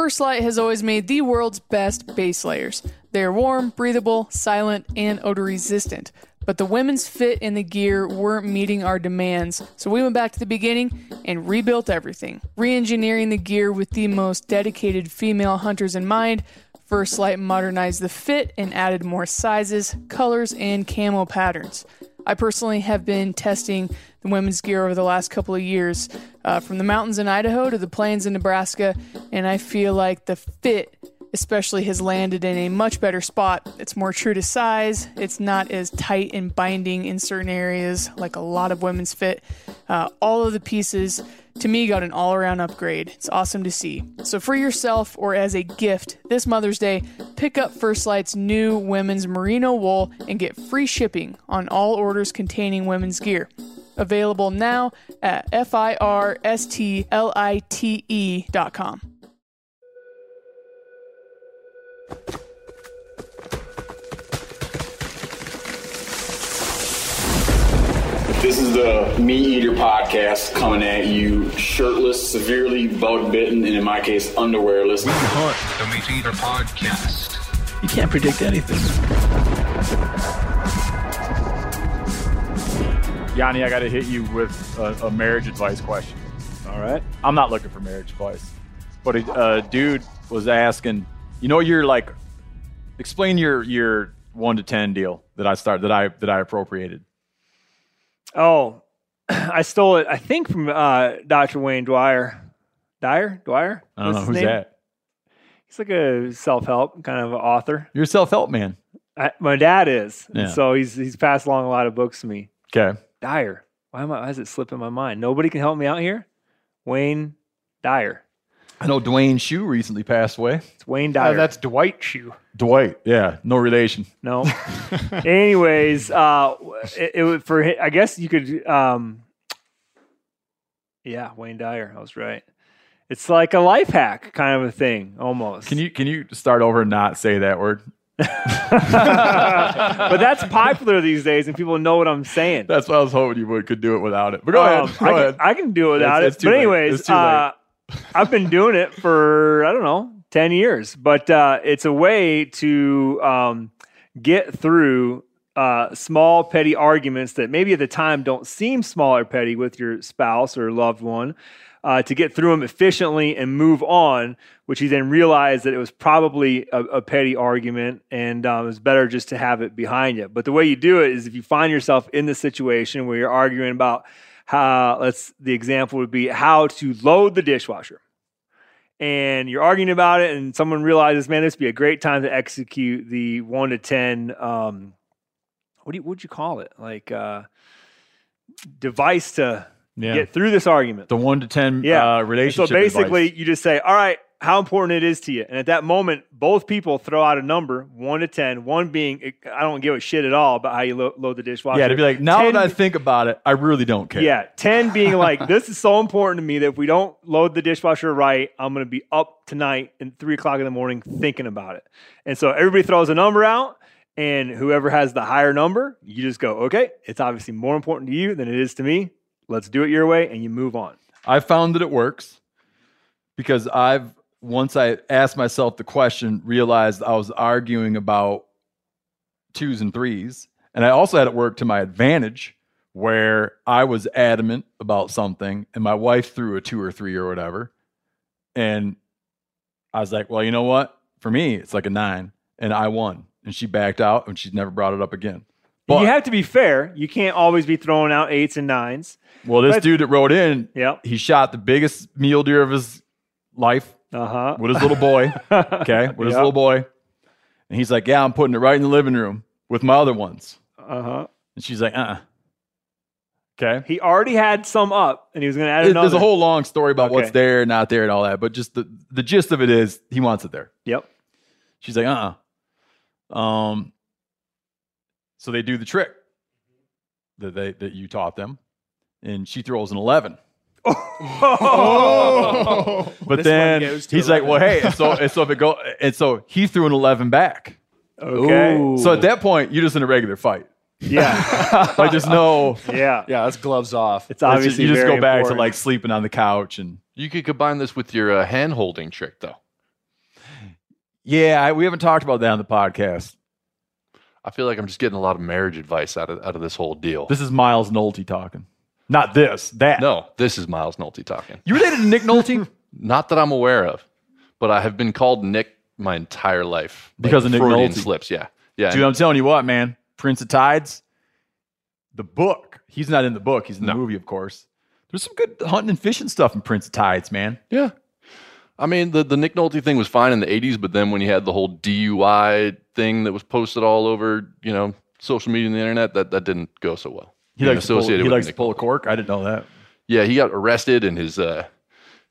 First Light has always made the world's best base layers. They are warm, breathable, silent, and odor resistant. But the women's fit and the gear weren't meeting our demands, so we went back to the beginning and rebuilt everything. Re engineering the gear with the most dedicated female hunters in mind, First Light modernized the fit and added more sizes, colors, and camo patterns. I personally have been testing the women's gear over the last couple of years, uh, from the mountains in Idaho to the plains in Nebraska, and I feel like the fit especially has landed in a much better spot. It's more true to size. It's not as tight and binding in certain areas like a lot of women's fit. Uh, all of the pieces to me got an all around upgrade. It's awesome to see. So, for yourself or as a gift this Mother's Day, pick up First Light's new women's merino wool and get free shipping on all orders containing women's gear. Available now at F This is the MeatEater podcast coming at you shirtless, severely bug bitten, and in my case, underwearless. We hunt the MeatEater podcast. You can't predict anything. Yanni, I got to hit you with a, a marriage advice question. All right. I'm not looking for marriage advice, but a, a uh, dude was asking, you know, you're like, explain your your one to ten deal that I started that I that I appropriated. Oh, I stole it. I think from uh, Dr. Wayne Dwyer. Dyer? Dwyer? I don't What's know who's name? that. He's like a self-help kind of author. You're a self help man. I, my dad is, and Yeah. so he's he's passed along a lot of books to me. Okay. Dyer. Why am I? Why does it slipping my mind? Nobody can help me out here. Wayne Dyer. I know Dwayne Shue recently passed away. It's Wayne Dyer. Uh, that's Dwight Shoe. Dwight, yeah, no relation. No. Anyways, uh, it, it would for I guess you could. Um, yeah, Wayne Dyer. I was right. It's like a life hack kind of a thing, almost. Can you can you start over and not say that word? but that's popular these days, and people know what I'm saying. That's what I was hoping you would could do it without it. But go Um, ahead. Go I, ahead. Can, I can do it without It's- it. it's too But late. anyways, It's too late. uh, I've been doing it for I don't know ten years, but uh, it's a way to um, get through uh, small petty arguments that maybe at the time don't seem small or petty with your spouse or loved one. Uh, to get through them efficiently and move on, which he then realized that it was probably a, a petty argument and um, it's better just to have it behind you. But the way you do it is if you find yourself in the situation where you're arguing about how, let's, the example would be how to load the dishwasher. And you're arguing about it, and someone realizes, man, this would be a great time to execute the one to 10, um, what do you, what'd you call it? Like, uh, device to yeah. get through this argument. the one to ten Yeah. uh, relationship. So basically, advice. you just say, all right, how important it is to you. And at that moment, both people throw out a number, one to 10, one being, I don't give a shit at all about how you lo- load the dishwasher. yeah, to be like, now 10 that I think about it, I really don't care. Yeah, 10 being like, this is so important to me that if we don't load the dishwasher right, I'm going to be up tonight at 3 o'clock in the morning thinking about it. And so everybody throws a number out, and whoever has the higher number, you just go, okay, it's obviously more important to you than it is to me. Let's do it your way, and you move on. I found that it works because I've once I asked myself the question, realized I was arguing about twos and threes, and I also had it work to my advantage where I was adamant about something, and my wife threw a two or three or whatever, and I was like, well, you know what? For me, it's like a nine, and I won, and she backed out, and she's never brought it up again. But you have to be fair. You can't always be throwing out eights and nines. well, this but- dude that wrote in, Yep. he shot the biggest mule deer of his life Uh huh. with his little boy. Okay, with his little boy. And he's like, Yeah, I'm putting it right in the living room with my other ones. Uh huh. And she's like, Uh uh Okay. He already had some up, and he was going to add It- another. There's a whole long story about what's there, not there, and all that. But just the, the gist of it is he wants it there. Yep. She's like, uh uh Um, so they do the trick that they that you taught them. And she throws an 11. Oh. But then goes to he's like, 11. well, hey, and so, and so if it go, and so he threw an 11 back. Okay. So at that point, you're just in a regular fight. Yeah. I just know. yeah. yeah, that's gloves off. It's it's just- obviously you just go back important. to like sleeping on the couch and You could combine this with your uh, hand holding trick, though. Yeah, I, we haven't talked about that on the podcast. I feel like I'm just getting a lot of marriage advice out of out of this whole deal. This is Miles Nolte talking. Not this, that. no, this is Miles Nolte talking. You related to Nick Nolte? Not that I'm aware of, but I have been called Nick my entire life Because of Nick Freudian Nolte. slips. Yeah, yeah. Dude, I'm telling you what, man. Prince of Tides, the book. He's not in the book. He's in the No. movie, of course. There's some good hunting and fishing stuff in Prince of Tides, man. Yeah. I mean, the, the Nick Nolte thing was fine in the 80s, but then when you had the whole DUI thing that was posted all over, you know, social media and the internet, that, that didn't go so well. He likes to pull, he likes to pull a cork. I didn't know that. Yeah, he got arrested and his, uh,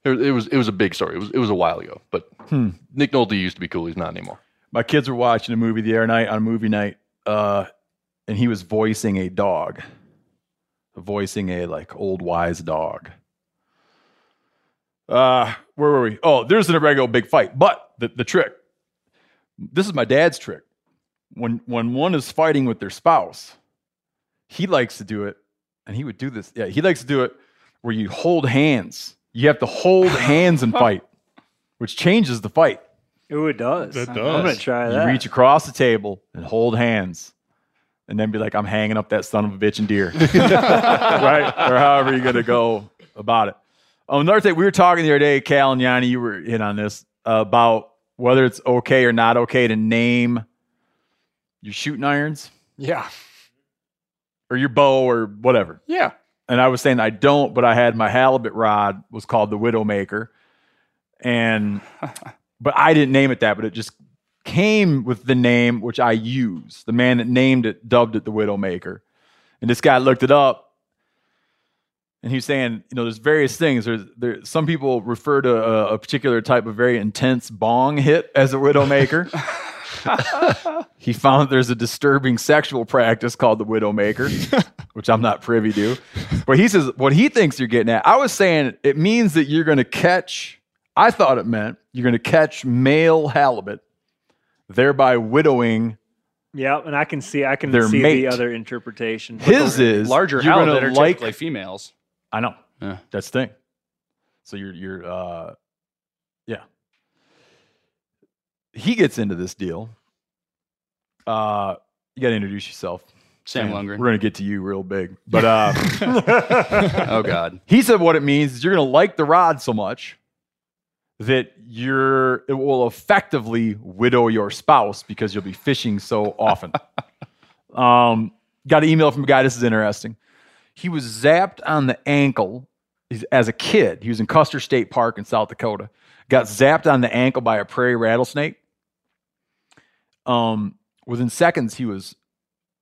it, was it was a big story. It was it was a while ago, but Hmm. Nick Nolte used to be cool. He's not anymore. My kids were watching a movie the other night on a movie night, uh, and he was voicing a dog, voicing a like old wise dog. Uh, where were we? Oh, there's an irregular big fight, but the, the trick. This is my dad's trick. When when one is fighting with their spouse, he likes to do it, and he would do this. Yeah, he likes to do it where you hold hands. You have to hold hands and fight, which changes the fight. Ooh, it does. It does. I'm gonna does. try You reach across the table and hold hands, and then be like, "I'm hanging up that son of a bitch and deer," right? Or however you're gonna go about it. Oh, another thing we were talking the other day, Cal and Yanni, you were in on this about whether it's okay or not okay to name your shooting irons Yeah. Or your bow or whatever. Yeah. And I was saying I don't, but I had my halibut rod was called the Widowmaker, and but I didn't name it that, but it just came with the name which I use. The man that named it dubbed it the Widowmaker, and this guy looked it up, and he's saying, you know, there's various things. There's there some people refer to a, a particular type of very intense bong hit as a Widowmaker. he found that there's a disturbing sexual practice called the Widowmaker, which I'm not privy to. But he says what he thinks you're getting at. I was saying it means that you're going to catch, I thought it meant you're going to catch male halibut, thereby widowing. Yeah, and I can see I can see mate. the other interpretation. His is Larger you're halibut gonna are like. typically females. I know. Yeah. That's the thing. So you're you're uh yeah. He gets into this deal. Uh you gotta introduce yourself. Sam Lungren. We're gonna get to you real big. But uh Oh God. he said what it means is you're gonna like the rod so much that you're it will effectively widow your spouse because you'll be fishing so often. um got an email from a guy, this is interesting. He was zapped on the ankle as a kid. He was in Custer State Park in South Dakota. Got zapped on the ankle by a prairie rattlesnake. Um, within seconds, he was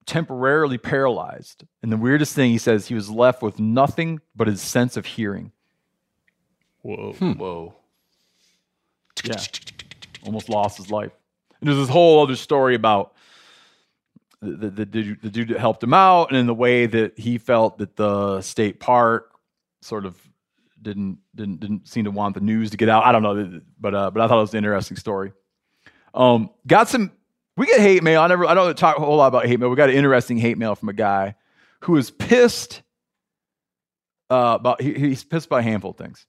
temporarily paralyzed. And the weirdest thing, he says, he was left with nothing but his sense of hearing. Whoa. Whoa. Yeah. Almost lost his life. And there's this whole other story about the, the, the, dude, the dude that helped him out and in the way that he felt that the state park sort of didn't didn't didn't seem to want the news to get out. I don't know, but uh, but I thought it was an interesting story. Um, got some. We get hate mail. I never. I don't talk a whole lot about hate mail. We got an interesting hate mail from a guy who was pissed uh, about. He, he's pissed by a handful of things.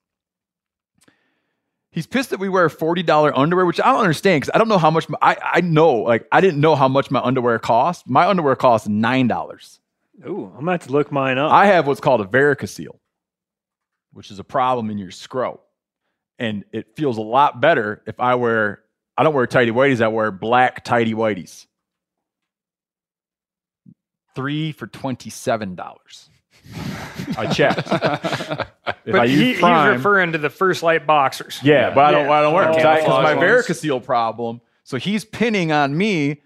He's pissed that we wear forty dollar underwear, which I don't understand because I don't know how much. My, I I know like I didn't know how much my underwear cost. My underwear costs nine dollars. Ooh, I'm gonna have to look mine up. I have what's called a varicocele, which is a problem in your scro. And it feels a lot better if I wear, I don't wear tidy whities, I wear black tidy whities. Three for $27. I checked. if I But use he, he's referring to the first light boxers. yeah, but I don't, Yeah. I don't wear Oh, them because my camouflage ones. varicocele problem. So he's pinning on me.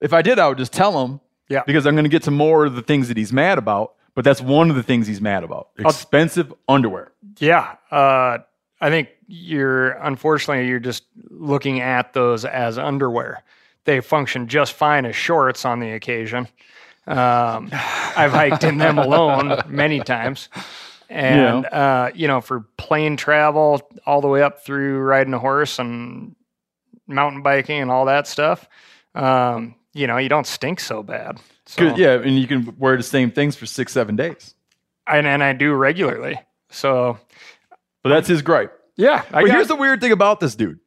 If I did, I would just tell him. Yeah. Because I'm going to get to more of the things that he's mad about. But that's one of the things he's mad about. Expensive underwear. Yeah, uh, I think you're unfortunately you're just looking at those as underwear. They function just fine as shorts on the occasion. Um, I've hiked in them alone many times, and uh, you know for plane travel all the way up through riding a horse and mountain biking and all that stuff. Um, you know you don't stink so bad. So, Good, yeah, and you can wear the same things for six, seven days. and, and I do regularly. So But that's his gripe. yeah, I But got- here's the weird thing about this dude.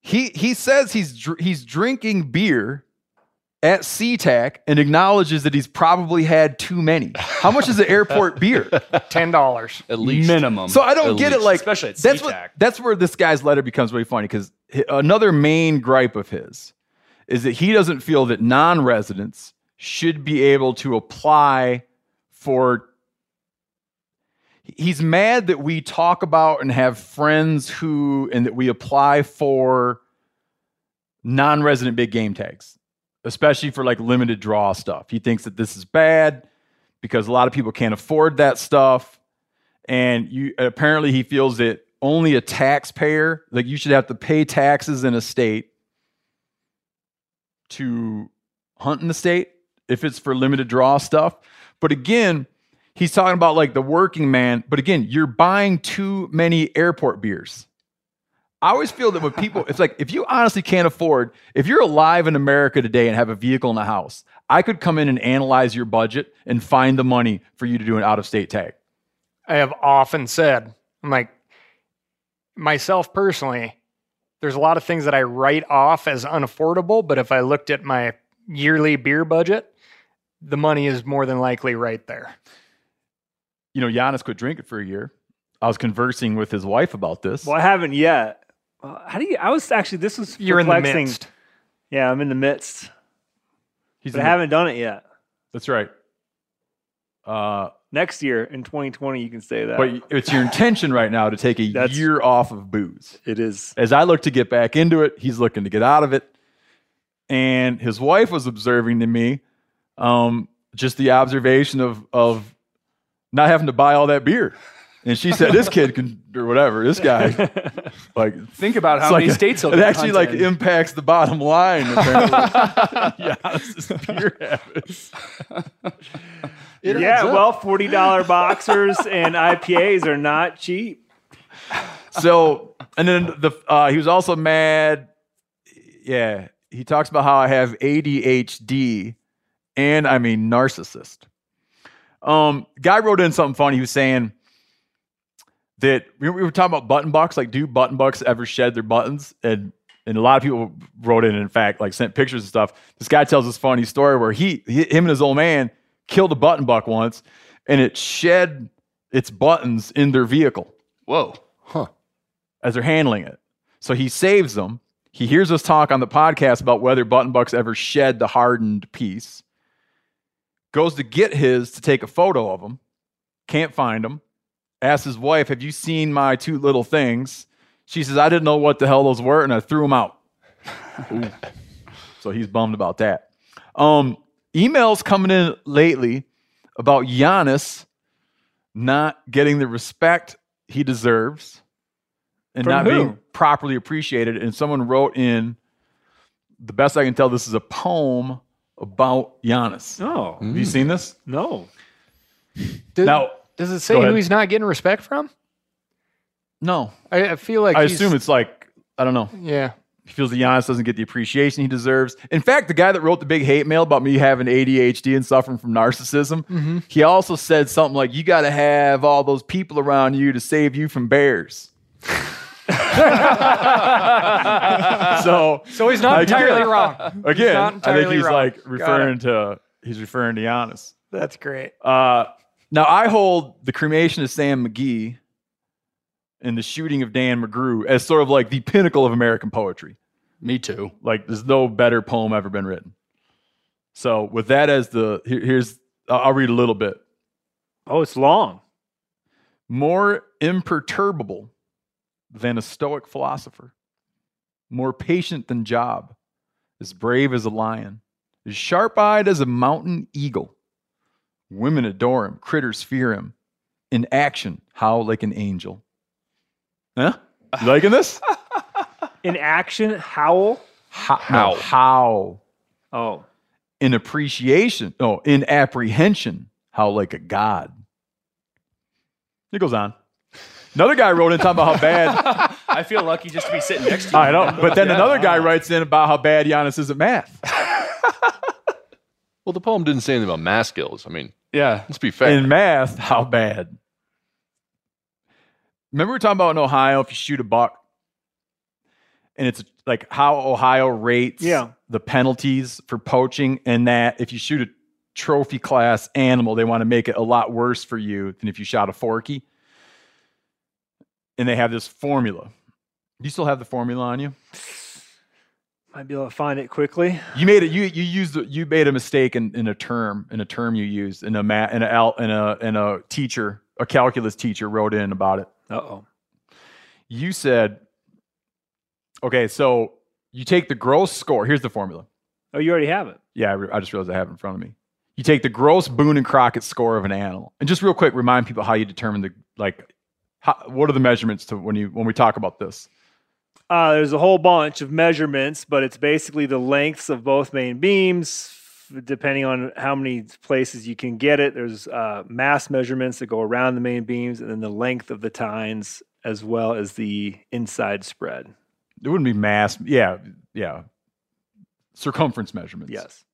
he he says he's dr- he's drinking beer at SeaTac and acknowledges that he's probably had too many. How much is an airport beer? Ten dollars. At least. Minimum. So I don't At get it. Like Especially at that's SeaTac. what that's where this guy's letter becomes really funny because another main gripe of his is that he doesn't feel that non-residents should be able to apply for. He's mad that we talk about and have friends who and that we apply for non-resident big game tags, especially for like limited draw stuff. He thinks that this is bad because a lot of people can't afford that stuff and you apparently he feels that only a taxpayer like you should have to pay taxes in a state to hunt in the state if it's for limited draw stuff but again he's talking about like the working man but again you're buying too many airport beers i always feel that when people it's like if you honestly can't afford if you're alive in america today and have a vehicle in a house i could come in and analyze your budget and find the money for you to do an out of state tag I have often said, I'm like, myself personally, there's a lot of things that I write off as unaffordable, but if I looked at my yearly beer budget, the money is more than likely right there. You know, Janis quit drinking for a year. I was conversing with his wife about this. Well, I haven't yet. Uh, How do you? I was actually this was You're in the midst. Yeah, I'm in the midst, He's but I haven't done it yet. That's right. Uh, Next year in 2020, you can say that. but it's your intention right now to take a year off of booze. it is. As I look to get back into it, he's looking to get out of it. And his wife was observing to me um, just the observation of of not having to buy all that beer. And she said, "This kid can, or whatever. This guy, like, Think about how It's many like- states he'll it get actually like content in. impacts the bottom line. Apparently, Janis's beer habits. yeah, well, forty dollar boxers and IPAs are not cheap. So, and then the uh, he was also mad. Yeah, he talks about how I have ADHD and I'm a narcissist. Um, guy wrote in something funny. He was saying that we we were talking about button bucks. Like, do button bucks ever shed their buttons? And and a lot of people wrote in, in fact, like sent pictures and stuff. This guy tells this funny story where he, he him and his old man killed a button buck once, and it shed its buttons in their vehicle Whoa. Huh? As they're handling it. So he saves them. He hears us talk on the podcast about whether button bucks ever shed the hardened piece. Goes to get his to take a photo of him. Can't find him. Asks his wife, Have you seen my two little things? She says, I didn't know what the hell those were, and I threw them out. So he's bummed about that. Um, emails coming in lately about Janis not getting the respect he deserves and From not who? being properly appreciated. And someone wrote in, the best I can tell, this is a poem about Janis. No, Have you mm. seen this? no. Does, Now- does it Go say who ahead. he's not getting respect from? No. I, I feel like I he's- assume it's like, I don't know. yeah. He feels that Janis doesn't get the appreciation he deserves. In fact, the guy that wrote the big hate mail about me having ADHD and suffering from narcissism, mm-hmm. he also said something like, You got to have all those people around you to save you from bears. so, So he's not I get entirely wrong. again, not I think he's wrong. like referring to, he's referring to Janis. That's great. Uh, now, I hold the cremation of Sam McGee and the shooting of Dan McGrew as sort of like the pinnacle of American poetry. Me too. Like, there's no better poem ever been written. So, with that as the here- here's, I'll I'll read a little bit. Oh, it's long. More imperturbable than a stoic philosopher, more patient than Job, as brave as a lion, as sharp eyed as a mountain eagle. Women adore him, critters fear him. In action, howl like an angel. Huh? You liking this? In action, howl. How? No, how? Oh, In appreciation, no, in apprehension, how like a god. It goes on. Another guy wrote in talking about how bad. I feel lucky just to be sitting next to you. I know, but then another guy writes in about how bad Janis is at math. Well, the poem didn't say anything about math skills. I mean, Yeah. let's be fair. In math, how bad? Remember we were talking about in Ohio if you shoot a buck and it's like how Ohio rates Yeah. the penalties for poaching, and that if you shoot a trophy class animal, they want to make it a lot worse for you than if you shot a forky. And they have this formula. Do you still have the formula on you? Might be able to find it quickly. You made it. You you used you made a mistake in, in a term in a term you used in a mat in a in a in a teacher a calculus teacher wrote in about it. Uh oh. You said, okay, so you take the gross score. Here's the formula. Oh, you already have it. Yeah, I, re- I just realized I have it in front of me. You take the gross Boone and Crockett score of an animal, and just real quick, remind people how you determine the like. How, what are the measurements to when you when we talk about this? Uh, there's a whole bunch of measurements, but it's basically the lengths of both main beams, depending on how many places you can get it. There's uh, mass measurements that go around the main beams, and then the length of the tines, as well as the inside spread. It wouldn't be mass. Yeah, yeah. Circumference measurements. Yes,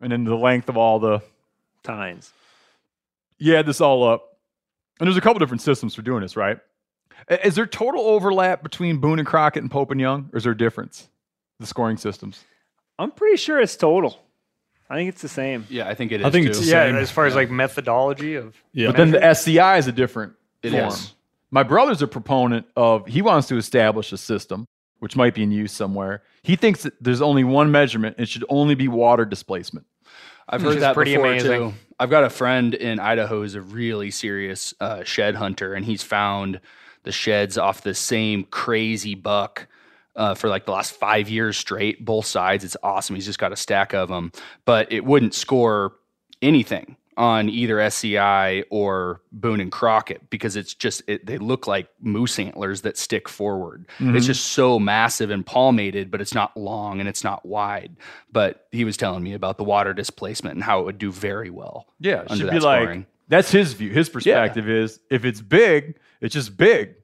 and then the length of all the tines. Yeah, this all up, and there's a couple different systems for doing this, right? Is there total overlap between Boone and Crockett and Pope and Young, or is there a difference? The scoring systems. I'm pretty sure it's total. I think it's the same. Yeah, I think it is. I think too. it's the Yeah, same. as far as like methodology of Yeah. But then the SCI is a different It form. is. My brother's a proponent of he wants to establish a system which might be in use somewhere. He thinks that there's only one measurement. It should only be water displacement. I've Which heard is that pretty before amazing. too. I've got a friend in Idaho who's a really serious uh, shed hunter, and he's found the sheds off the same crazy buck uh, for like the last five years straight, both sides. It's awesome. He's just got a stack of them, but it wouldn't score anything on either SCI or Boone and Crockett because it's just it, they look like moose antlers that stick forward. It's mm-hmm. just so massive and palmated, but it's not long and it's not wide. But he was telling me about the water displacement and how it would do very well. Yeah, it should that be like that's his view. His perspective is if it's big, it's just big.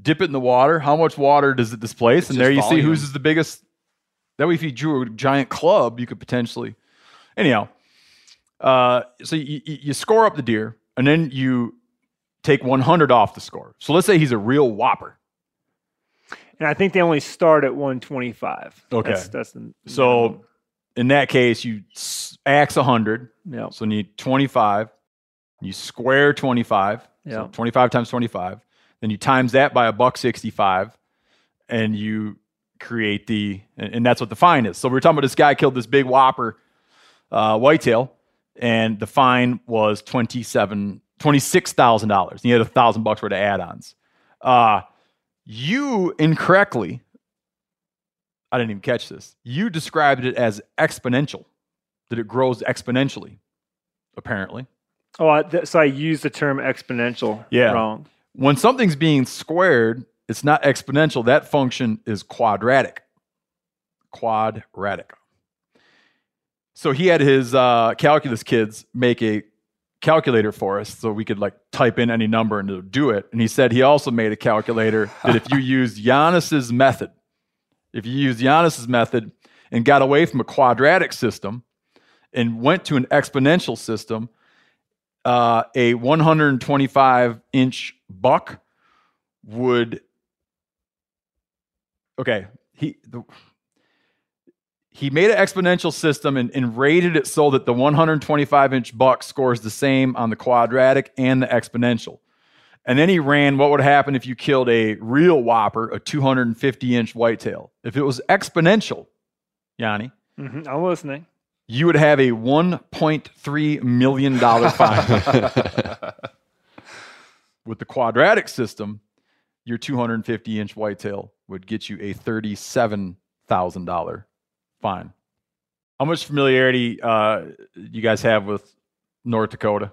Dip it in the water. How much water does it displace? It's and there you see volume. whose is the biggest. That way, if you drew a giant club, you could potentially. Anyhow, uh, so you, you score up the deer, and then you take 100 off the score. So let's say he's a real whopper. And I think they only start at 125. Okay. That's, that's the So in that case, you axe 100. yeah. So you need 25. You square 25. Yeah. So 25 times 25. Then you times that by a buck 65 and you create the, and, and that's what the fine is. So we're talking about this guy killed this big whopper uh, whitetail and the fine was 27, $26,000. And he had a thousand bucks worth of add-ons. Uh, you incorrectly, I didn't even catch this. You described it as exponential, that it grows exponentially, apparently. Oh, I, th- so I used the term exponential Yeah. wrong. When something's being squared, it's not exponential. That function is quadratic. Quadratic. So he had his uh, calculus kids make a calculator for us so we could like type in any number and it'll do it. And he said he also made a calculator that if you used Janis's method, if you used Janis's method and got away from a quadratic system and went to an exponential system, uh, a 125 inch buck would okay he the, he made an exponential system and, and rated it so that the 125 inch buck scores the same on the quadratic and the exponential and then he ran what would happen if you killed a real whopper a 250 inch whitetail if it was exponential yanni hmm I'm listening. you would have a 1.3 million dollar fine. With the quadratic system, your 250 inch whitetail would get you a $37,000 fine. How much familiarity uh, you guys have with North Dakota?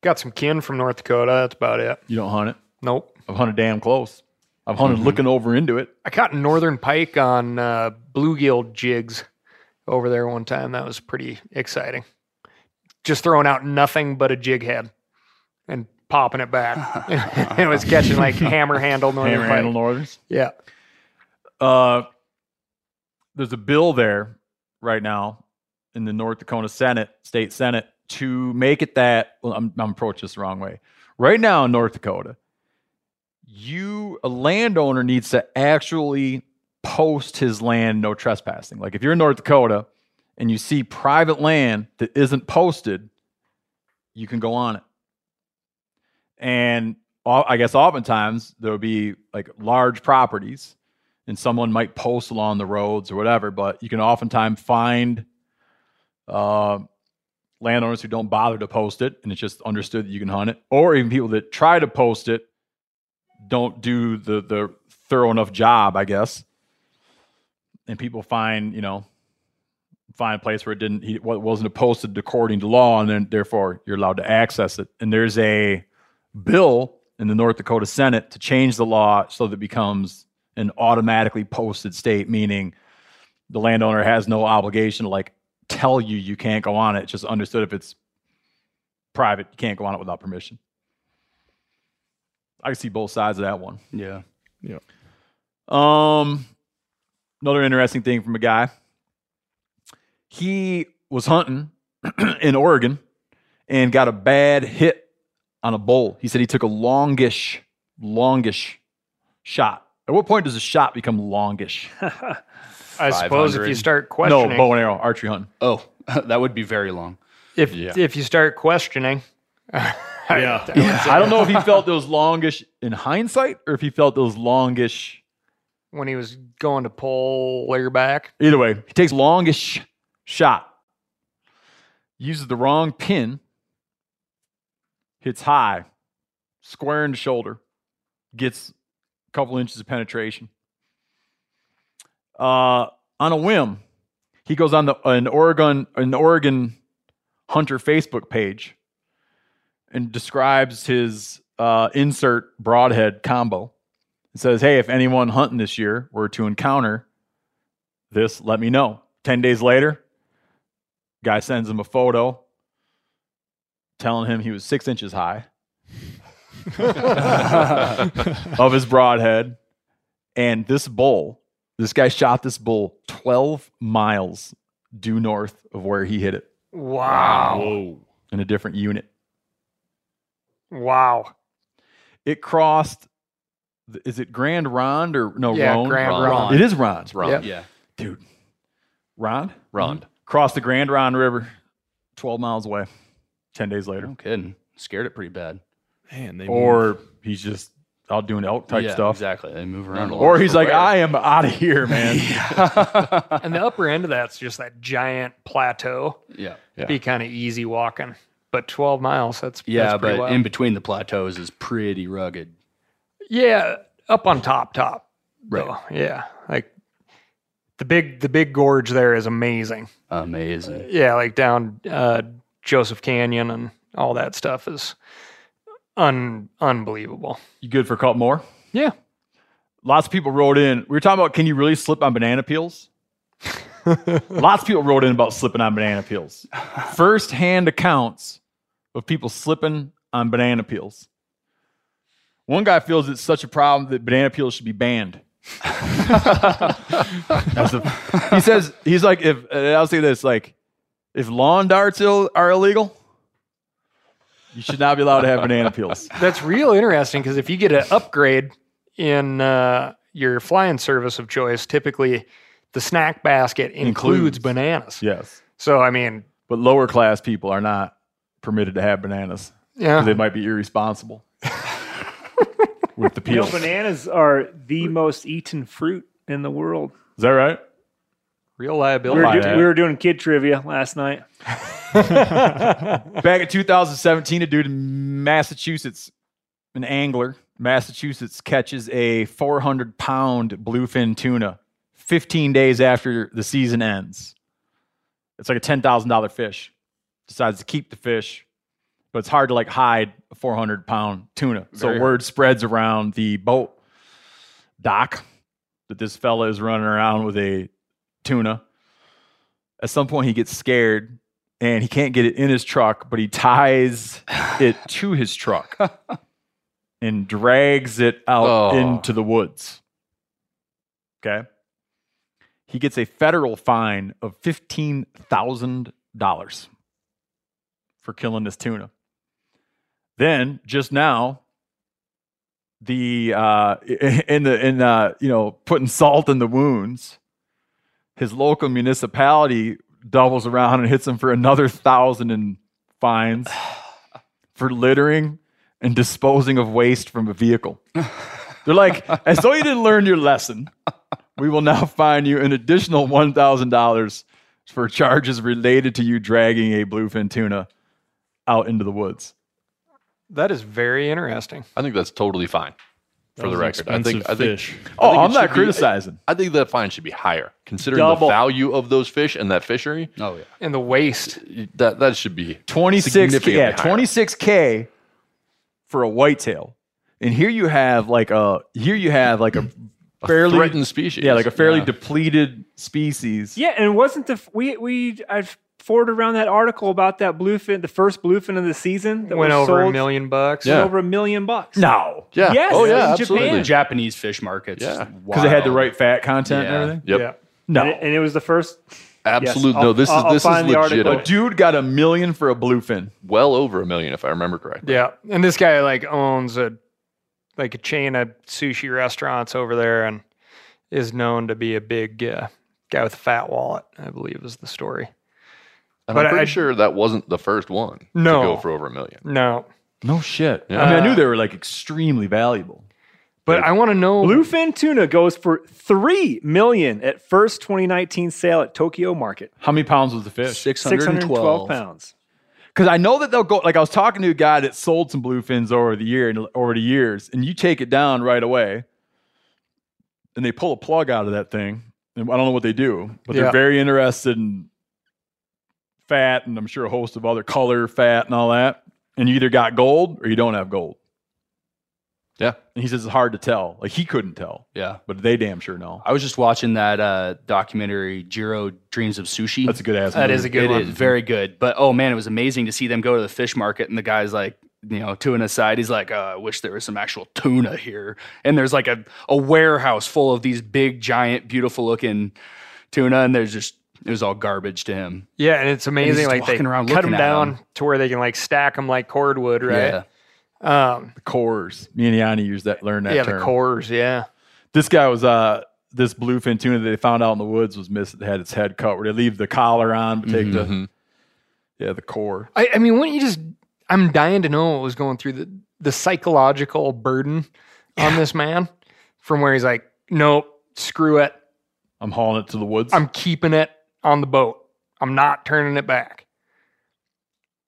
got some kin from North Dakota. That's about it. You don't hunt it. Nope. I've hunted damn close. I've hunted looking over into it. I caught northern pike on uh, bluegill jigs over there one time. That was pretty exciting. Just throwing out nothing but a jig head and popping it back. it was catching like hammer handle northern Hammer pike. handle northers. Yeah. Uh, there's a bill there right now in the North Dakota Senate, state Senate, to make it that. Well, I'm, I'm approaching this the wrong way. Right now in North Dakota, you a landowner needs to actually post his land no trespassing. Like if you're in North Dakota and you see private land that isn't posted, you can go on it. And I guess oftentimes there will be like large properties and someone might post along the roads or whatever, but you can oftentimes find uh, landowners who don't bother to post it and it's just understood that you can hunt it, or even people that try to post it don't do the the thorough enough job, I guess. And people find, you know, find a place where it didn't, he wasn't posted according to law, and then therefore you're allowed to access it. And there's a bill in the North Dakota Senate to change the law so that it becomes an automatically posted state, meaning the landowner has no obligation to like tell you you can't go on it. It's just understood if it's private, you can't go on it without permission. I can see both sides of that one. Yeah. Yeah. Um, another interesting thing from a guy. He was hunting in Oregon and got a bad hit on a bull. He said he took a longish, longish shot. At what point does a shot become longish? I suppose if you start questioning. No, bow and arrow, archery hunting. Oh, that would be very long. if Yeah. if you start questioning, yeah, I don't know if he felt those longish in hindsight or if he felt those longish. when he was going to pull layer back. Either way, he takes longish shot, uses the wrong pin, hits high, square in the shoulder, gets a couple inches of penetration. Uh, on a whim, he goes on the an Oregon an Oregon hunter Facebook page and describes his uh, insert broadhead combo. It says, "Hey, if anyone hunting this year were to encounter this, let me know." Ten days later, guy sends him a photo telling him he was six inches high of his broadhead, and this bull. This guy shot this bull 12 miles due north of where he hit it Wow, in a different unit. wow, It crossed. Is it Grand Ronde or no? Yeah, Rhone? Grand Ronde. Ronde. It is Ronde. It's Ron. Yep. Yeah. dude. Ronde Ronde. crossed the Grand Ronde River, 12 miles away. 10 days later, No kidding. Scared it pretty bad. Man, they or he's just out doing elk type yeah, stuff, Exactly. They move around a lot. or he's like, where? I am out of here, man. and the upper end of that's just that giant plateau. yeah. Be kind of easy walking, but 12 miles. That's Yeah, that's pretty but wild. in between the plateaus is pretty rugged. yeah, up on top, top. Right. though. Yeah, like the big the big gorge there is amazing. Amazing. Yeah, like down uh, Joseph Canyon and all that stuff is un unbelievable. you good for a couple more? Yeah. Lots of people wrote in. We were talking about can you really slip on banana peels? Lots of people wrote in about slipping on banana peels. First hand accounts of people slipping on banana peels. One guy feels it's such a problem that banana peels should be banned. A- he says he's like if I'll say this like if lawn darts Ill, are illegal, you should not be allowed to have banana peels. That's real interesting because if you get an upgrade in uh, your flying service of choice, typically the snack basket includes, Includes. bananas. Yes, So I mean, but lower class people are not permitted to have bananas. yeah, They might be irresponsible with the You know, peels. Bananas are the most eaten fruit in the world. Is that right? Real We liability. were, do- we were doing kid trivia last night. Back in 2017, a dude in Massachusetts, an angler, Massachusetts, catches a 400 pound bluefin tuna 15 days after the season ends. It's like a $10,000 fish. Decides to keep the fish, but it's hard to like hide a 400 pound tuna. So Very word spreads around the boat dock that this fella is running around with a tuna. At some point, he gets scared and he can't get it in his truck, but he ties it to his truck and drags it out Oh. into the woods. Okay. He gets a federal fine of $15,000 for killing this tuna. Then, just now, the uh, in the in uh, you know putting salt in the wounds, his local municipality doubles around and hits him for another thousand in fines for littering and disposing of waste from a vehicle. They're like, as though you didn't learn your lesson, we will now fine you an additional one thousand dollars for charges related to you dragging a bluefin tuna out into the woods. That is very interesting. I think that's totally fine. For the record, I think I think fish. I Oh, think I'm not should be- criticizing. I think that fine should be higher, considering Double. the value of those fish and that fishery. Oh yeah. And the waste. That that should be 26 significantly yeah, higher. 26k for a whitetail. And here you have like a here you have like a fairly threatened species. Yeah, like a fairly Yeah. depleted species. Yeah, and it wasn't the we we I forwarded around that article about that bluefin, the first bluefin of the season that Went was over a million bucks. Yeah. over a million bucks. No. Yeah. Yes, oh in yeah. Japan. Absolutely. The Japanese fish markets. Yeah. Because they had the right fat content Yeah. and everything. Yep. Yeah. No. and, it, and it was the first. Absolute. Yes, no, this I'll- is I'll this is find the legit. article. a dude got a million for a bluefin. Well over a million, if I remember correctly. Yeah. And this guy like owns a like a chain of sushi restaurants over there and is known to be a big uh, guy with a fat wallet, I believe is the story. And But I'm pretty I- sure that wasn't the first one No. to go for over a million. No. No shit. Yeah. I mean, I knew they were like extremely valuable. But I want to know Bluefin tuna goes for three million at first 2019 sale at Tokyo Market. How many pounds was the fish? 612 612 pounds. Because I know that they'll go. Like I was talking to a guy that sold some bluefins over the year and over the years, and you take it down right away, and they pull a plug out of that thing, and I don't know what they do, but Yeah. they're very interested in fat, and I'm sure a host of other color, fat, and all that. And you either got gold or you don't have gold. Yeah. And he says it's hard to tell. Like he couldn't tell, Yeah. but they damn sure know. I was just watching that uh, documentary, Jiro Dreams of Sushi. That's a good ass. That movie. is a good It one. is very good. But oh man, it was amazing to see them go to the fish market and the guy's like, you know, to an aside, he's like, uh, I wish there was some actual tuna here. And there's like a, a warehouse full of these big, giant, beautiful looking tuna, and there's just it was all garbage to him. Yeah, and it's amazing. just Like they walking around cut them down at to where they can like stack them like cordwood, Yeah. right? Um, the cores. Me and Yanni used that. Learned that. yeah, term. the cores. Yeah, this guy was uh this bluefin tuna that they found out in the woods was missing. Had its head cut. Where they leave the collar on, but take the Mhm. yeah the core. I, I mean, wouldn't you just? I'm dying to know what was going through the the psychological burden on this man from where he's like, nope, screw it, I'm hauling it to the woods. I'm keeping it on the boat. I'm not turning it back.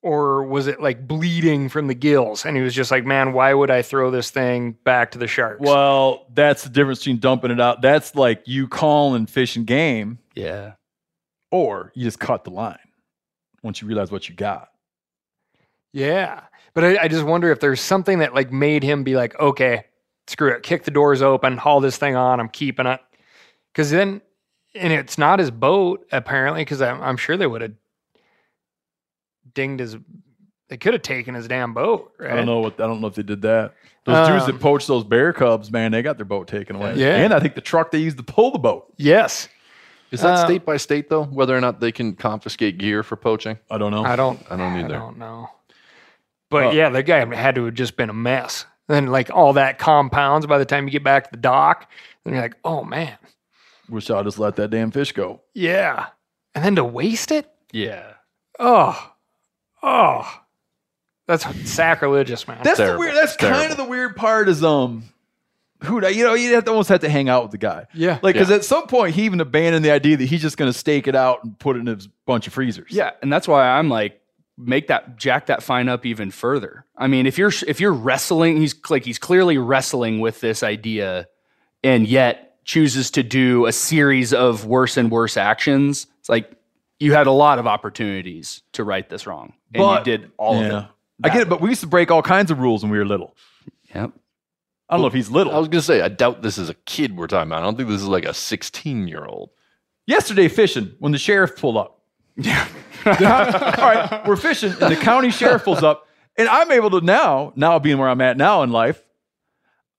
Or was it like bleeding from the gills? And he was just like, man, why would I throw this thing back to the sharks? well, that's the difference between dumping it out. That's like you calling fish and game, Yeah. or you just cut the line once you realize what you got. Yeah. But I, I just wonder if there's something that like made him be like, okay, screw it, kick the doors open, haul this thing on, I'm keeping it. Cause then, and it's not his boat apparently, because I'm, I'm sure they would have dinged his, they could have taken his damn boat, right? I don't know what I don't know if they did that. Those dudes Um, that poached those bear cubs, man, they got their boat taken away. Yeah. and I think the truck they used to pull the boat. Yes. Is that Uh, state by state though? Whether or not they can confiscate gear for poaching? I don't know. I don't, I don't either. I don't know. But Uh, yeah, the guy had to have just been a mess. Then like all that compounds by the time you get back to the dock, and you're like, oh man, Wish I'd just let that damn fish go. yeah. And then to waste it, Yeah. oh, oh, that's sacrilegious, man. That's the weird. That's It's kind of the weird part. Is um, who you know you have to almost have to hang out with the guy. yeah, Like, because at some point he even abandoned the idea that he's just going to stake it out and put it in his bunch of freezers. Yeah, and that's why I'm like, make that jack that fine up even further. I mean, if you're if you're wrestling, he's like he's clearly wrestling with this idea, and yet chooses to do a series of worse and worse actions. It's like you had a lot of opportunities to right this wrong, and But- you did all yeah. of it. I get it, but we used to break all kinds of rules when we were little. Yep. I don't know if he's little. I was gonna say I doubt this is a kid we're talking about. I don't think this is like a 16 year old. Yesterday fishing when the sheriff pulled up. Yeah. all right, we're fishing and the county sheriff pulls up, and I'm able to now, now being where I'm at now in life,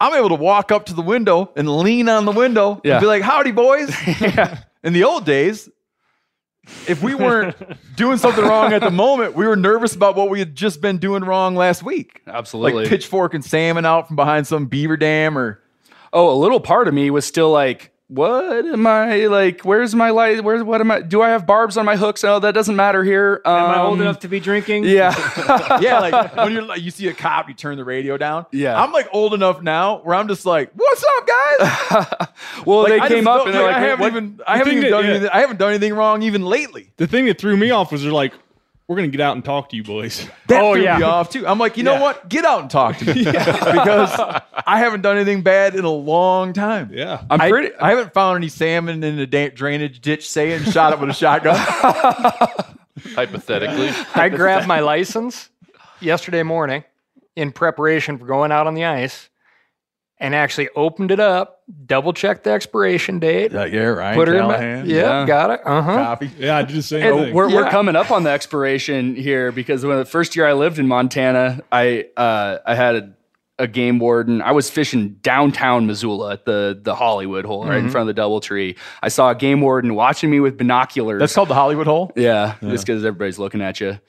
I'm able to walk up to the window and lean on the window Yeah. and be like, "Howdy, boys." In the old days, if we weren't doing something wrong at the moment, we were nervous about what we had just been doing wrong last week. Absolutely. Like pitchfork and salmon out from behind some beaver dam or oh, a little part of me was still like, what am I like? Where's my light? Where's what am I? Do I have barbs on my hooks? Oh, that doesn't matter here. Um, Am I old enough to be drinking? Yeah. yeah, like when you're like you see a cop, you turn the radio down. Yeah. I'm like old enough now where I'm just like, "What's up, guys?" well, Like, they I came up and they're like, I haven't what- even, I haven't thing even that- done yeah. anything. I haven't done anything wrong even lately. The thing that threw me off was they're like, "We're gonna get out and talk to you boys." That Oh, threw yeah. me off too. I'm like, you know Yeah. what? Get out and talk to me because I haven't done anything bad in a long time. Yeah. I'm I, pretty. I haven't found any salmon in a da- drainage ditch saying shot it with a shotgun. Hypothetically, I grabbed my license yesterday morning in preparation for going out on the ice and actually opened it up, double checked the expiration date, yeah, yeah, right. put her in my, yeah, Yeah. got it. Uh huh. Copy. Yeah, I did the same Oh, thing. we're, we're coming up on the expiration here because when the first year I lived in Montana, I uh, I had a, a game warden. I was fishing downtown Missoula at the the Hollywood hole right in front of the DoubleTree. I saw a game warden watching me with binoculars. That's called the Hollywood hole. Yeah, just because everybody's looking at you.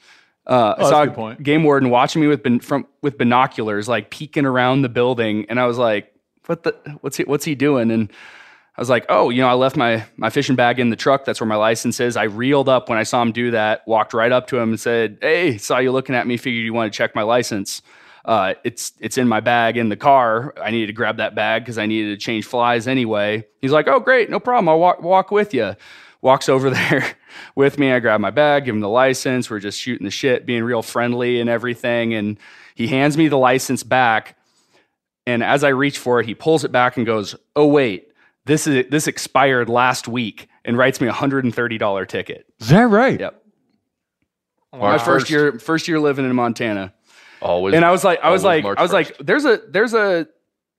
Uh, I saw a point. game warden watching me with bin, from with binoculars, like peeking around the building, and I was like, "What the? What's he? What's he doing?" And I was like, "Oh, you know, I left my my fishing bag in the truck. That's where my license is." I reeled up when I saw him do that. Walked right up to him and said, "Hey, saw you looking at me. Figured you want to check my license." Uh, it's it's in my bag in the car. I needed to grab that bag because I needed to change flies anyway. He's like, "Oh, great, no problem. I'll walk walk with you." Walks over there with me. I grab my bag, give him the license. We're just shooting the shit, being real friendly and everything. And he hands me the license back. And as I reach for it, he pulls it back and goes, "Oh wait, this is this expired last week," and writes me a hundred and thirty dollar ticket. Is that right? Yep. My first year, first year living in Montana. always. And I was like, I was like, March I was 1st. like, there's a there's a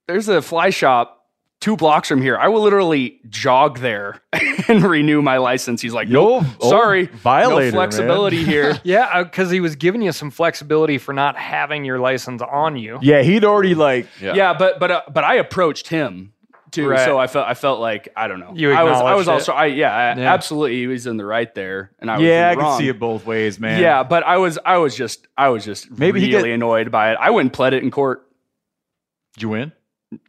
there's a fly shop two blocks from here. I will literally jog there and renew my license. He's like, Yo, nope, oh, sorry, violator, no flexibility here. Yeah, because he was giving you some flexibility for not having your license on you. Yeah, he'd already like. Yeah. yeah. but but uh, but I approached him too, Right. so I felt I felt like I don't know. You I was I was also I yeah, I, Yeah. absolutely he was in the right there, and I was Yeah, I in the can see it both ways, man. Yeah, but I was I was just I was just Maybe he really get- annoyed by it. I went and pled it in court. Did you win?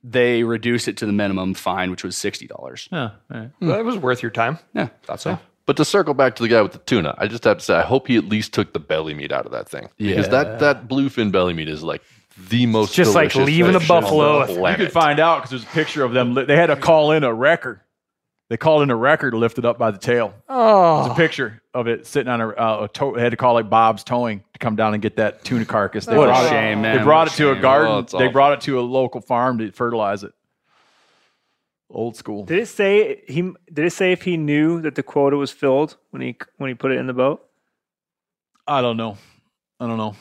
They reduced it to the minimum fine, which was sixty dollars. Yeah. yeah. That was worth your time. Yeah, thought so. But to circle back to the guy with the tuna, I just have to say, I hope he at least took the belly meat out of that thing. Because that, that bluefin belly meat is like the most just like leaving a buffalo. You You could find out because there's a picture of them. They had to call in a wrecker. They called in a wrecker to lift it up by the tail. There's Oh, a picture of it sitting on a, uh, a tow. They had to call like Bob's Towing to come down and get that tuna carcass. They What a brought it- shame, man. They brought What it a to a shame. garden. Oh, they awful. brought it to a local farm to fertilize it. Old school. Did it say he? Did it say if he knew that the quota was filled when he when he put it in the boat? I don't know. I don't know.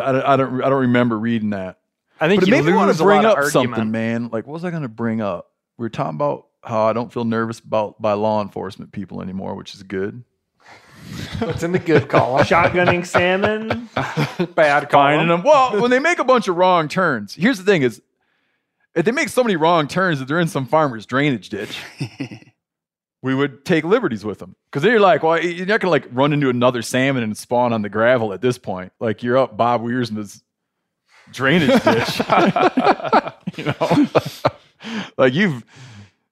I don't. I don't, I don't remember reading that. I think But it you made me want to bring up of something, man. Like, what was I going to bring up? We were talking about how I don't feel nervous about by law enforcement people anymore, which is good. What's in the good column? Shotgunning salmon. Bad Finding column. them. Well, when they make a bunch of wrong turns, here's the thing: is if they make so many wrong turns that they're in some farmer's drainage ditch, we would take liberties with them because they're like, well, you're not gonna like run into another salmon and spawn on the gravel at this point. Like you're up Bob Weir's drainage ditch. you know, like you've,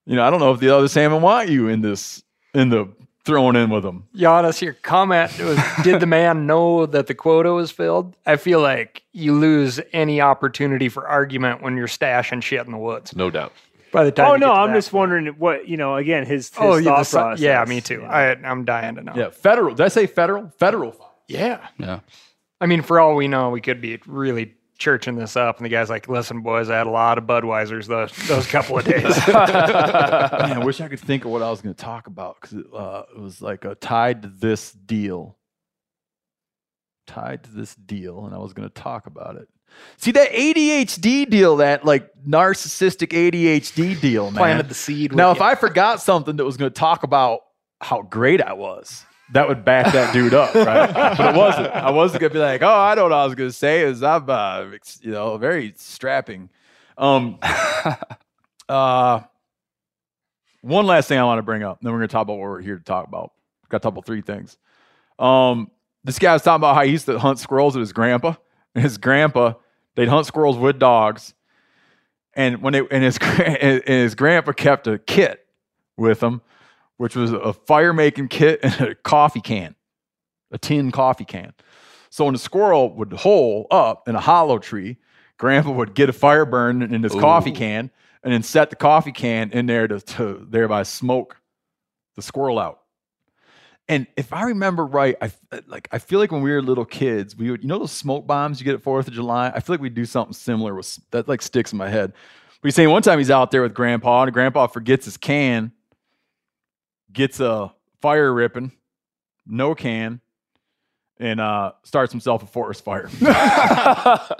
you know, I don't know if the other salmon want you in this in the throwing in with them. Janis, your comment was, did the man know that the quota was filled? I feel like you lose any opportunity for argument when you're stashing shit in the woods. No doubt. By the time Oh no, I'm just point. wondering what you know. Again, his, his Oh, yeah, thought the process. yeah, me too. you know. I, I'm dying to know. Yeah, federal. Did I say federal? Federal. yeah. Yeah. I mean, for all we know, we could be really churching this up, and the guy's like, "Listen, boys, I had a lot of Budweisers those those couple of days." Man, I wish I could think of what I was going to talk about because it, uh, it was like a tied to this deal. Tied to this deal, and I was going to talk about it. See that ADHD deal, that like narcissistic ADHD deal, man. Planted the seed. now, with if I forgot something that was going to talk about how great I was, that would back that dude up, right? but it wasn't. I wasn't going to be like, oh, I know what I was going to say is I'm, uh, you know, very strapping. Um, uh, one last thing I want to bring up, then we're going to talk about what we're here to talk about. got a couple three things. Um, this guy was talking about how he used to hunt squirrels with his grandpa. And his grandpa, they'd hunt squirrels with dogs. And when they and his and his grandpa kept a kit with him, which was a fire making kit and a coffee can, a tin coffee can. So when the squirrel would hole up in a hollow tree, grandpa would get a fire burn in his coffee can and then set the coffee can in there to, to thereby smoke the squirrel out. And if I remember right, I like I feel like when we were little kids, we would you know those smoke bombs you get at Fourth of July. I feel like we'd do something similar with that. Like sticks in my head. But he's saying one time he's out there with Grandpa, and Grandpa forgets his can, gets a fire ripping, no can, and uh, starts himself a forest fire.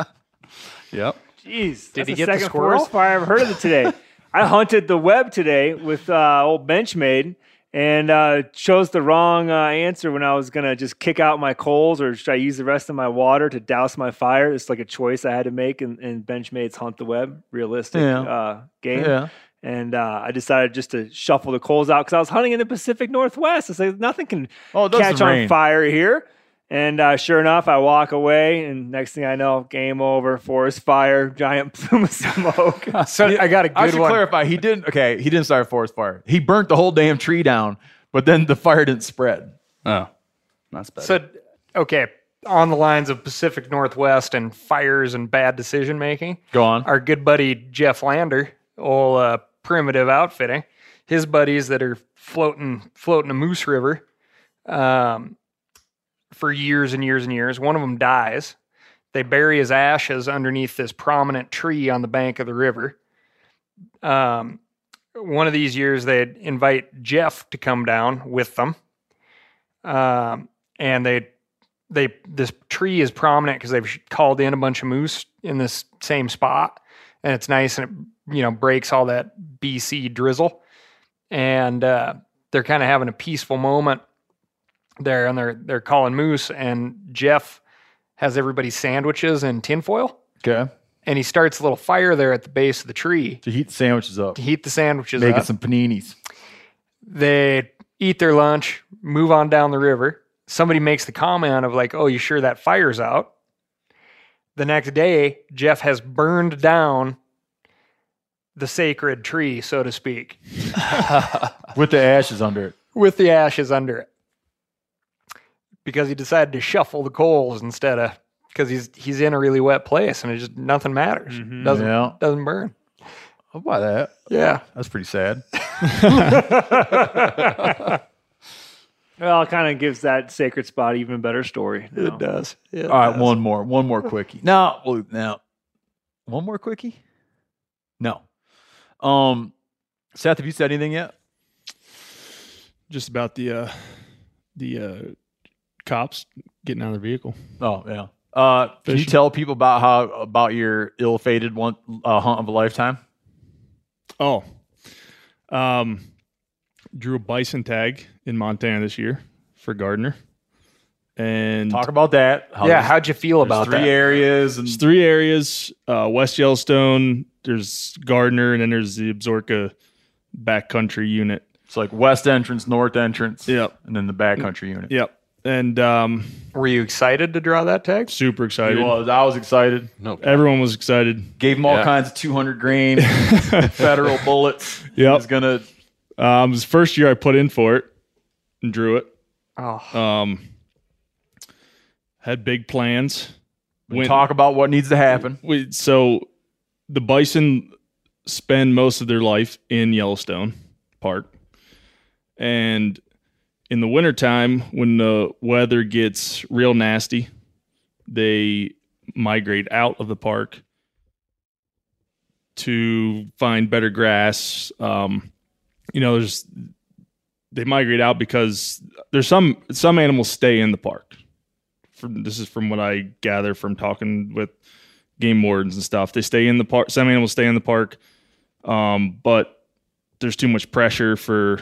Yep. Jeez, Did that's he the get the squirrel? forest fire I've heard of it today. I hunted the web today with uh, old Benchmade and uh, chose the wrong uh, answer when I was gonna just kick out my coals or should I use the rest of my water to douse my fire? It's like a choice I had to make in, in Benchmade's Hunt the Web realistic Yeah. uh, game. yeah. And uh, I decided just to shuffle the coals out because I was hunting in the Pacific Northwest. It's like nothing can Oh, it doesn't catch on fire here. And uh, sure enough, I walk away, and next thing I know, game over, forest fire, giant plume of smoke. So I got a good I should one. clarify. He didn't. Okay, he didn't start a forest fire. He burnt the whole damn tree down, but then the fire didn't spread. Oh, that's better. So, okay, on the lines of Pacific Northwest and fires and bad decision making, Go on. our good buddy Jeff Lander, old uh, primitive outfitting, his buddies that are floating floating a Moose River, um, for years and years and years. One of them dies. They bury his ashes underneath this prominent tree on the bank of the river. Um, one of these years, they invite Jeff to come down with them, um, and they they this tree is prominent because they've called in a bunch of moose in this same spot, and it's nice and it you know breaks all that BC drizzle, and uh, they're kind of having a peaceful moment there, and they're they're calling moose, and Jeff has everybody sandwiches in tinfoil, Okay. and he starts a little fire there at the base of the tree To heat the sandwiches up, to heat the sandwiches making up. some paninis. they eat their lunch, move on down the river. Somebody makes the comment of like, "Oh, you sure that fire's out?" The next day, Jeff has burned down the sacred tree, so to speak, with the ashes under it. with the ashes under it, because he decided to shuffle the coals instead of because he's he's in a really wet place and it just nothing matters. Mm-hmm. Doesn't Yeah. doesn't burn. I'll buy that. Yeah. That's pretty sad. well, it kind of gives that sacred spot even better story. you know? It does. It All right, does. one more, one more quickie. No, well, now, one more quickie. No. Um, Seth, have you said anything yet? Just about the uh, the uh, cops getting out of their vehicle. Oh yeah. Uh, can you tell people about how about your ill-fated one uh, hunt of a lifetime? Oh, um, drew a bison tag in Montana this year for Gardiner, and Talk about that. How Yeah, how'd you feel about three that? areas and There's three areas: uh, West Yellowstone, there's Gardiner, and then there's the Absaroka backcountry unit. it's like west entrance, north entrance, Yep, and then the backcountry unit. yep. And um, Were you excited to draw that tag? super He excited. was. I was excited. No. Everyone was excited. Gave him all Yeah. kinds of 200 grain federal bullets. He Yep. was gonna. Um, it was the first year I put in for it and drew it. Oh, Um, had big plans. Went- talk about what needs to happen. we, so the bison spend most of their life in Yellowstone Park. And in the wintertime, when the weather gets real nasty, they migrate out of the park to find better grass. Um, you know, there's they migrate out because there's some some animals stay in the park. From this is from what I gather from talking with game wardens and stuff. They stay in the park. Some animals stay in the park, um, but there's too much pressure for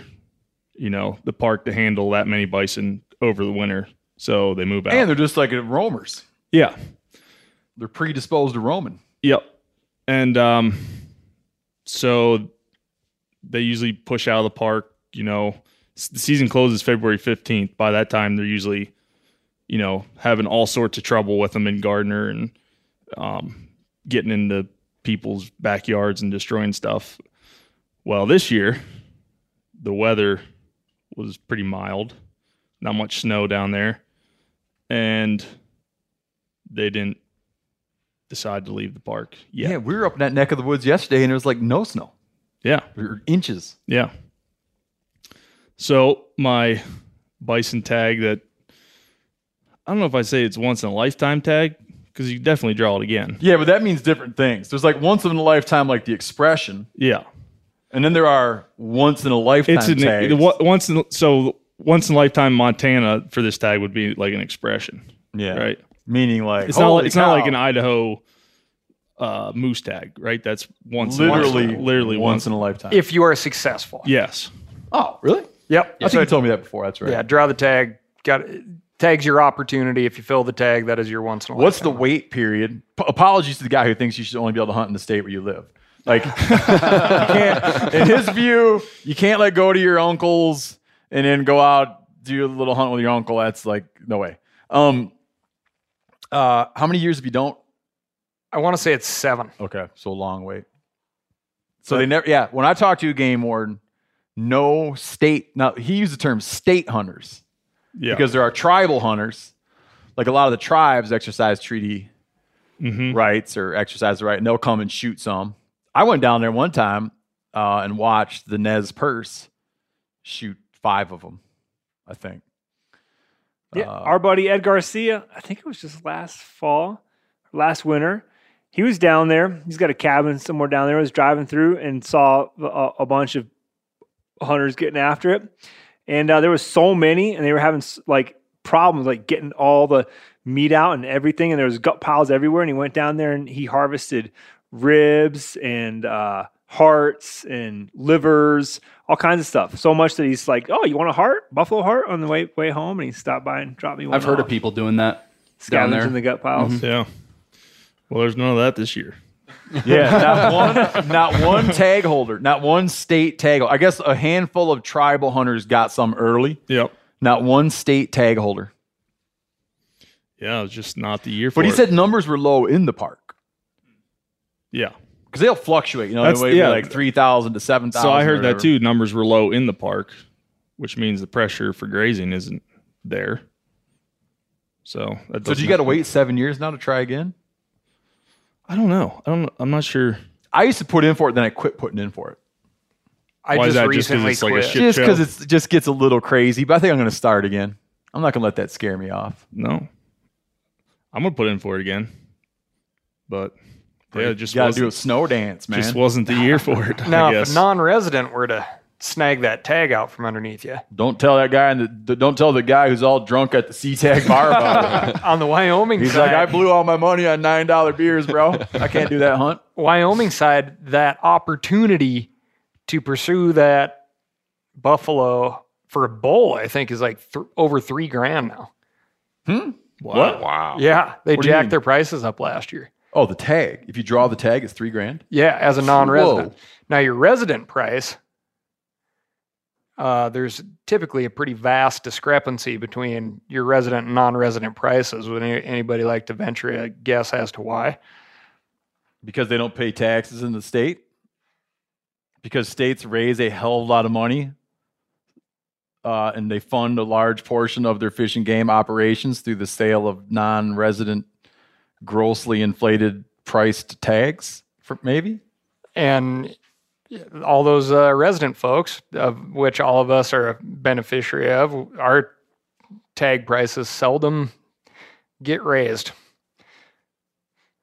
you know the park to handle that many bison over the winter, so they move out. And they're just like roamers. yeah, They're predisposed to roaming. Yep. And um, so they usually push out of the park, you know, the season closes February 15th. By that time, they're usually, you know, having all sorts of trouble with them in Gardiner and um, getting into people's backyards and destroying stuff. Well, this year, the weather was pretty mild, not much snow down there, and they didn't decide to leave the park yet. Yeah. we were up in that neck of the woods yesterday, and it was like no snow, Yeah. or inches. Yeah. So my bison tag that I don't know if I say it's once in a lifetime tag because you definitely draw it again. Yeah, but that means different things. There's like once in a lifetime, like the expression, Yeah. and then there are once in a lifetime It's an, tags. the once in, so once in a lifetime Montana for this tag would be like an expression, yeah, right? Meaning like It's not like, it's not like an Idaho uh, moose tag, right? That's once literally literally once once. in a lifetime. If you are successful. yes. oh, really? Yep. I think you told me that before. That's right. Yeah, draw the tag. Got tags your opportunity. If you fill the tag, that is your once in a while. What's the wait period? P- apologies to the guy who thinks you should only be able to hunt in the state where you live. Like, you can't, in his view, you can't let go to your uncles and then go out do a little hunt with your uncle. That's like no way. Um, uh, how many years if you don't? I want to say it's seven. Okay, so long wait. So they never. Yeah, when I talked to a game warden, no state. Now he used the term state hunters Yeah. because there are tribal hunters. Like a lot of the tribes exercise treaty Mhm. rights or exercise the right, and they'll come and shoot some. I went down there one time uh, and watched the Nez Perce shoot five of them. I think. Yeah, Uh, our buddy Ed Garcia. I think it was just last fall, last winter. He was down there. He's got a cabin somewhere down there. Was driving through and saw a, a bunch of hunters getting after it, and uh, there was so many, and they were having like problems, like getting all the meat out and everything, and there was gut piles everywhere. And he went down there and he harvested ribs and uh, hearts and livers, all kinds of stuff. So much that he's like, "Oh, you want a heart, buffalo heart?" On the way way home, and he stopped by and dropped me one. I've heard of people doing that down there. scavenging the gut piles. Yeah. Well, there's none of that this year. Yeah, not one, not one tag holder, not one state tag. I guess a handful of tribal hunters got some early. Yep. Not one state tag holder. Yeah, it's just not the year for But he it. said numbers were low in the park yeah. because they'll fluctuate. You know, That's- they way yeah. like three thousand to seven thousand. So I heard that too. Numbers were low in the park, which means the pressure for grazing isn't there. So, that So doesn't- you got to wait seven years now to try again? I don't know. I don't. I'm not sure. I used to put in for it, then I quit putting in for it. I Why is just that? Just 'cause recently it's like a quit. shit- Just show. because it just gets a little crazy. But I think I'm going to start again. I'm not going to let that scare me off. No. I'm gonna put in for it again, but yeah, it just You got to do a wasn't, snow dance, man. just wasn't the year for it. now, I if guess. a non-resident were to snag that tag out from underneath you don't tell that guy, and the, don't tell the guy who's all drunk at the SeaTac bar about it. on the Wyoming side. He's side, like, I blew all my money on nine dollar beers, bro. I can't do that hunt. Wyoming side, that opportunity to pursue that buffalo for a bull, I think, is like th- over three grand now. Hmm. What? Wow. Yeah, they What jacked their prices up last year. Oh, the tag. If you draw the tag, it's three grand. Yeah, as a non-resident. Whoa. Now your resident price, uh, there's typically a pretty vast discrepancy between your resident and non-resident prices. Would any, anybody like to venture a guess as to why? Because they don't pay taxes in the state. Because states raise a hell of a lot of money. Uh, and they fund a large portion of their fish and game operations through the sale of non-resident, grossly inflated priced tags. For maybe And all those uh, resident folks, of which all of us are a beneficiary of, our tag prices seldom get raised.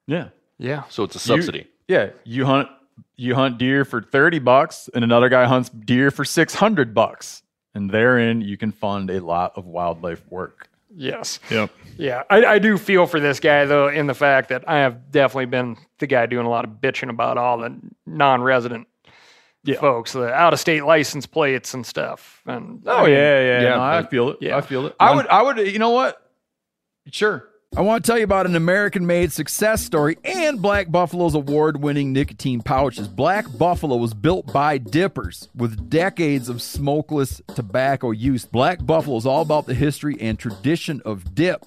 yeah, Yeah. So it's a subsidy. yeah. You hunt you hunt deer for thirty bucks, and another guy hunts deer for six hundred bucks, and therein you can fund a lot of wildlife work. Yes. Yep. Yeah, I, I do feel for this guy though, in the fact that I have definitely been the guy doing a lot of bitching about all the non-resident folks, the out-of-state license plates and stuff. And Oh yeah, yeah, yeah, no, I feel it. yeah. I feel it. I One- would, I would. You know what? Sure. I want to tell you about an American made success story and Black Buffalo's award winning nicotine pouches. Black Buffalo was built by dippers with decades of smokeless tobacco use. Black Buffalo is all about the history and tradition of dip,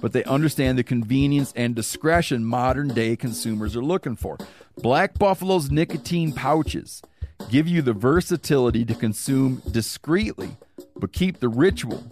but they understand the convenience and discretion modern day consumers are looking for. Black Buffalo's nicotine pouches give you the versatility to consume discreetly, but keep the ritual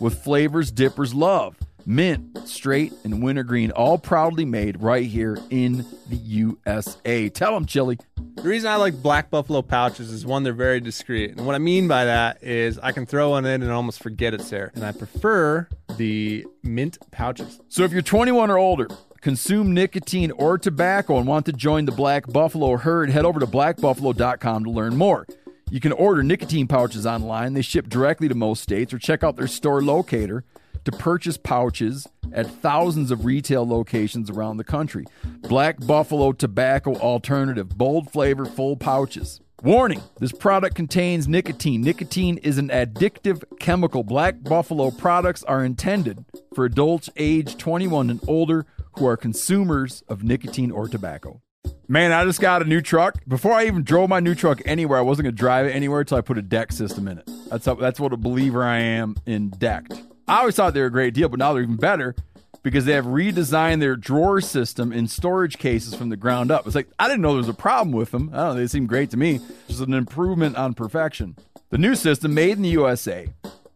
with flavors dippers love mint, straight, and wintergreen, all proudly made right here in the USA. Tell them, Chili. The reason I like Black Buffalo pouches is one, they're very discreet. And what I mean by that is I can throw one in and almost forget it's there. And I prefer the mint pouches. So if you're 21 or older, consume nicotine or tobacco and want to join the Black Buffalo herd, head over to blackbuffalo.com to learn more. You can order nicotine pouches online. They ship directly to most states or check out their store locator to purchase pouches at thousands of retail locations around the country. Black Buffalo Tobacco Alternative, bold flavor, full pouches. Warning this product contains nicotine. Nicotine is an addictive chemical. Black Buffalo products are intended for adults age 21 and older who are consumers of nicotine or tobacco. Man, I just got a new truck. Before I even drove my new truck anywhere, I wasn't going to drive it anywhere until I put a deck system in it. That's how, that's what a believer I am in decked. I always thought they were a great deal, but now they're even better because they have redesigned their drawer system in storage cases from the ground up. It's like I didn't know there was a problem with them. I don't know, they seem great to me. Just an improvement on perfection. The new system, made in the USA,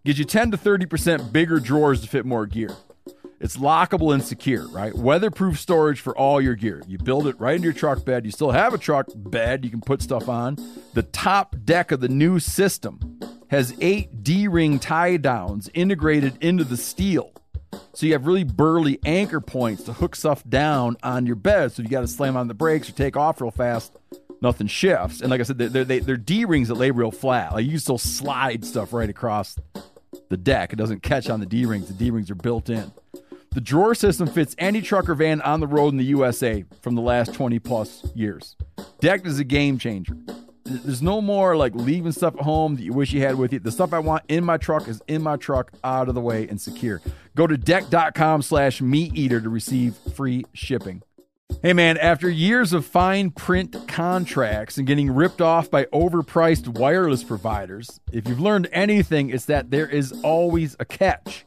gives you 10 to 30% bigger drawers to fit more gear. It's lockable and secure, right? Weatherproof storage for all your gear. You build it right into your truck bed. You still have a truck bed you can put stuff on. The top deck of the new system has eight D ring tie downs integrated into the steel. So you have really burly anchor points to hook stuff down on your bed. So you got to slam on the brakes or take off real fast. Nothing shifts. And like I said, they're, they're, they're D rings that lay real flat. Like you can still slide stuff right across the deck. It doesn't catch on the D rings. The D rings are built in. The drawer system fits any truck or van on the road in the USA from the last 20 plus years. Decked is a game changer. There's no more like leaving stuff at home that you wish you had with you. The stuff I want in my truck is in my truck, out of the way and secure. Go to decked.com slash meat eater to receive free shipping. Hey man, after years of fine print contracts and getting ripped off by overpriced wireless providers, if you've learned anything, it's that there is always a catch.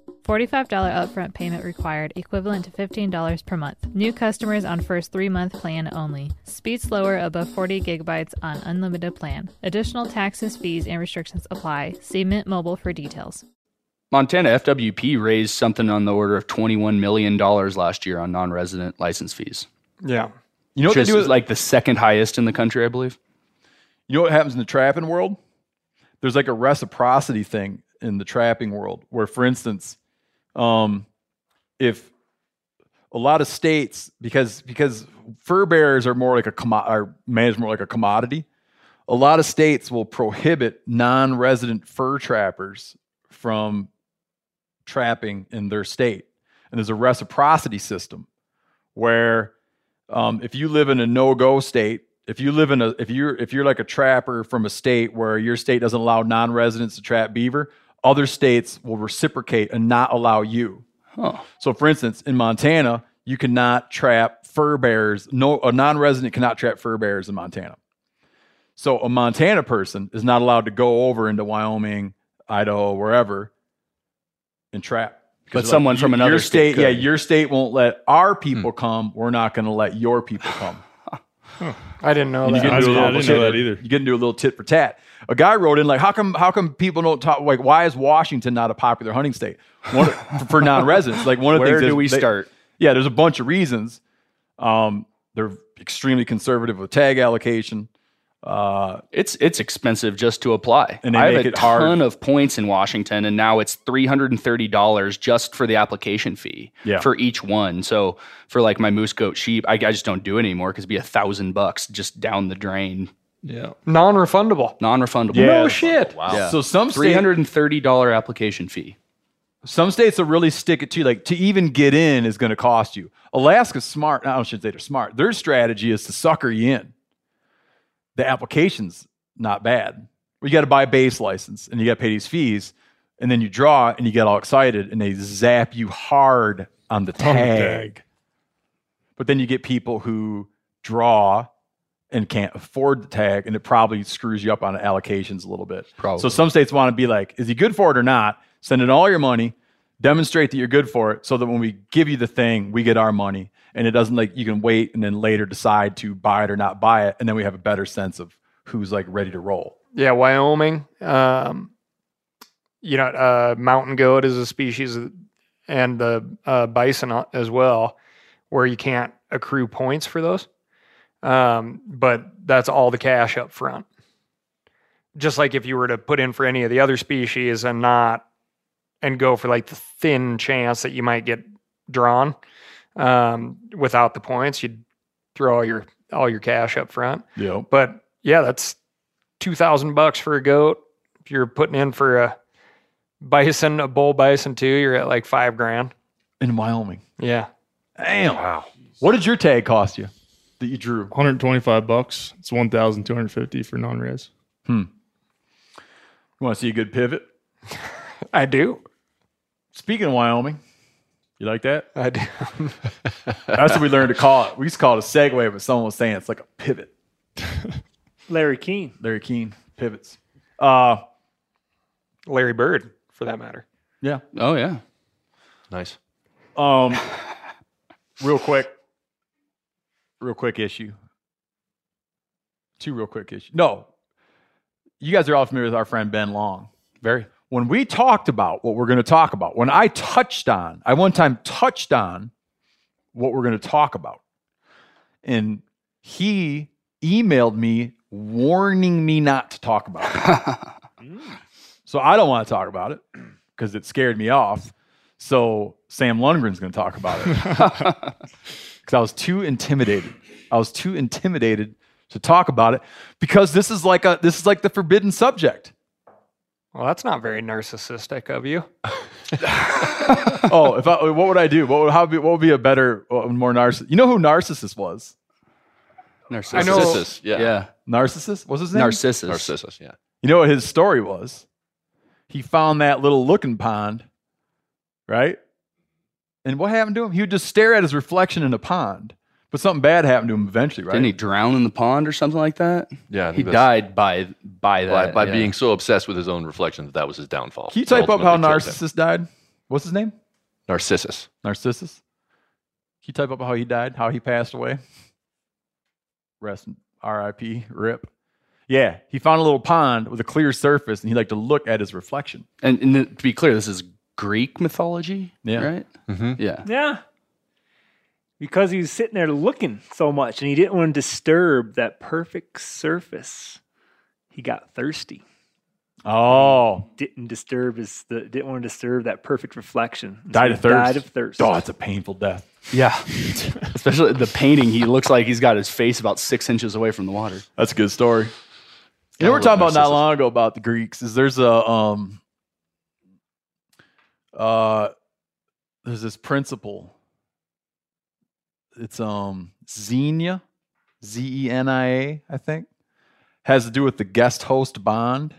$45 upfront payment required, equivalent to $15 per month. New customers on first three month plan only. Speed slower above 40 gigabytes on unlimited plan. Additional taxes, fees, and restrictions apply. See Mint Mobile for details. Montana FWP raised something on the order of $21 million last year on non resident license fees. Yeah. You know what Which they do is with- like the second highest in the country, I believe. You know what happens in the trapping world? There's like a reciprocity thing in the trapping world where, for instance, um, if a lot of states, because because fur bearers are more like a commo- are managed more like a commodity, a lot of states will prohibit non-resident fur trappers from trapping in their state, and there's a reciprocity system where um, if you live in a no-go state if you live in a if you're if you're like a trapper from a state where your state doesn't allow non-residents to trap beaver other states will reciprocate and not allow you. So for instance in montana you cannot trap fur bears no a non-resident cannot trap fur bears in montana. So a montana person is not allowed to go over into wyoming idaho wherever and trap. But someone like, from another your state yeah your state won't let our hmm. people come. We're not going to let your people come. I didn't know And you that. get I into a didn't- I little didn't know that either. You get into a little tit for tat. A guy wrote in like, how come how come people don't talk like why is Washington not a popular hunting state one, for, non-residents? Like one of the Where things do we they- start? Yeah, there's a bunch of reasons. Um, they're extremely conservative with tag allocation. Uh, It's it's expensive just to apply. And they I have a it hard. ton of points in Washington, and now it's three hundred and thirty dollars just for the application fee Yeah. for each one. So for like my moose goat sheep, I, I just don't do it anymore because it'd be a thousand bucks just down the drain, Yeah. Non-refundable. non-refundable. Yeah. No shit. Yeah. So some three state, hundred and thirty dollar application fee. some states will really stick it to you. Like to even get in is going to cost you. Alaska's smart. I shouldn't say they're smart. Their strategy is to sucker you in. The application's not bad. You got to buy a base license and you got to pay these fees, and then you draw and you get all excited and they zap you hard on the On the tag. tag. But then you get people who draw and can't afford the tag, and it probably screws you up on allocations a little bit. Probably. So some states want to be like, is he good for it or not? Send in all your money, demonstrate that you're good for it, so that when we give you the thing, we get our money. And it doesn't like you can wait and then later decide to buy it or not buy it, and then we have a better sense of who's like ready to roll. Yeah, Wyoming. Um, you know, uh, mountain goat is a species, and the uh, bison as well, where you can't accrue points for those. Um, but that's all the cash up front. Just like if you were to put in for any of the other species and not, and go for like the thin chance that you might get drawn um, without the points, you'd throw all your all your cash up front. Yeah. But yeah, that's two thousand bucks for a goat. If you're putting in for a bison, a bull bison too, you're at like five grand. In Wyoming. Yeah. Damn. Wow. What did your tag cost you that you drew? 125 bucks. It's 1,250 for non-res. Hmm. You want to see a good pivot? I do. Speaking of Wyoming, you like that? I do. That's what we learned to call it. We used to call it a segue, but someone was saying it's like a pivot. Larry Keene. Larry Keene pivots. Uh, Larry Bird, for that matter. yeah. Oh yeah. Nice. Um, real quick, real quick issue. Two real quick issues. No, you guys are all familiar with our friend Ben Long. Very. When we talked about what we're going to talk about, when I touched on, I one time touched on what we're going to talk about, and he emailed me warning me not to talk about it. so I don't want to talk about it because it scared me off. So Sam Lungren's going to talk about it because I was too intimidated. I was too intimidated to talk about it because this is like a this is like the forbidden subject. Well, that's not very narcissistic of you. oh, if I, what would I do? What would how be, what would be a better, uh, more narcissist? You know who Narcissus was? Narcissus. I know- Narcissus, yeah. Yeah. Narcissus. What's his name? Narcissus. Narcissus, yeah. You know what his story was? He found that little looking pond, right? And what happened to him? He would just stare at his reflection in a pond. But something bad happened to him eventually, right? Didn't he drown in the pond or something like that? Yeah, He died by by by, that. by yeah. being so obsessed with his own reflection that that was his downfall. Can you type up how ultimately killed him. Narcissus died? What's his name? Narcissus. Narcissus. Can you type up how he died? How he passed away? Rest in R.I.P. Rip. Yeah, he found a little pond with a clear surface, and he liked to look at his reflection. And, and to be clear, this is Greek mythology, Yeah. right? Mm-hmm. Yeah. Yeah. Because he was sitting there looking so much and he didn't want to disturb that perfect surface. He got thirsty. Oh, Didn't disturb his the, didn't want to disturb that perfect reflection. So died of thirst. Died of thirst. Oh, it's a painful death. Yeah. Especially the painting, he looks like he's got his face about six inches away from the water. That's a good story. You know, we're talking about not long ago about the Greeks. Is there's a um uh there's this principle. It's um Xenia, Z E N I A, I think, has to do with the guest host bond.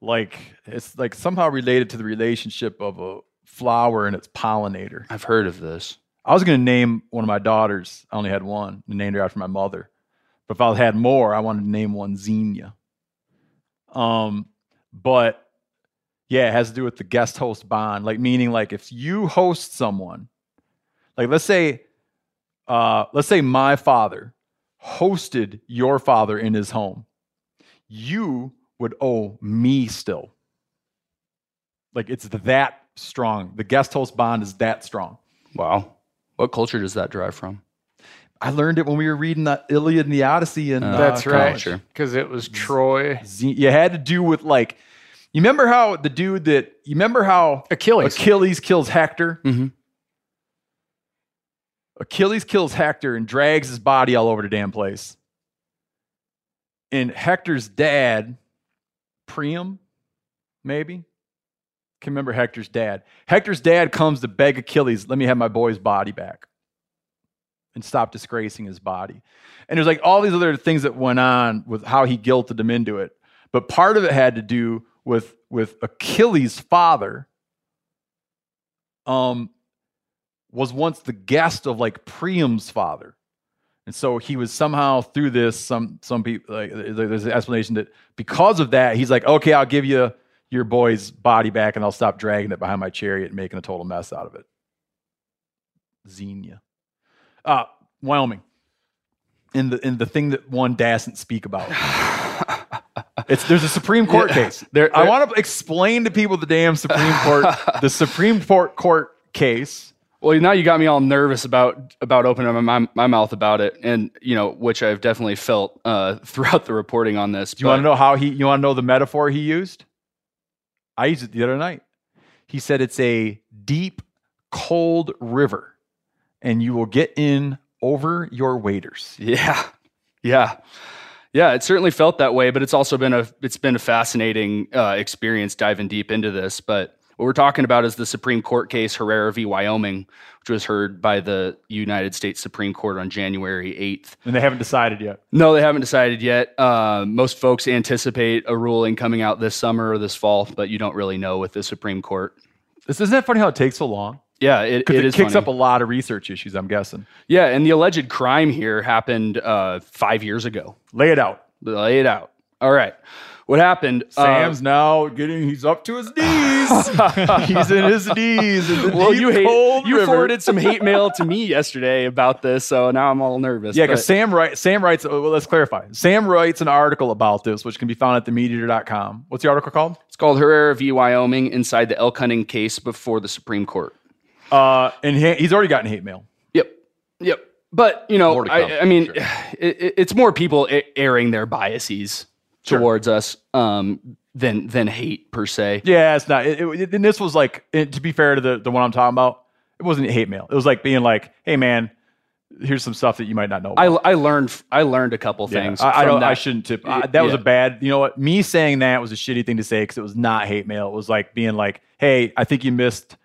Like it's like somehow related to the relationship of a flower and its pollinator. I've heard of this. I was going to name one of my daughters. I only had one. and named her after my mother. But if I had more, I wanted to name one Xenia. Um, but yeah, it has to do with the guest host bond. Like meaning, like if you host someone, like let's say uh, let's say my father hosted your father in his home, you would owe me still. Like it's that strong. The guest host bond is that strong. Wow. What culture does that derive from? I learned it when we were reading the Iliad and the Odyssey. And That's uh, right. Because it was Troy. Z- You had to do with like, you remember how the dude that you remember how Achilles. Achilles kills Hector. Mm-hmm. Achilles kills Hector and drags his body all over the damn place. And Hector's dad, Priam, maybe can remember Hector's dad. Hector's dad comes to beg Achilles, "Let me have my boy's body back." And stop disgracing his body. And there's like all these other things that went on with how he guilted him into it. But part of it had to do with with Achilles' father um was once the guest of like Priam's father. And so he was somehow through this some some people like there's an explanation that because of that he's like okay I'll give you your boy's body back and I'll stop dragging it behind my chariot and making a total mess out of it. Xenia. Uh, Wyoming. In the in the thing that one doesn't speak about. it's there's a Supreme Court Yeah. case. There- I want to explain to people the damn Supreme Court the Supreme Court court case. Well, now you got me all nervous about about opening my, my, my mouth about it, and you know, which I've definitely felt uh, throughout the reporting on this. Do you want to know how he you want to know the metaphor he used? I used it the other night. He said it's a deep, cold river, and you will get in over your waders. Yeah, yeah, yeah. It certainly felt that way, but it's also been a it's been a fascinating uh, experience diving deep into this. But what we're talking about is the Supreme Court case Herrera v. Wyoming, which was heard by the United States Supreme Court on January eighth. And they haven't decided yet. No, they haven't decided yet. Uh, most folks anticipate a ruling coming out this summer or this fall, but you don't really know with the Supreme Court. This isn't that funny how it takes so long? Yeah, it, it it, is kicks funny. up a lot of research issues, I'm guessing. Yeah, and the alleged crime here happened uh, five years ago. Lay it out. Lay it out. All right. What happened? uh, Sam's now getting he's up to his knees. he's in his knees. In well, you hate, you river. forwarded some hate mail to me yesterday about this, so now I'm all nervous. Yeah, because Sam writes. Sam writes. Well, let's clarify. Sam writes an article about this, which can be found at themeateater.com. What's the article called? it's called Herrera v. Wyoming inside the elk hunting case before the Supreme Court. Uh, and he, he's already gotten hate mail. Yep. Yep. But you know, come, I, I mean, sure. it, it- it's more people airing their biases towards us um, than than hate per se. Yeah, it's not. It, it- and this was like, it- to be fair to the the one I'm talking about, it wasn't hate mail. It was like being like, "Hey, man, here's some stuff that you might not know." I, About. I learned I learned a couple Yeah, things. I, I from don't. I that. shouldn't tip. Y- I- that was a bad. You know what? Me saying that was a shitty thing to say because it was not hate mail. It was like being like, "Hey, I think you missed.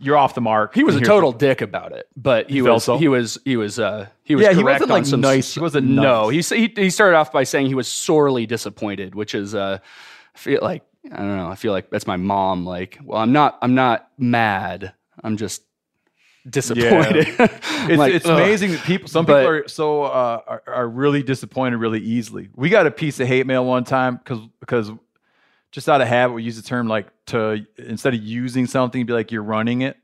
You're off the mark." He was a total the- dick about it, but he You felt was so? he was he was uh he was Yeah, he wasn't, on like, some nice. He wasn't no. nice. He, he he started off by saying he was sorely disappointed, which is uh I feel like I don't know. I feel like that's my mom. Like, well, I'm not I'm not mad. I'm just disappointed. It's, Like, it's amazing that people. Some But- people are so uh, are, are really disappointed really easily. We got a piece of hate mail one time because because just out of habit we use the term like to instead of using something be like you're running it.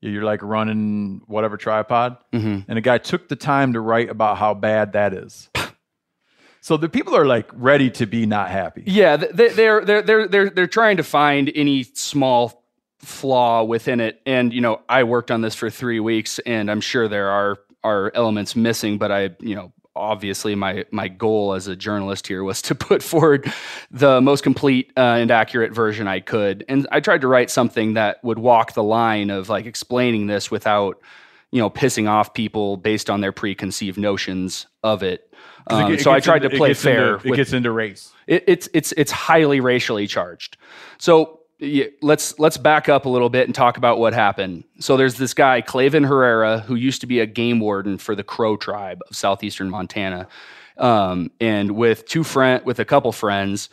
You're like running whatever tripod, Mhm. and a guy took the time to write about how bad that is. so the people are like ready to be not happy. Yeah, they, they're they're they're they're they're trying to find any small flaw within it. And you know, I worked on this for three weeks, and I'm sure there are are elements missing. But I, you know, obviously my my goal as a journalist here was to put forward the most complete uh, and accurate version I could. And I tried to write something that would walk the line of like explaining this without you know pissing off people based on their preconceived notions of it Um, get- it so I tried into- to it play gets into- fair. it with- gets into race. it, it's it's it's highly racially charged. So let's let's back up a little bit and talk about what happened. So there's this guy Clayvin Herrera who used to be a game warden for the Crow tribe of southeastern Montana, um, and with two friend with a couple friends.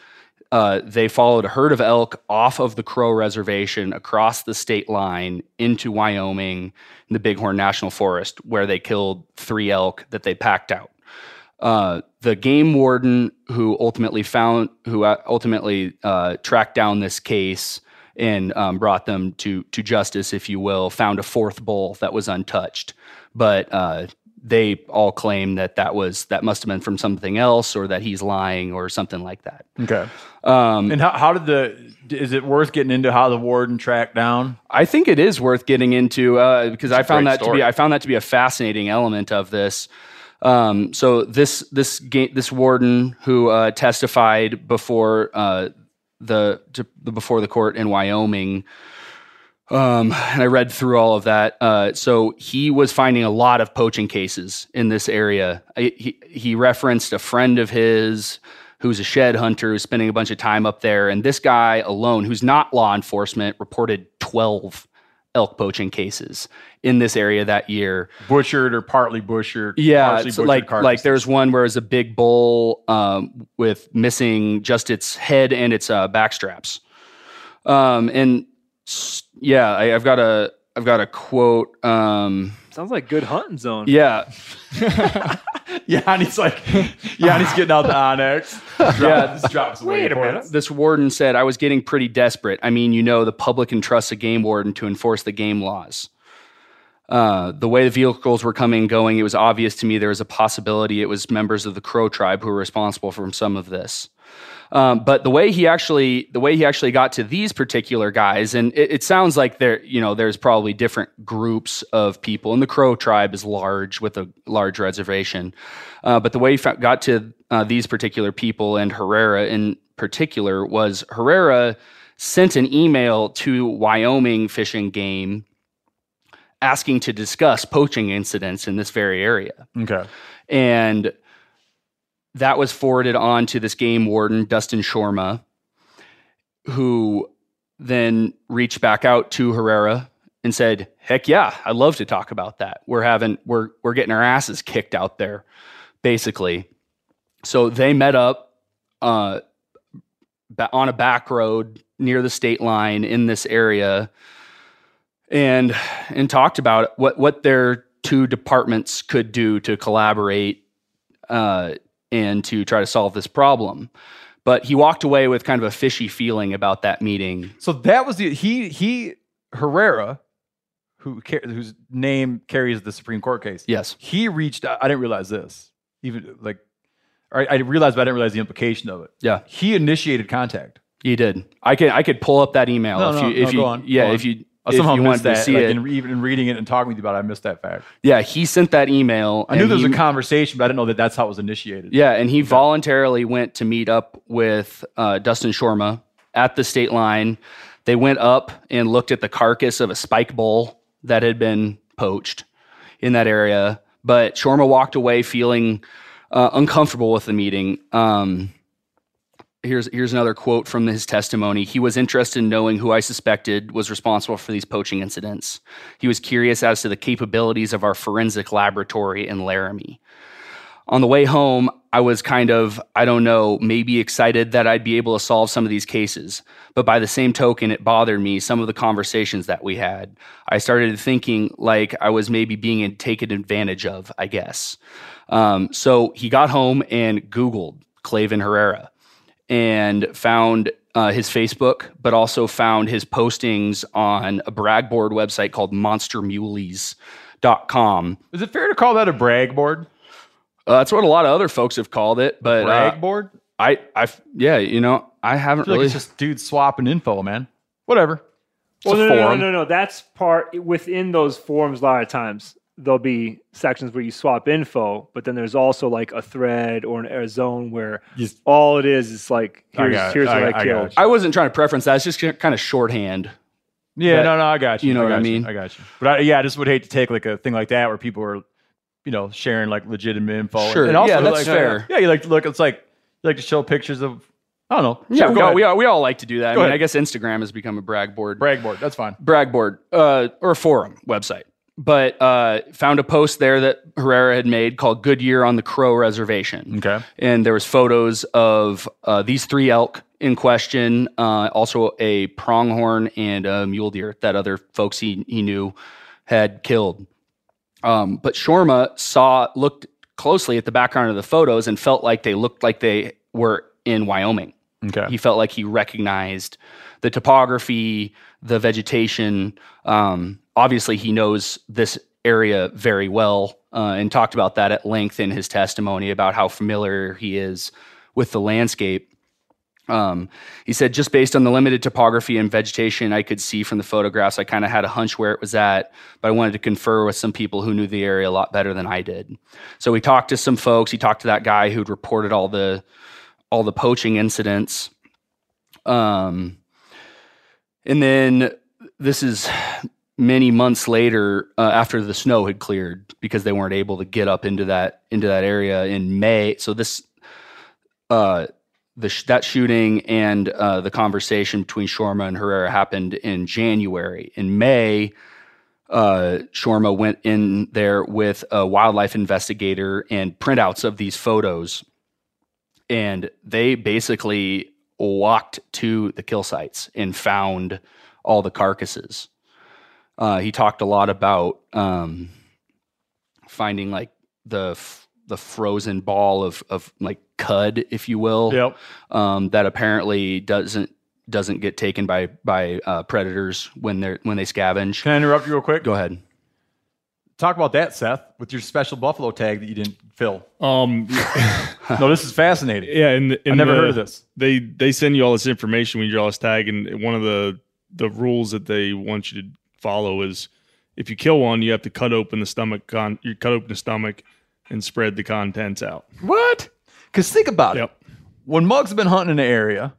Uh, they followed a herd of elk off of the Crow Reservation across the state line into Wyoming, in the Bighorn National Forest, where they killed three elk that they packed out uh, the game warden who ultimately found who uh, ultimately uh, tracked down this case and um, brought them to to justice, if you will, found a fourth bull that was untouched, but uh, they all claim that that was that must have been from something else or that he's lying or something like that. Okay. Um, And how, how did the? Is it worth getting into how the warden tracked down? I think it is worth getting into uh, because I found that to be I found that to be a fascinating element of this. Um, so this this ga- this warden who uh, testified before uh, the, to, before the court in Wyoming. Um, and I read through all of that. Uh, so he was finding a lot of poaching cases in this area. I, he, he referenced a friend of his who's a shed hunter who's spending a bunch of time up there. And this guy alone, who's not law enforcement, reported 12 elk poaching cases in this area that year. Butchered or partly butchered? Yeah, partially butchered like like carcasses? there's one where it's a big bull um, with missing just its head and its uh, back straps. Um, and yeah, I, I've got a I've got a quote. Um, Sounds like good hunting zone. yeah, Yeah, and he's like, yeah, and he's getting out the onX. yeah, this drops away. Wait a minute. this warden said I was getting pretty desperate. I mean, you know, the public entrusts a game warden to enforce the game laws. Uh, the way the vehicles were coming and going, it was obvious to me there was a possibility it was members of the Crow tribe who were responsible for some of this. Um, but the way he actually, the way he actually got to these particular guys, and it, it sounds like there, you know, there's probably different groups of people, and the Crow tribe is large with a large reservation. Uh, but the way he got to uh, these particular people and Herrera in particular was Herrera sent an email to Wyoming Fish and Game asking to discuss poaching incidents in this very area. Okay. And that was forwarded on to this game warden, Dustin Shorma, who then reached back out to Herrera and said, Heck yeah, I'd love to talk about that. We're having we're we're getting our asses kicked out there, basically. So they met up uh, on a back road near the state line in this area and and talked about what what their two departments could do to collaborate uh, and to try to solve this problem. But he walked away with kind of a fishy feeling about that meeting. So that was the he he Herrera, who whose name carries the Supreme Court case. Yes. He reached. out- I didn't realize this. Even like, I, I realized, but I didn't realize the implication of it. Yeah. He initiated contact. He did. I could I could pull up that email No, if no, you if no, you go on, yeah if you I somehow you missed that. see like it. in, even in reading it and talking with you about it, I missed that fact. yeah, he sent that email. I knew there was he- a conversation, but I didn't know that that's how it was initiated. Yeah, and he voluntarily went to meet up with uh, Dustin Shorma at the state line. They went up and looked at the carcass of a spike bull that had been poached in that area. But Shorma walked away feeling uh, uncomfortable with the meeting. Um, here's here's another quote from his testimony. He was interested in knowing who I suspected was responsible for these poaching incidents. He was curious as to the capabilities of our forensic laboratory in Laramie on the way home, I was kind of, I don't know, maybe excited that I'd be able to solve some of these cases. But by the same token, it bothered me some of the conversations that we had. I started thinking like I was maybe being taken advantage of, I guess. Um, so he got home and Googled Clayvin Herrera and found uh, his Facebook, but also found his postings on a brag board website called monstermuleys.com. Is it fair to call that a brag board? Uh, that's what a lot of other folks have called it, but Brag uh, board? I, I, yeah, you know, I I haven't feel like really. it's just dudes swapping info, man. Whatever. It's Well, a no, no, no, no, no. That's part within those forums. A lot of times there'll be sections where you swap info, but then there's also like a thread or an, a zone where Just- all it is is like I here's, got here's what I- I, I got killed. I wasn't trying to preference that. It's just kind of shorthand. Yeah, But- no, no, I got you. you know what I got you. mean? I got you. But I, yeah, I just would hate to take like a thing like that where people are, you know, sharing like legitimate info. Sure. And also, Yeah, that's like, fair. Yeah, you like to look. It's like you like to show pictures of. I don't know. Yeah, Sure, we go all, we all we all like to do that. Go I mean, ahead. I guess Instagram has become a brag board. brag board. That's fine. brag board uh, or a forum website. But uh, found a post there that Herrera had made called "Goodyear on the Crow Reservation." Okay. and there was photos of uh, these three elk in question, uh, also a pronghorn and a mule deer that other folks he he knew had killed. Um, but Shorma saw looked closely at the background of the photos and felt like they looked like they were in Wyoming. Okay. He felt like he recognized the topography, the vegetation. Um, obviously, he knows this area very well uh, and talked about that at length in his testimony about how familiar he is with the landscape. Um, he said, just based on the limited topography and vegetation I could see from the photographs, I kind of had a hunch where it was at, but I wanted to confer with some people who knew the area a lot better than I did. So we talked to some folks. He talked to that guy who'd reported all the all the poaching incidents. Um, and then this is many months later uh, after the snow had cleared because they weren't able to get up into that into that area in May. So this uh, the sh- that shooting and uh, the conversation between Shorma and Herrera happened in January. In May, uh, Shorma went in there with a wildlife investigator and printouts of these photos, and they basically walked to the kill sites and found all the carcasses. Uh, he talked a lot about um, finding like the f- the frozen ball of of like cud, if you will. Yep. Um, that apparently doesn't doesn't get taken by by uh, predators when they're when they scavenge. Can I interrupt you real quick? Go ahead. Talk about that, Seth, with your special buffalo tag that you didn't fill. Um, no, this is fascinating. Yeah, and, I never heard of this. They they send you all this information when you draw this tag, and one of the the rules that they want you to follow is if you kill one, you have to cut open the stomach con you cut open the stomach and spread the contents out. What? Because think about it. When mugs have been hunting in the area,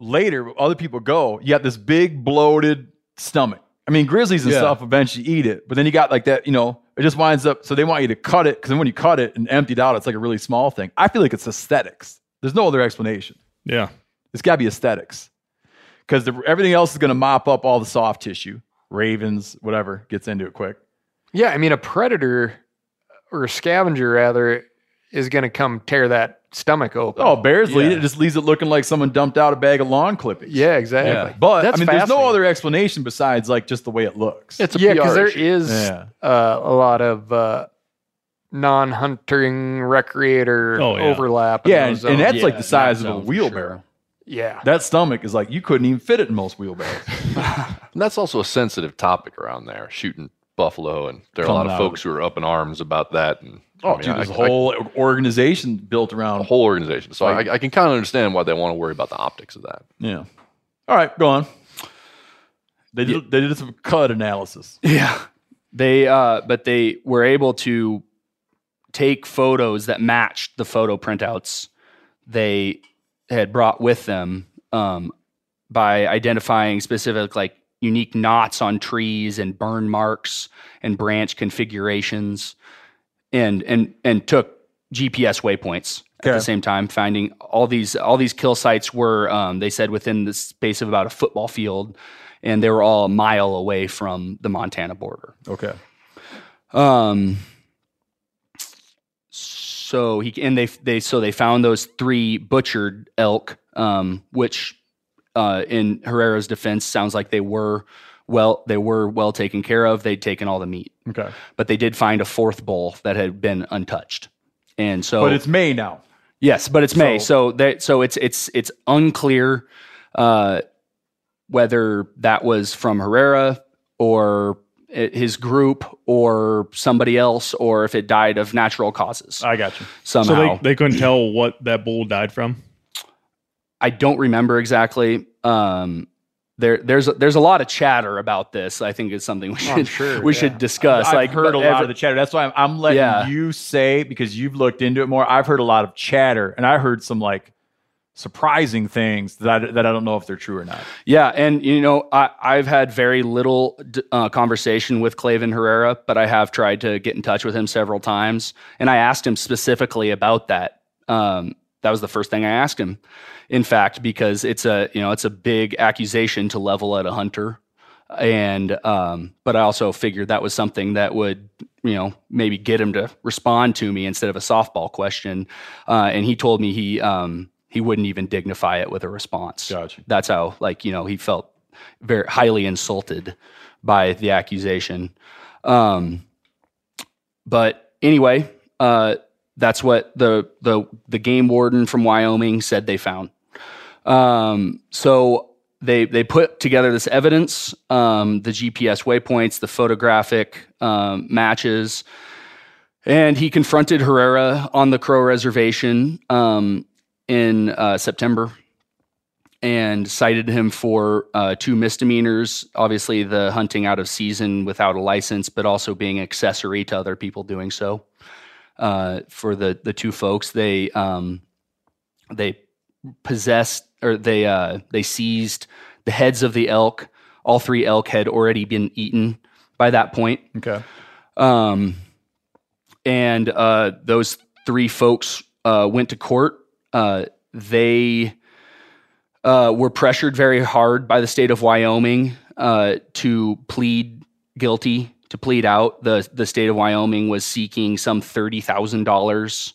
later other people go, you got this big bloated stomach. I mean, grizzlies and Yeah. stuff eventually eat it, but then you got like that, you know, it just winds up. So they want you to cut it because then when you cut it and empty it out, it's like a really small thing. I feel like it's aesthetics. There's no other explanation. Yeah. It's got to be aesthetics because everything else is going to mop up all the soft tissue. Ravens, whatever, gets into it quick. Yeah, I mean, a predator or a scavenger rather is going to come tear that stomach open. Oh, bears lead Yeah. it. Just leaves it looking like someone dumped out a bag of lawn clippings. Yeah, exactly. But That's I mean, there's no other explanation besides like just the way it looks. It's yeah, because there is Yeah. uh, a lot of uh, non-hunting recreator Oh, yeah. overlap. Yeah, and, and zones. that's like the size of a wheelbarrow. Yeah. That stomach is like you couldn't even fit it in most wheelbarrows. And that's also a sensitive topic around there, shooting buffalo, and there are a lot of out. folks who are up in arms about that. And Oh, I mean, dude, I- there's a I- whole organization built around a whole organization. So Like- I, I can kind of understand why they want to worry about the optics of that. Yeah. All right, go on. They did, they did some cut analysis. Yeah. They uh but they were able to take photos that matched the photo printouts they had brought with them um by identifying specific like unique knots on trees and burn marks and branch configurations and and and took GPS waypoints at the same time finding all these all these kill sites were um, they said within the space of about a football field and they were all a mile away from the Montana border. Okay. Um. So he and they they so they found those three butchered elk, um, which, uh, in Herrera's defense, sounds like they were well they were well taken care of. They'd taken all the meat, Okay. but they did find a fourth bull that had been untouched, and so but it's May now. Yes, but it's May, So- so that so it's it's it's unclear uh, whether that was from Herrera or his group or somebody else, or if it died of natural causes. I got you. Somehow, So they, they couldn't tell what that bull died from. I don't remember exactly. Um, there, there's there's a lot of chatter about this. I think it's something we Oh, should sure, we yeah. should discuss. I've like heard but a lot every- of the chatter. That's why I'm, I'm letting Yeah. you say because you've looked into it more. I've heard a lot of chatter, and I heard some like surprising things that I, that I don't know if they're true or not. Yeah, and you know, I, I've had very little uh, conversation with Clayvin Herrera, but I have tried to get in touch with him several times, and I asked him specifically about that. Um, that was the first thing I asked him. In fact, because it's a you know it's a big accusation to level at a hunter, and um, but I also figured that was something that would you know maybe get him to respond to me instead of a softball question, uh, and he told me he um, he wouldn't even dignify it with a response. Gotcha. That's how like you know he felt very highly insulted by the accusation. Um, but anyway, uh, that's what the the the game warden from Wyoming said they found. Um, so they they put together this evidence, um, the GPS waypoints, the photographic um, matches, and he confronted Herrera on the Crow Reservation um, in uh, September and cited him for uh, two misdemeanors. Obviously, the hunting out of season without a license, but also being accessory to other people doing so. Uh, for the the two folks, they um, they possessed or they uh, they seized the heads of the elk. All three elk had already been eaten by that point. Okay. Um, and uh, those three folks uh, went to court. Uh, they uh, were pressured very hard by the state of Wyoming uh, to plead guilty, to plead out. the The state of Wyoming was seeking some thirty thousand dollars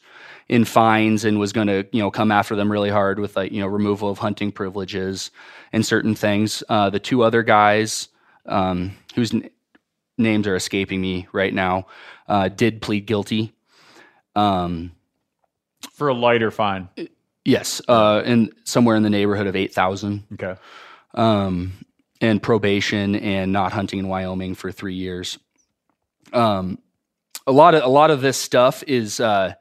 in fines and was going to you know come after them really hard with like you know removal of hunting privileges and certain things. Uh, the two other guys um, whose n- names are escaping me right now uh, did plead guilty. Um, For a lighter fine. Yes, uh, in somewhere in the neighborhood of eight thousand. Okay. Um, and probation and not hunting in Wyoming for three years. Um, a lot of a lot of this stuff is. Uh,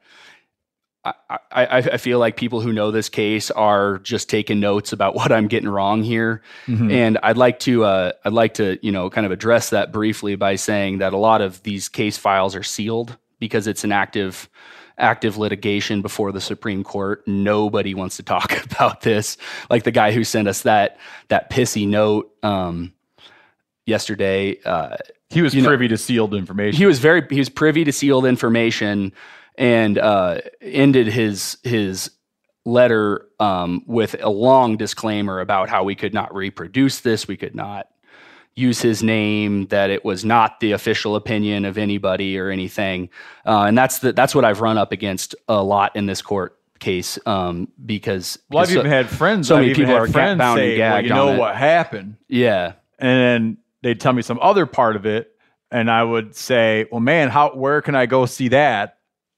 I, I, I feel like people who know this case are just taking notes about what I'm getting wrong here, Mhm. and I'd like to uh, I'd like to you know kind of address that briefly by saying that a lot of these case files are sealed because it's an active active litigation before the Supreme Court. Nobody wants to talk about this. Like the guy who sent us that that pissy note um, yesterday. Uh, He was you know- privy to sealed information. he was very he was privy to sealed information and uh, ended his his letter um, with a long disclaimer about how we could not reproduce this, we could not use his name, that it was not the official opinion of anybody or anything, uh, and that's the, that's what I've run up against a lot in this court case um, because well, I've so- even had friends. so I've many people are friends bound say, and well, you know on it. what happened, Yeah, and then they'd tell me some other part of it, and I would say, "Well, man, how where can I go see that?"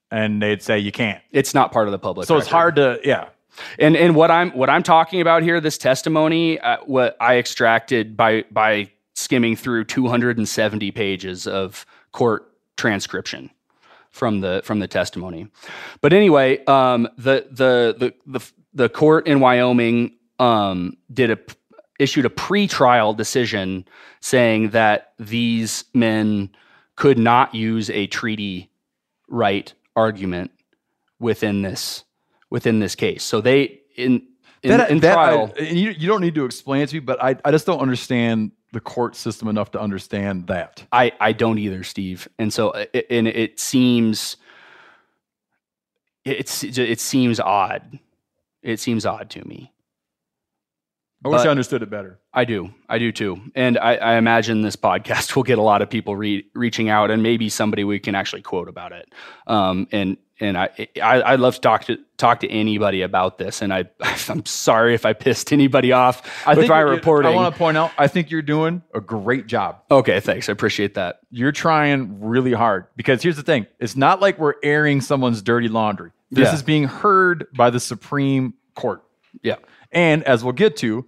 And they'd say, "You can't." it's not part of the public. So it's hard to, yeah. And and what I'm what I'm talking about here, this testimony, uh, what I extracted by by skimming through 270 pages of court transcription from the from the testimony. But anyway, um, the, the the the the court in Wyoming um, did a issued a pretrial decision saying that these men could not use a treaty right argument within this within this case. So they in in, That- in that I- trial. and you, you don't need to explain it to me, but I, I just don't understand the court system enough to understand that. I, I don't either, Steve. And so, it, and it seems, it's, it seems odd. It seems odd to me. I wish But- I understood it better. I do. I do too. And I, I imagine this podcast will get a lot of people re- reaching out and maybe somebody we can actually quote about it. Um, and, and I, I, I'd love to talk to, talk to anybody about this. And I, I'm sorry if I pissed anybody off I with my reporting. I want to point out, I think you're doing a great job. okay. Thanks. I appreciate that. You're trying really hard because here's the thing it's not like we're airing someone's dirty laundry. This Yeah. is being heard by the Supreme Court. Yeah. And as we'll get to,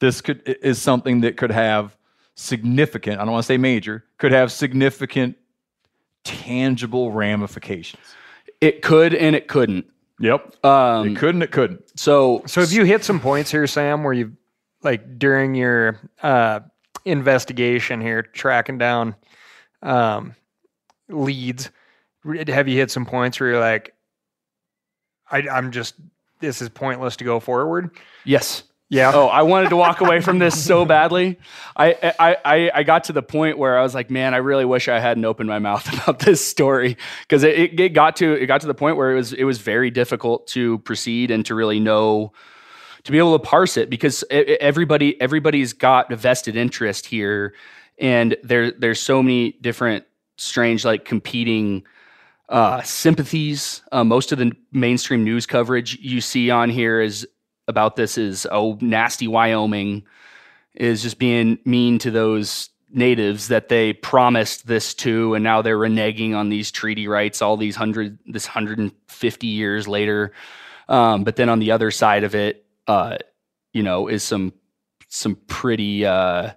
this could is something that could have significant, I don't want to say major, could have significant tangible ramifications. It could, and it couldn't. Yep. Um, it couldn't. it couldn't. So, So have you hit some points here, Sam, where you like during your uh, investigation here, tracking down um, leads? Have you hit some points where you're like, I, I'm just this is pointless to go forward? yes. Yeah. Oh, I wanted to walk away from this so badly. I, I, I, I got to the point where I was like, man, I really wish I hadn't opened my mouth about this story because it, it, got to it got to the point where it was it was very difficult to proceed and to really know to be able to parse it because everybody everybody's got a vested interest here, and there there's so many different strange like competing uh, sympathies. Uh, most of the mainstream news coverage you see on here is about this is oh nasty Wyoming is just being mean to those natives that they promised this to and now they're reneging on these treaty rights all these hundred this 150 years later um, but then on the other side of it uh, you know is some some pretty uh,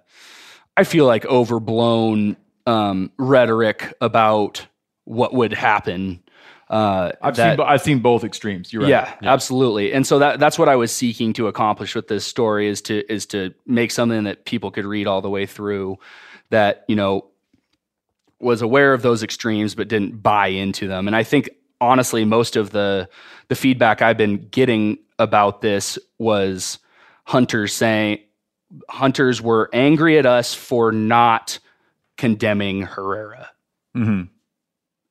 I feel like overblown um, rhetoric about what would happen. Uh, I've that- seen I've seen both extremes. You're right. yeah, absolutely. And so that that's what I was seeking to accomplish with this story is to is to make something that people could read all the way through that, you know, was aware of those extremes but didn't buy into them. And I think honestly most of the the feedback I've been getting about this was hunters saying hunters were angry at us for not condemning Herrera hmm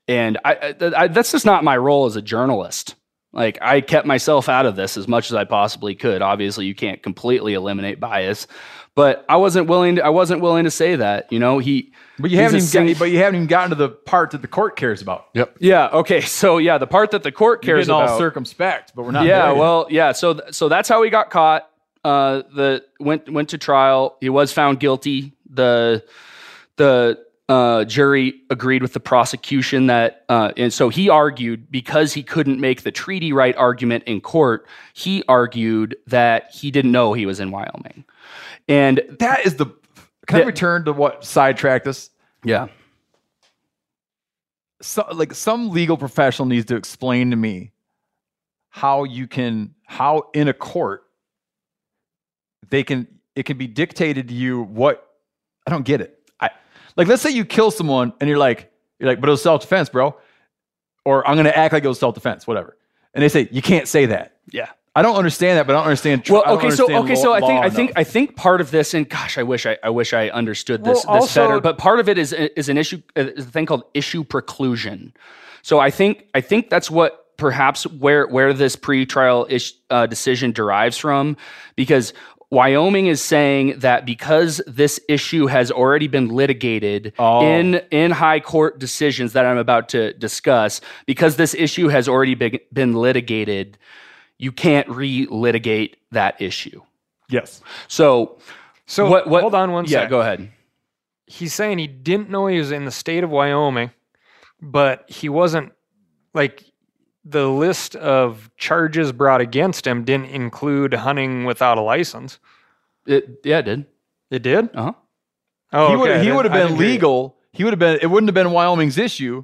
and I, I, I that's just not my role as a journalist like i kept myself out of this as much as i possibly could obviously you can't completely eliminate bias but i wasn't willing to i wasn't willing to say that you know he But you haven't even sim- got, but you haven't even gotten to the part that the court cares about. Yep. yeah okay so yeah the part that the court You're cares getting all about circumspect, but we're not. yeah there yet. well yeah so th- so that's how he got caught uh the went went to trial he was found guilty the the uh, jury agreed with the prosecution that, uh, and so he argued because he couldn't make the treaty right argument in court, he argued that he didn't know he was in Wyoming. And that is the. Can I return to what sidetracked us? yeah, so, like some legal professional needs to explain to me how you can how in a court they can it can be dictated to you what I don't get it. I like let's say you kill someone and you're like you're like but it was self defense, bro, or I'm gonna act like it was self defense, whatever, and they say you can't say that. yeah. I don't understand that, but I don't understand. tr- Well, I don't okay, so okay, law- so I think I think enough. I think part of this, and gosh, I wish I, I wish I understood this Well, this better. But part of it is is an issue, is a thing called issue preclusion. So I think I think that's what perhaps where where this pretrial ish, uh, decision derives from, because Wyoming is saying that because this issue has already been litigated Oh. in in high court decisions that I'm about to discuss, because this issue has already been, been litigated, you can't re-litigate that issue. yes. So, So what? What? hold on one yeah, go ahead. He's saying he didn't know he was in the state of Wyoming, but he wasn't like the list of charges brought against him didn't include hunting without a license. It, yeah, it did. It did? Uh huh. Oh, he would okay. he would have been didn't hear you. legal. He would have been. It wouldn't have been Wyoming's issue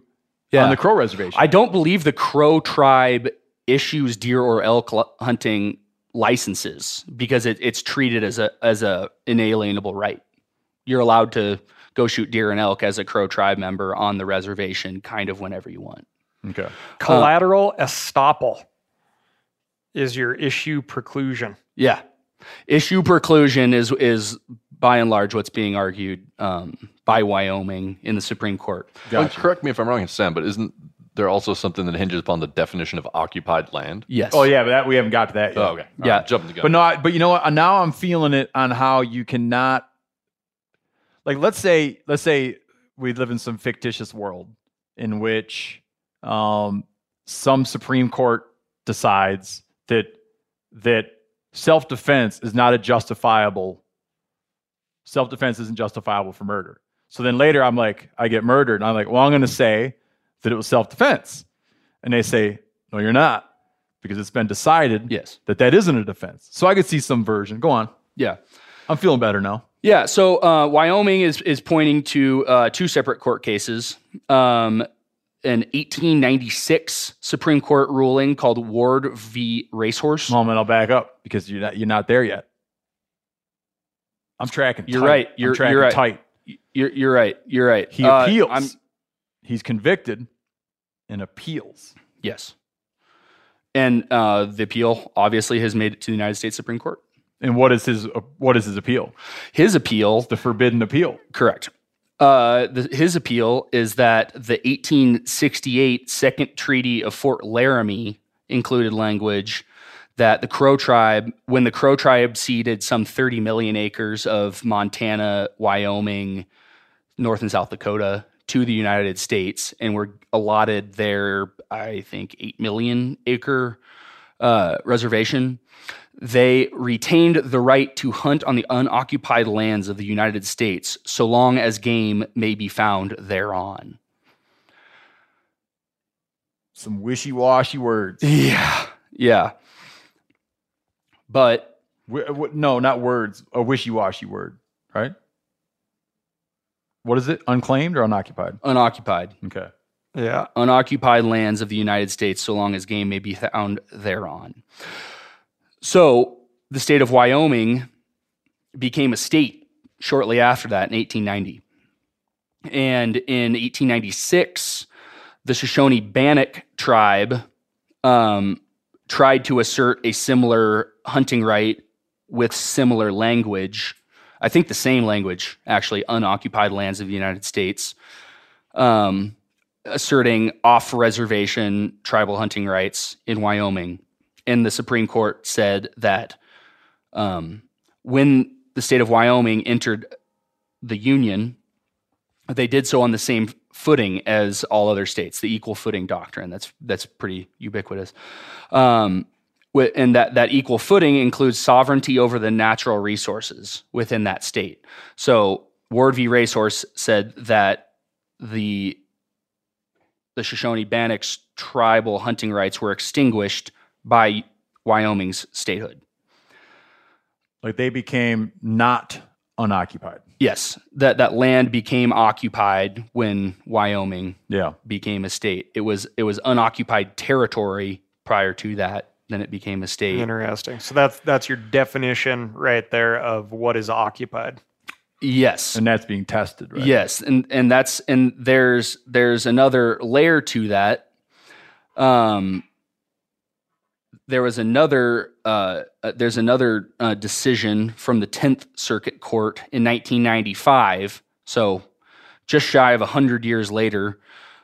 Yeah. on the Crow Reservation. I don't believe the Crow tribe issues deer or elk hunting licenses because it, it's treated as a as a inalienable right. You're allowed to go shoot deer and elk as a Crow tribe member on the reservation, kind of whenever you want. Okay. Collateral estoppel is your issue preclusion. Yeah, issue preclusion is is by and large what's being argued um, by Wyoming in the Supreme Court. Well, correct me if I'm wrong, Sam, but isn't there also something that hinges upon the definition of occupied land? Yes. Oh yeah, but that we haven't got to that yet. Oh, okay. All Yeah. right, jumping the gun. But no, I- but you know what? Now I'm feeling it on how you cannot, like, let's say, let's say we live in some fictitious world in which um, some Supreme Court decides that that self defense is not a justifiable. Self defense isn't justifiable for murder. So then later, I'm like, I get murdered, and I'm like, well, I'm going to say that it was self defense, and they say, no, you're not, because it's been decided Yes. that that isn't a defense. So I could see some version. Go on. Yeah. I'm feeling better now. Yeah, so uh, Wyoming is is pointing to uh, two separate court cases. Um, an 1896 Supreme Court ruling called Ward v. Racehorse. Moment, I'll back up because you're not you're not there yet. I'm tracking. You're tight. right. I'm You're- tracking you're right. tight. You're you're right. You're right. He Uh, appeals. I'm, He's convicted and appeals. yes, and uh, the appeal obviously has made it to the United States Supreme Court. And what is his what is his appeal? His appeal The forbidden appeal. Correct. Uh, the, his appeal is that the 1868 Second Treaty of Fort Laramie included language that the Crow tribe, when the Crow tribe ceded some 30 million acres of Montana, Wyoming, North and South Dakota to the United States and were allotted their, I think, 8 million acre uh, reservation, they retained the right to hunt on the unoccupied lands of the United States so long as game may be found thereon. Some wishy washy words. Yeah. Yeah. But Wi- uh, wi- no, not words. A wishy-washy word, right? What is it? Unclaimed or unoccupied? Unoccupied. Okay. Yeah. unoccupied lands of the United States so long as game may be found thereon. So the state of Wyoming became a state shortly after that in 1890. And in 1896, the Shoshone Bannock tribe um, tried to assert a similar hunting right with similar language. I think the same language, actually, unoccupied lands of the United States. Um, asserting off reservation tribal hunting rights in Wyoming. And the Supreme Court said that um, when the state of Wyoming entered the Union, they did so on the same footing as all other states, the equal footing doctrine. That's that's pretty ubiquitous. Um, and that, that equal footing includes sovereignty over the natural resources within that state. So Ward v. Racehorse said that the the Shoshone Bannock's tribal hunting rights were extinguished by Wyoming's statehood. Like they became not unoccupied. Yes, that that land became occupied when Wyoming Yeah. became a state. It was it was unoccupied territory prior to that. Then it became a state. Interesting. So that's that's your definition right there of what is occupied. Yes. And that's being tested, right? Yes, and and that's and there's there's another layer to that. Um, there was another uh, uh, there's another uh, decision from the Tenth Circuit Court in 1995. So just shy of hundred years later,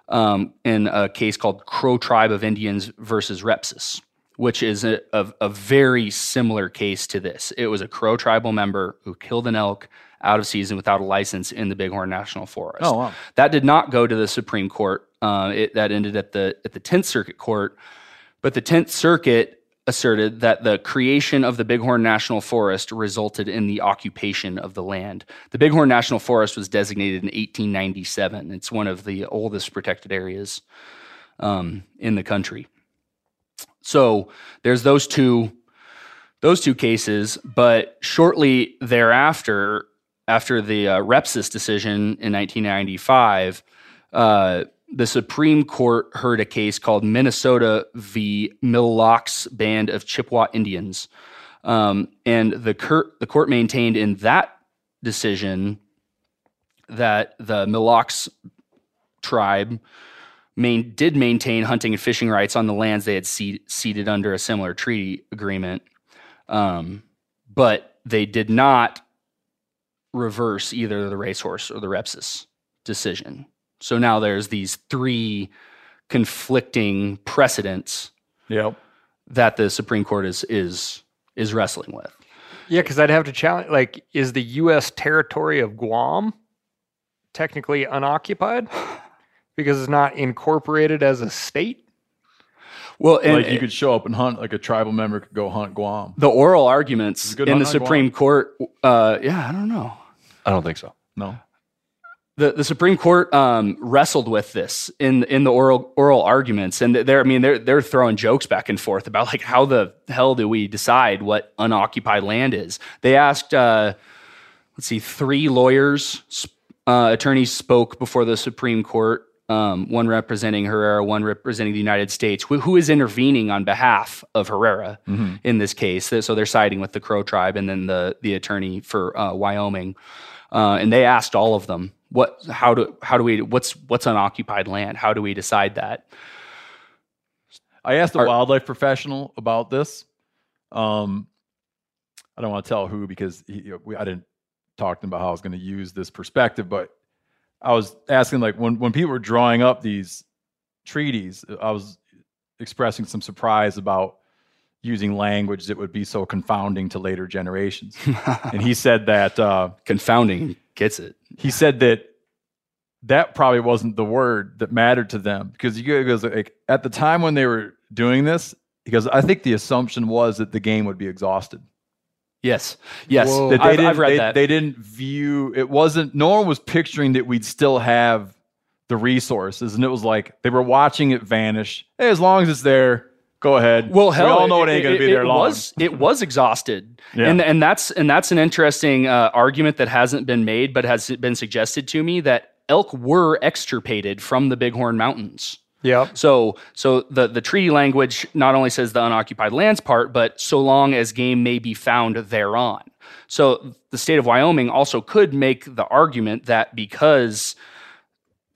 um, in a case called Crow Tribe of Indians versus Repsis, which is a, a, a very similar case to this. It was a Crow tribal member who killed an elk out of season without a license in the Bighorn National Forest. Oh, wow. That did not go to the Supreme Court. Uh, it, that ended at the at the Tenth Circuit Court, but the Tenth Circuit asserted that the creation of the Bighorn National Forest resulted in the occupation of the land. The Bighorn National Forest was designated in 1897. It's one of the oldest protected areas um, in the country. So there's those two those two cases, but shortly thereafter, after the uh, Repsis decision in 1995, uh, the Supreme Court heard a case called Minnesota v. Mille Lacs Band of Chippewa Indians, um, and the cur- the court maintained in that decision that the Mille Lacs tribe main, did maintain hunting and fishing rights on the lands they had cede- ceded under a similar treaty agreement, um, but they did not reverse either the racehorse or the Repsis decision. So now there's these three conflicting precedents Yep. that the Supreme Court is is is wrestling with. Yeah, because I'd have to challenge. Like, is the U.S. territory of Guam technically unoccupied because it's not incorporated as a state? Well, and like you could show up and hunt, like a tribal member could go hunt Guam. the oral arguments in the hunt on Guam? Supreme Court, uh, yeah, I don't know. I don't think so. No. The the Supreme Court um, wrestled with this in in the oral oral arguments, and they're I mean they're they're throwing jokes back and forth about like how the hell do we decide what unoccupied land is? They asked, uh, let's see, three lawyers, uh, attorneys spoke before the Supreme Court. Um, one representing Herrera, one representing the United States. Who, who is intervening on behalf of Herrera in this case? So they're siding with the Crow tribe, and then the the attorney for uh, Wyoming uh, and they asked all of them what how do how do we what's what's unoccupied land how do we decide that I asked a Are- wildlife professional about this. Um, I don't want to tell who because he, we, I didn't talk to him about how I was going to use this perspective, but I was asking like when when people were drawing up these treaties, I was expressing some surprise about using language that would be so confounding to later generations. and he said that uh, confounding gets it. He said that that probably wasn't the word that mattered to them because he goes like at the time when they were doing this because I think the assumption was that the game would be exhausted. yes. Yes. That they I've, didn't, I've read they, that. they didn't view it wasn't no one was picturing that we'd still have the resources. And it was like they were watching it vanish. Hey, as long as it's there, Go ahead. Well, hell, we all know it, ain't going to be there it long. Was, it was exhausted, Yeah. and and that's and that's an interesting uh, argument that hasn't been made, but has been suggested to me that elk were extirpated from the Bighorn Mountains. Yeah. So so the the treaty language not only says the unoccupied lands part, but so long as game may be found thereon. So the state of Wyoming also could make the argument that because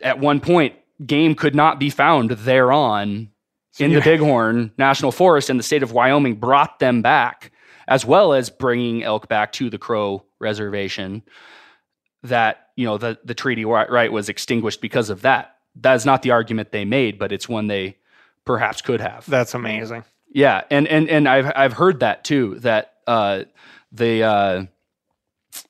at one point game could not be found thereon in the Bighorn National Forest and the state of Wyoming brought them back as well as bringing elk back to the Crow reservation that you know the the treaty right was extinguished because of that that is not the argument they made but it's one they perhaps could have That's amazing. yeah, and and and I've I've heard that too. That uh, the uh,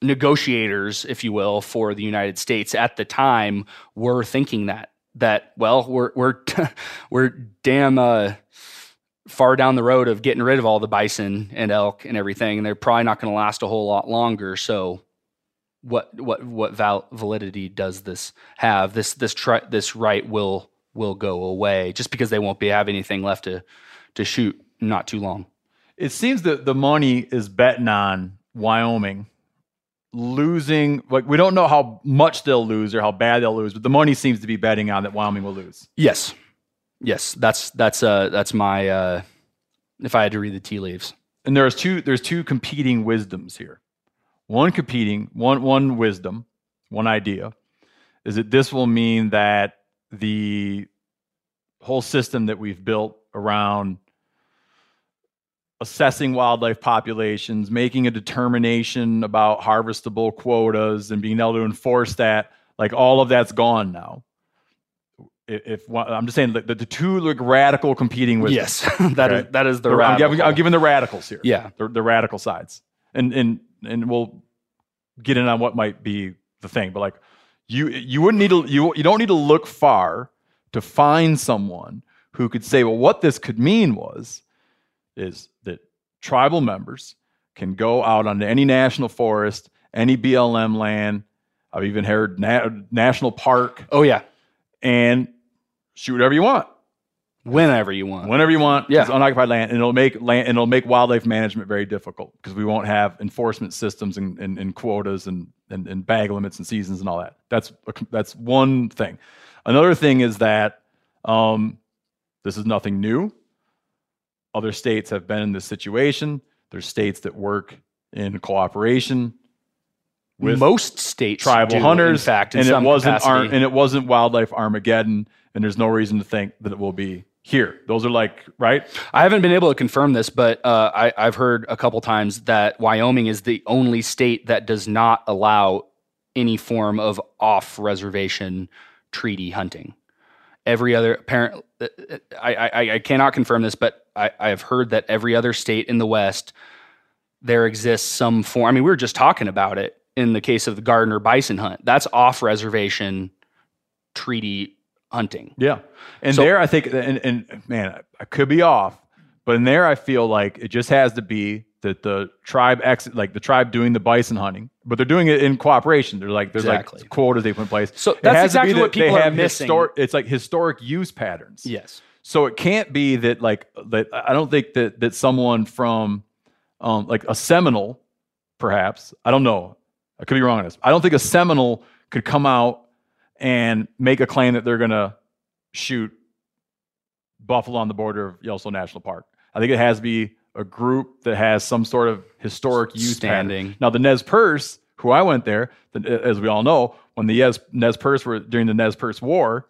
negotiators, if you will, for the United States at the time were thinking that that well, we're we're we're damn uh, far down the road of getting rid of all the bison and elk and everything, and they're probably not going to last a whole lot longer. So. What what what val- validity does this have? This this tri- this right will will go away just because they won't be have anything left to to shoot not too long. it seems that the money is betting on Wyoming losing. Like we don't know how much they'll lose or how bad they'll lose, but the money seems to be betting on that Wyoming will lose. Yes, yes, that's that's uh that's my uh if I had to read the tea leaves. And there's two there's two competing wisdoms here. One competing one one wisdom, one idea is that this will mean that the whole system that we've built around assessing wildlife populations, making a determination about harvestable quotas and being able to enforce that, like all of that's gone now. If, if I'm just saying the, the two like radical competing with Yes, that is Okay. that is the I'm radical. giving, I'm giving the radicals here. Yeah. the, the radical sides, and and and we'll get in on what might be the thing. But like, you you wouldn't need to you you don't need to look far to find someone who could say, well, what this could mean was is tribal members can go out onto any national forest, any BLM land. I've even heard na- national park Oh yeah, and shoot whatever you want whenever you want. whenever you want. Yeah. It's unoccupied land, and it'll make land and it'll make wildlife management very difficult because we won't have enforcement systems and, and, and quotas and, and and bag limits and seasons and all that. That's a, that's one thing. Another thing is that um, this is nothing new. Other states have been in this situation. There's states that work in cooperation with Most states tribal do, hunters, in fact, in and it wasn't Ar- and it wasn't wildlife Armageddon, and there's no reason to think that it will be here. Those are like right. I haven't been able to confirm this, but uh, I, I've heard a couple times that Wyoming is the only state that does not allow any form of off reservation treaty hunting. Every other parent, Uh, I, I, I cannot confirm this, but I, I have heard that every other state in the West, there exists some form. I mean, we were just talking about it in the case of the Gardiner bison hunt. That's off reservation treaty hunting. Yeah, and So- there I think, and, and man, I, I could be off, but in there I feel like it just has to be that the tribe ex, like the tribe doing the bison hunting, but they're doing it in cooperation. They're like there's Exactly. like quotas they put in place. So that's has to be exactly that what people they are have missing. histor- it's like historic use patterns. Yes. So it can't be that like that. I don't think that that someone from um, like a Seminole, perhaps I don't know. I could be wrong on this. I don't think a Seminole could come out and make a claim that they're going to shoot buffalo on the border of Yellowstone National Park. I think it has to be a group that has some sort of historic use pattern. Standing. Now the Nez Perce, who I went there, the, as we all know, when the Nez, Nez Perce were during the Nez Perce War,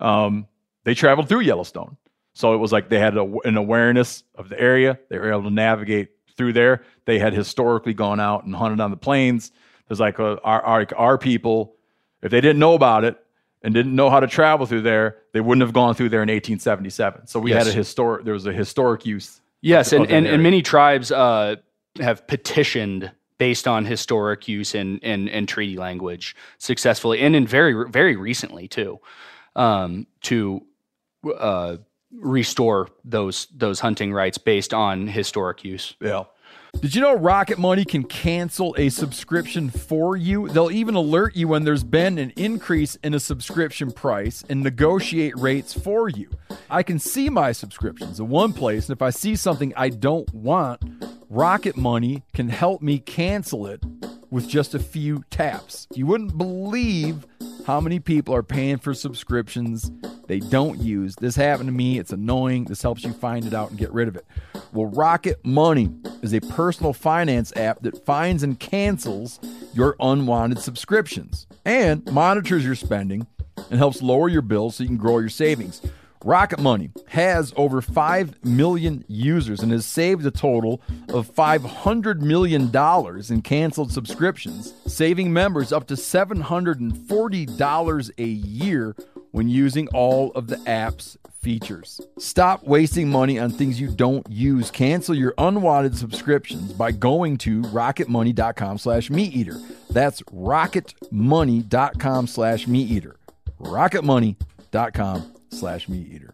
um, they traveled through Yellowstone. So it was like they had a, an awareness of the area. They were able to navigate through there. They had historically gone out and hunted on the plains. There's like a, our, our our people, if they didn't know about it and didn't know how to travel through there, they wouldn't have gone through there in 1877. So we Yes. had a historic. There was a historic use. Yes, and, and, and many tribes uh, have petitioned based on historic use and, and, and treaty language successfully, and in very very recently too, um, to uh, restore those those hunting rights based on historic use. Yeah. Did you know Rocket Money can cancel a subscription for you? They'll even alert you when there's been an increase in a subscription price and negotiate rates for you. I can see my subscriptions in one place, and if I see something I don't want, Rocket Money can help me cancel it with just a few taps. You wouldn't believe how many people are paying for subscriptions they don't use. This happened to me. It's annoying. This helps you find it out and get rid of it. Well, Rocket Money is a personal finance app that finds and cancels your unwanted subscriptions and monitors your spending and helps lower your bills so you can grow your savings. Rocket Money has over 5 million users and has saved a total of $500 million in canceled subscriptions, saving members up to $740 a year when using all of the app's features. Stop wasting money on things you don't use. Cancel your unwanted subscriptions by going to rocketmoney.com slash meateater. That's rocketmoney.com slash meateater. rocketmoney.com slash meateater.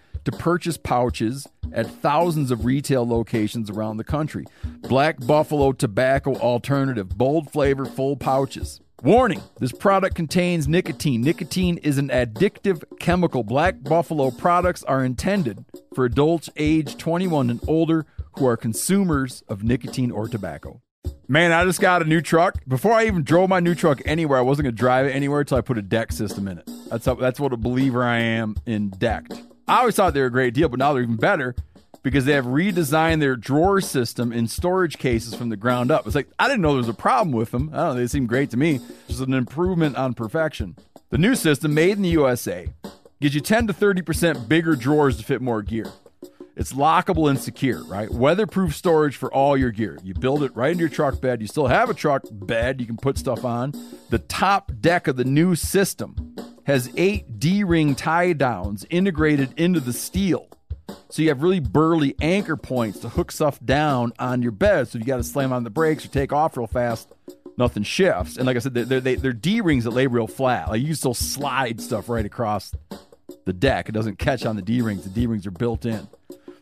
to purchase pouches at thousands of retail locations around the country. Black Buffalo Tobacco Alternative, bold flavor, full pouches. Warning this product contains nicotine. Nicotine is an addictive chemical. Black Buffalo products are intended for adults age 21 and older who are consumers of nicotine or tobacco. Man, I just got a new truck. Before I even drove my new truck anywhere, I wasn't going to drive it anywhere until I put a deck system in it. That's how, that's what a believer I am in decked. I always thought they were a great deal, but now they're even better because they have redesigned their drawer system in storage cases from the ground up. It's like I didn't know there was a problem with them. I don't know, they seem great to me. Just an improvement on perfection. The new system, made in the USA, gives you 10 to 30% bigger drawers to fit more gear. It's lockable and secure, right? Weatherproof storage for all your gear. You build it right into your truck bed. You still have a truck bed you can put stuff on. The top deck of the new system has eight D ring tie downs integrated into the steel. So you have really burly anchor points to hook stuff down on your bed. So you got to slam on the brakes or take off real fast. Nothing shifts. And like I said, they're, they're, they're D rings that lay real flat. Like you can still slide stuff right across the deck. It doesn't catch on the D rings. The D rings are built in.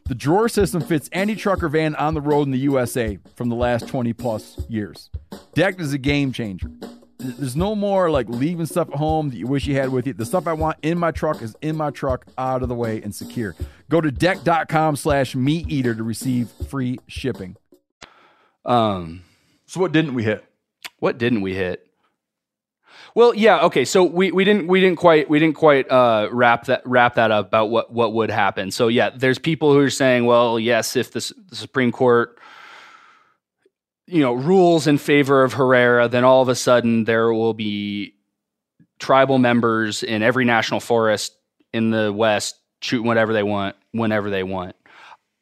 The drawer system fits any truck or van on the road in the USA from the last 20 plus years. Decked is a game changer. There's no more like leaving stuff at home that you wish you had with you. The stuff I want in my truck is in my truck, out of the way and secure. Go to decked.com slash meat eater to receive free shipping. Um, so what didn't we hit? What didn't we hit? Well, yeah, okay. So we, we didn't we didn't quite we didn't quite uh, wrap that wrap that up about what what would happen. So yeah, there's people who are saying, well, yes, if the, the Supreme Court you know rules in favor of Herrera, then all of a sudden there will be tribal members in every national forest in the West shooting whatever they want whenever they want.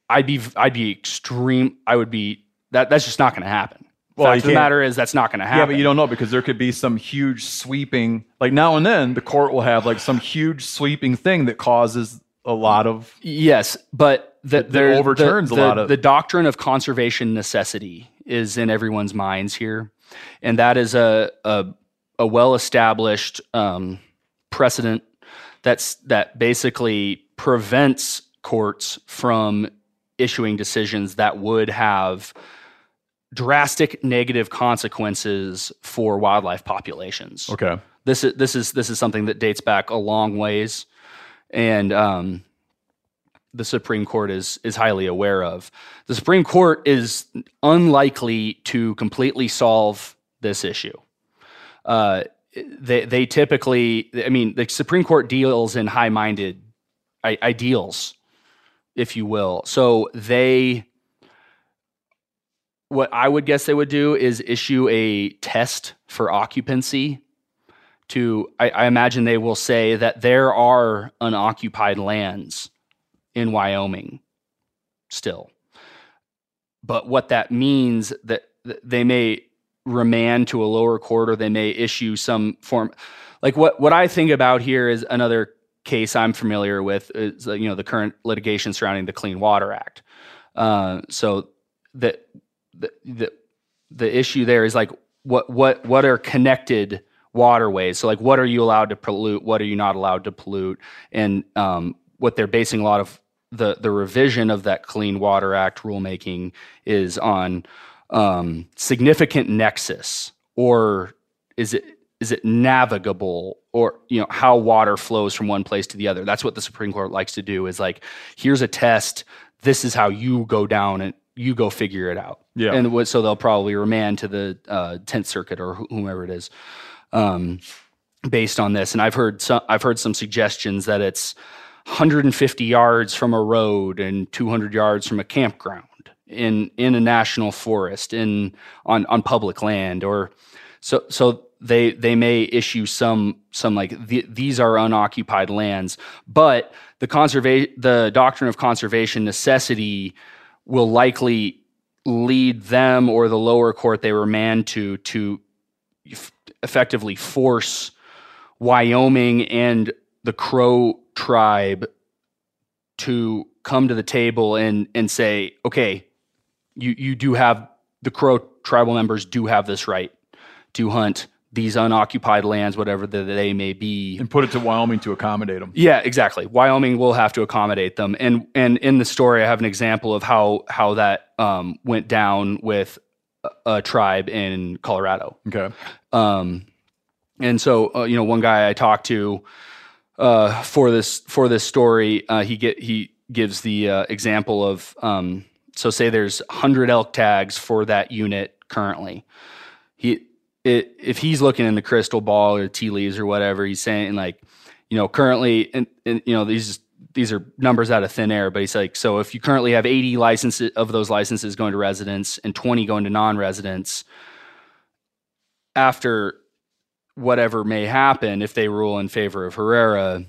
I'd be I'd be extreme. I would be that. That's just not going to happen. Well, Fact of the matter is that's not going to happen. Yeah, but you don't know because there could be some huge sweeping. Like now and then, the court will have like some huge sweeping thing that causes a lot of yes, but that there overturns the, a lot of the doctrine of conservation necessity is in everyone's minds here, and that is a a, a well established um, precedent that's that basically prevents courts from issuing decisions that would have drastic negative consequences for wildlife populations. Okay. This is this is this is something that dates back a long ways, and um, the Supreme Court is is highly aware of. The Supreme Court is unlikely to completely solve this issue. Uh, they they typically, I mean, the Supreme Court deals in high minded ideals, if you will. So they, what I would guess they would do is issue a test for occupancy. To I, I imagine they will say that there are unoccupied lands in Wyoming still. But what that means that that they may remand to a lower court or they may issue some form like what what I think about here is another case I'm familiar with is uh, you know the current litigation surrounding the Clean Water Act. Uh, so the, the the the issue there is like what what what are connected waterways? So like what are you allowed to pollute? What are you not allowed to pollute? And um, what they're basing a lot of the the revision of that Clean Water Act rulemaking is on um, significant nexus, or is it is it navigable, or you know how water flows from one place to the other? That's what the Supreme Court likes to do. Is like here's a test. This is how you go down and you go figure it out. Yeah. And what, so they'll probably remand to the uh, Tenth Circuit or wh- whomever it is, um, based on this. And I've heard some I've heard some suggestions that it's 150 yards from a road and 200 yards from a campground in in a national forest in on on public land or so so they they may issue some some like the, these are unoccupied lands but the conserva- the doctrine of conservation necessity will likely lead them or the lower court they remand to to effectively force Wyoming and the Crow tribe to come to the table and and say, okay, you you do have the Crow tribal members do have this right to hunt these unoccupied lands, whatever that they may be, and put it to Wyoming to accommodate them. Yeah, exactly. Wyoming will have to accommodate them, and and in the story, I have an example of how how that um, went down with a, a tribe in Colorado. Okay. Um, and so uh, you know, one guy I talked to uh, for this for this story, uh, he get he gives the uh, example of um, so say there's 100 elk tags for that unit currently. He it, if he's looking in the crystal ball or tea leaves or whatever, he's saying like, you know, currently, and, and you know these these are numbers out of thin air, but he's like, so if you currently have 80 licenses of those licenses going to residents and 20 going to non-residents, after whatever may happen, if they rule in favor of Herrera,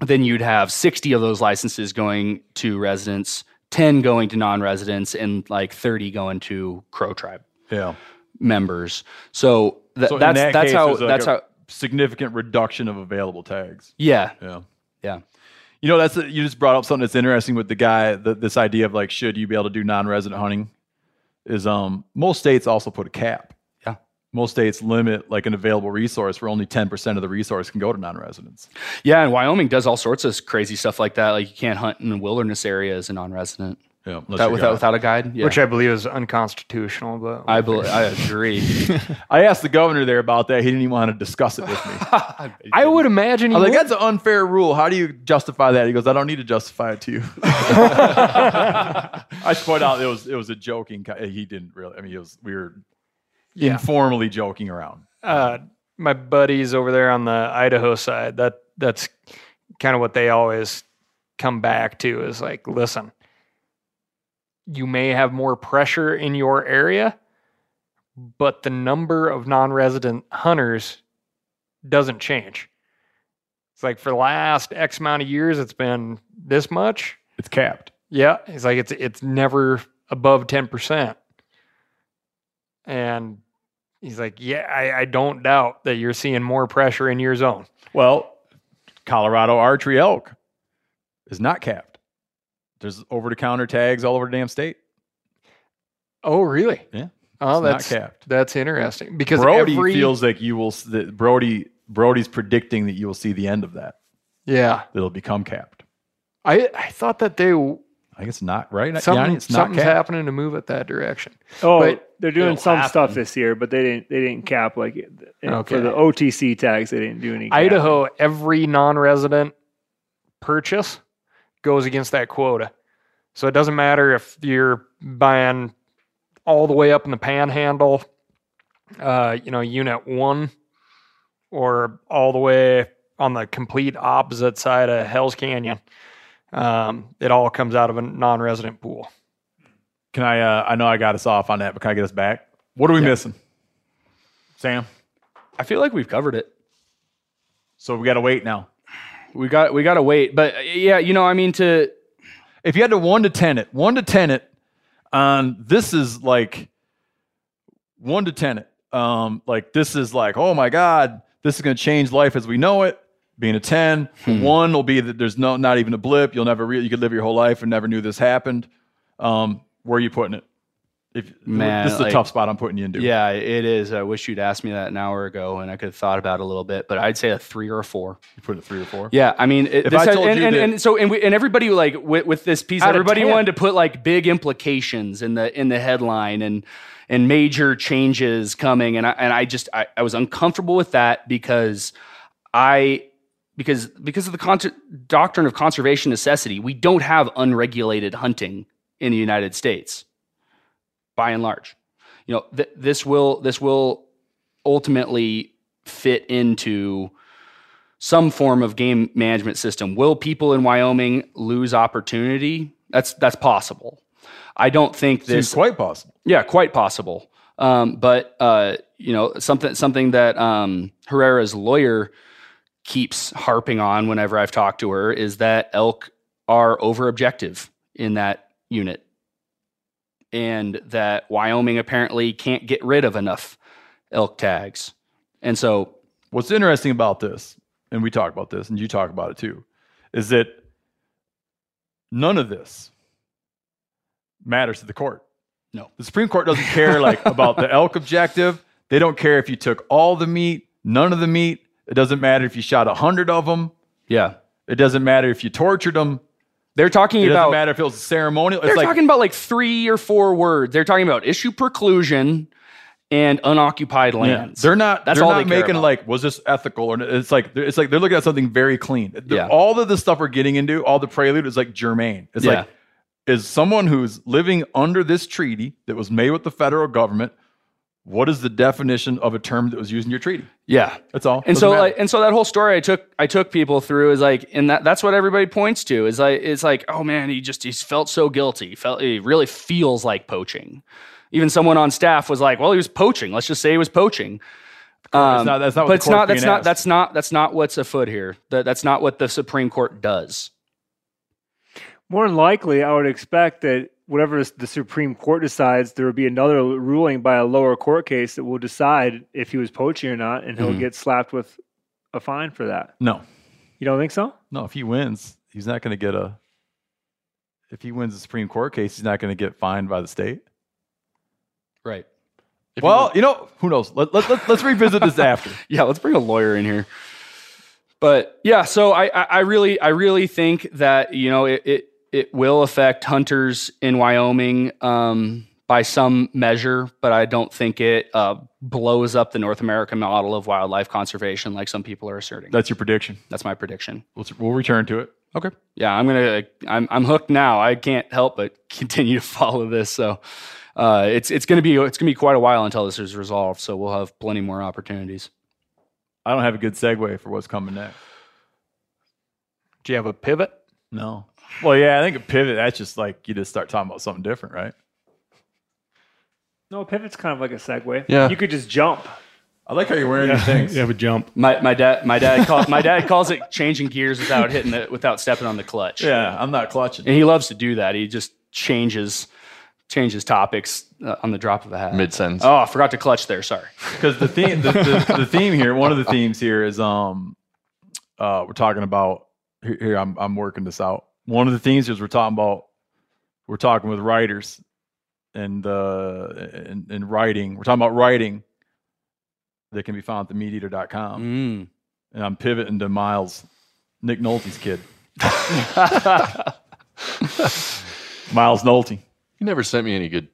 then you'd have 60 of those licenses going to residents, 10 going to non-residents, and like 30 going to Crow Tribe Yeah. members. So, th- So that's that that's case, how like that's a how significant reduction of available tags. yeah Yeah. yeah You know, that's you just brought up something that's interesting with the guy. The, this idea of like, should you be able to do non-resident hunting? Is um most states also put a cap. Yeah. Most states limit like an available resource where only ten percent of the resource can go to non-residents. yeah. And Wyoming does all sorts of crazy stuff like that. Like you can't hunt in wilderness areas as a non-resident. Yeah, unless Without, without, without a guide. Yeah. which I believe is unconstitutional. But I bel I agree. I asked the governor there about that. He didn't even want to discuss it with me. I would imagine I he was like, that's an unfair rule. How do you justify that? He goes, I don't need to justify it to you. I should point out it was it was a joking. He didn't really. I mean, it was we were Yeah. informally joking around. uh, my buddies over there on the Idaho side, that that's kind of what they always come back to is like, listen, you may have more pressure in your area, but the number of non-resident hunters doesn't change. It's like for the last X amount of years, it's been this much. It's capped. Yeah, it's like it's it's never above ten percent. And he's like, yeah, I, I don't doubt that you're seeing more pressure in your zone. Well, Colorado archery elk is not capped. There's over the counter tags all over the damn state. Oh, really? Yeah. Oh, that's capped. that's interesting because Brody every feels like you will. That Brody Brody's predicting that you will see the end of that. yeah. It'll become capped. I I thought that they I guess not right. something, Yanni, it's not something's capped. happening to move it that direction. Oh, But they're doing some happen. stuff this year, but they didn't. They didn't cap like Okay. for the OTC tags. They didn't do any. capping. Idaho, every non-resident purchase goes against that quota. So it doesn't matter if you're buying all the way up in the panhandle, uh, you know, unit one, or all the way on the complete opposite side of Hell's Canyon. Um, it all comes out of a non-resident pool. Can I? Uh, I know I got us off on that, but can I get us back? What are we missing, Sam? I feel like we've covered it. So we got to wait now. We got we got to wait, but uh, yeah, you know, I mean, to If you had to one to ten it, one to ten it, on this is like one to ten it. Um, like this is like, oh my god, this is going to change life as we know it. Being a ten, Hmm. one will be that there's no not even a blip. You'll never re- you could live your whole life and never knew this happened. Um, where are you putting it? If Man, this is a tough spot I'm putting you into. yeah, it is. I wish you'd asked me that an hour ago, and I could have thought about it a little bit. But I'd say a three or a four. you put it three or four. Yeah, I mean, it, If this I told and, you and, that- and so and, we, and everybody like with, with this piece, everybody wanted to put like big implications in the in the headline and and major changes coming, and I and I just I, I was uncomfortable with that because I because because of the con- doctrine of conservation necessity, we don't have unregulated hunting in the United States, by and large. You know, th- this will this will ultimately fit into some form of game management system. Will people in Wyoming lose opportunity? That's that's possible. I don't think this Seems quite possible. yeah, quite possible. Um, but uh, you know, something something that um, Herrera's lawyer keeps harping on whenever I've talked to her is that elk are over objective in that unit, and that Wyoming apparently can't get rid of enough elk tags. And so, What's interesting about this, and we talk about this, and you talk about it too, is that none of this matters to the court. No. The Supreme Court doesn't care like about the elk objective. They don't care if you took all the meat, none of the meat. It doesn't matter if you shot a hundred of them. yeah, It doesn't matter if you tortured them. they're talking It doesn't about matter if it was ceremonial. they're It's like talking about like three or four words. They're talking about issue preclusion and unoccupied Yeah. lands. They're not. That's they're all not they making like was this ethical or it's like it's like they're looking at something very clean. Yeah. All of the stuff we're getting into, all the prelude is like germane. It's Yeah. like is someone who's living under this treaty that was made with the federal government. What is the definition of a term that was used in your treaty? Yeah. That's all. And Doesn't so matter. like and so that whole story I took I took people through is like and that that's what everybody points to is like it's like oh man he just he's felt so guilty he felt he really feels like poaching. Even someone on staff was like well he was poaching let's just say he was poaching. Um, not- that's not but it's not that's not asked. that's not that's not what's afoot here. That that's not what the Supreme Court does. More than likely, I would expect that whatever the Supreme Court decides, there will be another ruling by a lower court case that will decide if he was poaching or not, and he'll Mhm. get slapped with a fine for that. no, You don't think so? no. If he wins, he's not going to get a. If he wins the Supreme Court case, he's not going to get fined by the state. Right. If Well, you know, who knows? Let, let, let, let's revisit this after. yeah, let's bring a lawyer in here. But yeah, so I, I, I really, I really think that you know it, it, it will affect hunters in Wyoming um, by some measure, but I don't think it uh, blows up the North American model of wildlife conservation like some people are asserting. That's your prediction. That's my prediction. Let's, we'll return to it. Okay. Yeah, I'm gonna, I'm, I'm hooked now. I can't help but continue to follow this. So. Uh, it's it's gonna be it's gonna be quite a while until this is resolved. So we'll have plenty more opportunities. I don't have a good segue for what's coming next. Do you have a pivot? No. Well, yeah, I think a pivot, that's just like you just start talking about something different, right? No, pivot's kind of like a segue. Yeah. You could just jump. I like how you're wearing your things. You have a jump. My my dad my dad call, my dad calls it changing gears without hitting it without stepping on the clutch. Yeah, I'm not clutching. And he loves to do that. He just changes changes topics uh, on the drop of a hat. Mid sentence. Oh, I forgot to clutch there. Sorry. Because the theme, the, the, the theme here, one of the themes here is, um, uh, we're talking about here. here I'm I'm working this out. One of the things is we're talking about we're talking with writers and uh and, and writing. We're talking about writing that can be found at themeateater.com. Mm. And I'm pivoting to Miles, Nick Nolte's kid. Miles Nolte. You never sent me any good,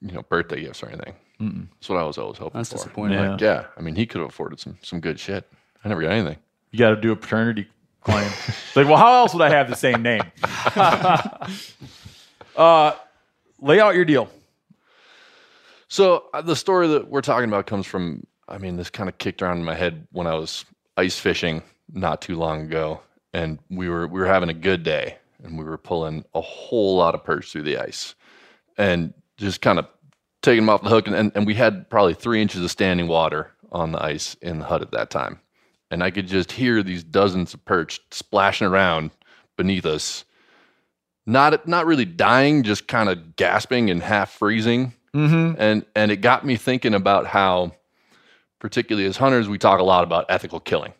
you know, birthday gifts or anything. Mm-mm. That's what I was always hoping That's for. disappointing. Yeah. Like, yeah, I mean, he could have afforded some some good shit. I never got anything. You got to do a paternity claim. Like, well, how else would I have the same name? uh, lay out your deal. So uh, the story that we're talking about comes from, I mean, this kind of kicked around in my head when I was ice fishing not too long ago, and we were we were having a good day, and we were pulling a whole lot of perch through the ice, and just kind of taking them off the hook, and, and, and we had probably three inches of standing water on the ice in the hut at that time, and I could just hear these dozens of perch splashing around beneath us, not not really dying, just kind of gasping and half freezing Mm-hmm. and and it got me thinking about how particularly as hunters we talk a lot about ethical killing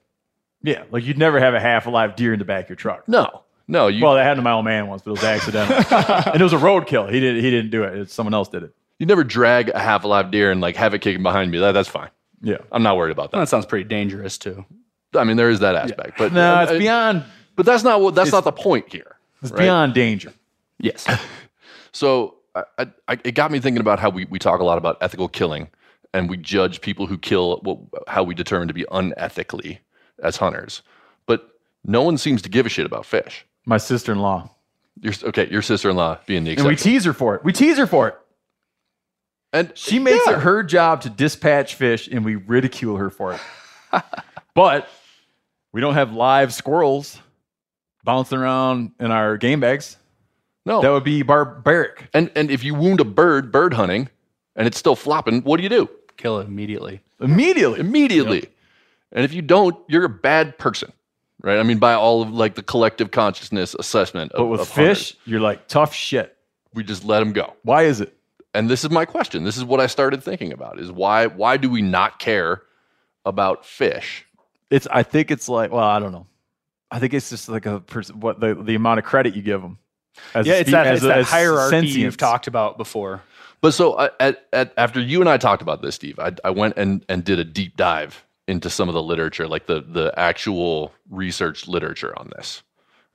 Yeah, like you'd never have a half alive deer in the back of your truck. no no you Well, that happened to my old man once, but it was accidental, and it was a roadkill. He didn't He didn't do it. It's someone else did it. you never drag a half alive deer and like have it kicking behind me that, that's fine Yeah. i'm not worried about that That sounds pretty dangerous too. I mean there is that aspect but No, it's uh, beyond. but that's not what that's not the point here It's right? beyond danger. Yes. So I, I, I- it got me thinking about how we, we talk a lot about ethical killing and we judge people who kill what, how we determine to be unethically as hunters. But no one seems to give a shit about fish. My sister in law, Your, okay, your sister-in-law being the and we tease her for it. We tease her for it. And She makes yeah. it her job to dispatch fish, and we ridicule her for it. but we don't have live squirrels bouncing around in our game bags. no. That would be barbaric. and and if you wound a bird bird hunting and it's still flopping, what do you do? Kill it immediately. Immediately. Immediately. And if you don't, you're a bad person. Right? I mean by all of like the collective consciousness assessment of, But with of hunters. fish, you're like tough shit. we just let them go. Why is it? and this is my question this is what i started thinking about is why why do we not care about fish It's. I think it's like. Well, I don't know. I think it's just like a pers- what the the amount of credit you give them. As yeah, a it's that, as it's a- that as hierarchy sentience. you've talked about before. but so at, at, after you and i talked about this steve I, I went and, and did a deep dive into some of the literature like the the actual research literature on this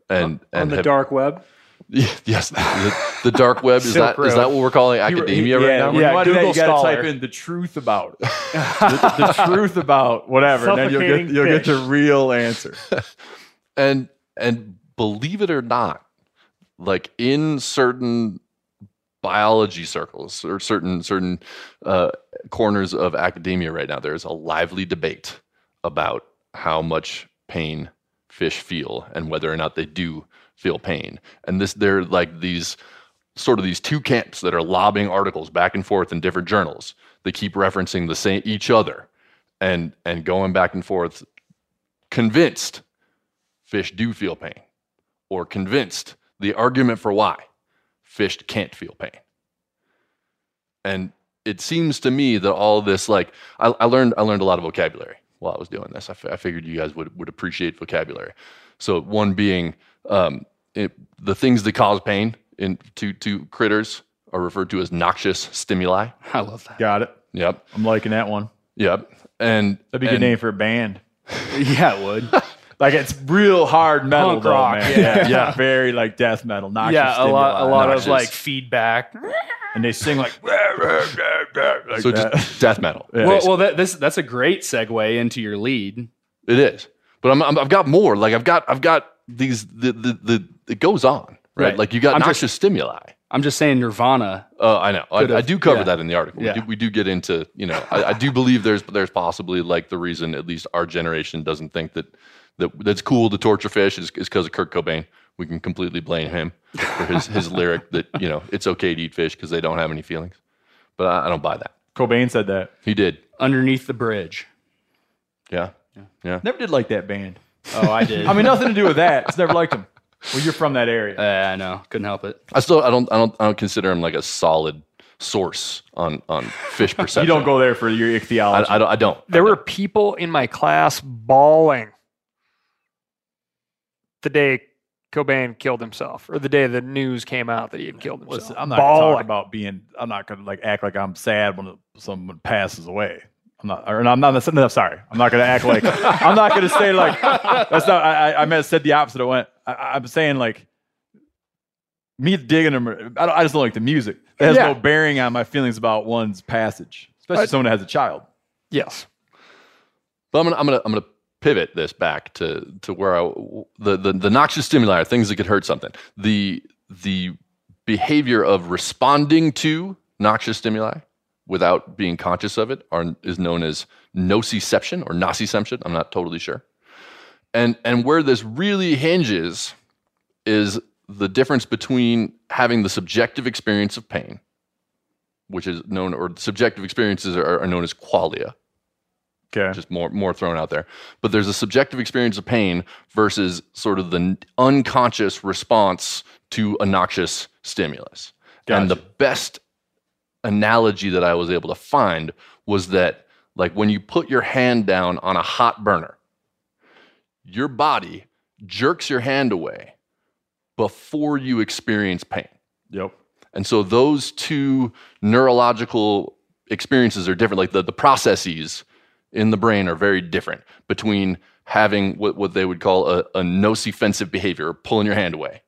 and on and the have- dark web. yes the, the dark web is Silk that is Road. that what we're calling You- academia yeah, right now When Yeah, you want to do that, you got to Scholar. type in the truth about the, the truth about whatever, and then you'll get you'll get the real answer. and and believe it or not like in certain biology circles or certain certain uh, corners of academia right now there's a lively debate about how much pain fish feel and whether or not they do feel pain and this they're like these sort of these two camps that are lobbying articles back and forth in different journals they keep referencing the same each other and and going back and forth convinced fish do feel pain, or convinced the argument for why fish can't feel pain. And it seems to me that all this, like, I, I learned, I learned a lot of vocabulary while I was doing this. I, f- I figured you guys would would appreciate vocabulary. So one being um, it, the things that cause pain in to to critters are referred to as noxious stimuli. I love that. Got it. Yep, I'm liking that one. yep. And That'd be a good and- name for a band. Yeah, it would. Like it's real hard metal, Punk though, rock, man. yeah. yeah, very like death metal. Noxious yeah, a lot, a lot Noxious. of like feedback. and they sing like, like so that. just death metal. Yeah. Well, well, that, this that's a great segue into your lead. It is, but I'm, I'm I've got more. Like I've got I've got these the the, the it goes on right. Right. Like you got I'm noxious just- stimuli. I'm just saying Nirvana. Uh, I know. I, I do cover yeah. that in the article. Yeah. We, do, we do get into you know. I, I do believe there's there's possibly like the reason at least our generation doesn't think that that that's cool to torture fish is because of Kurt Cobain. We can completely blame him for his his lyric that you know it's okay to eat fish because they don't have any feelings. But I, I don't buy that. Cobain said that. He did. Underneath the bridge. Yeah. Yeah. Never did like that band. Oh, I did. I mean, nothing to do with that. It's never liked him. Well, you're from that area. Uh, I know. Couldn't help it. I still I don't I don't I don't consider him like a solid source on on fish perception. you don't go there for your ichthyology. I, I don't. I don't. There I were don't. people in my class bawling the day Cobain killed himself, or the day the news came out that he had killed himself. Listen, I'm not gonna bawling. talk about being. I'm not gonna like act like I'm sad when someone passes away. I'm not. Or I'm not. No, sorry. I'm not gonna act like. I'm not gonna say like. That's not. I. I, I meant said the opposite. I went. I, I'm saying like. Me digging them. I, don't, I just don't like the music. It has Yeah. no bearing on my feelings about one's passage, especially I- someone that has a child. Yes. But I'm gonna I'm gonna I'm gonna pivot this back to to where I the the, the noxious stimuli are things that could hurt something. The the behavior of responding to noxious stimuli without being conscious of it are, is known as nociception or nociception. I'm not totally sure. And and where this really hinges is the difference between having the subjective experience of pain, which is known or subjective experiences are, are known as qualia. Okay. Just more more thrown out there. But there's a subjective experience of pain versus sort of the unconscious response to a noxious stimulus. Gotcha. And the best analogy that I was able to find was that like when you put your hand down on a hot burner, your body jerks your hand away before you experience pain. Yep. And so those two neurological experiences are different. Like the, the processes in the brain are very different between having what, what they would call a, a nocifensive behavior, pulling your hand away,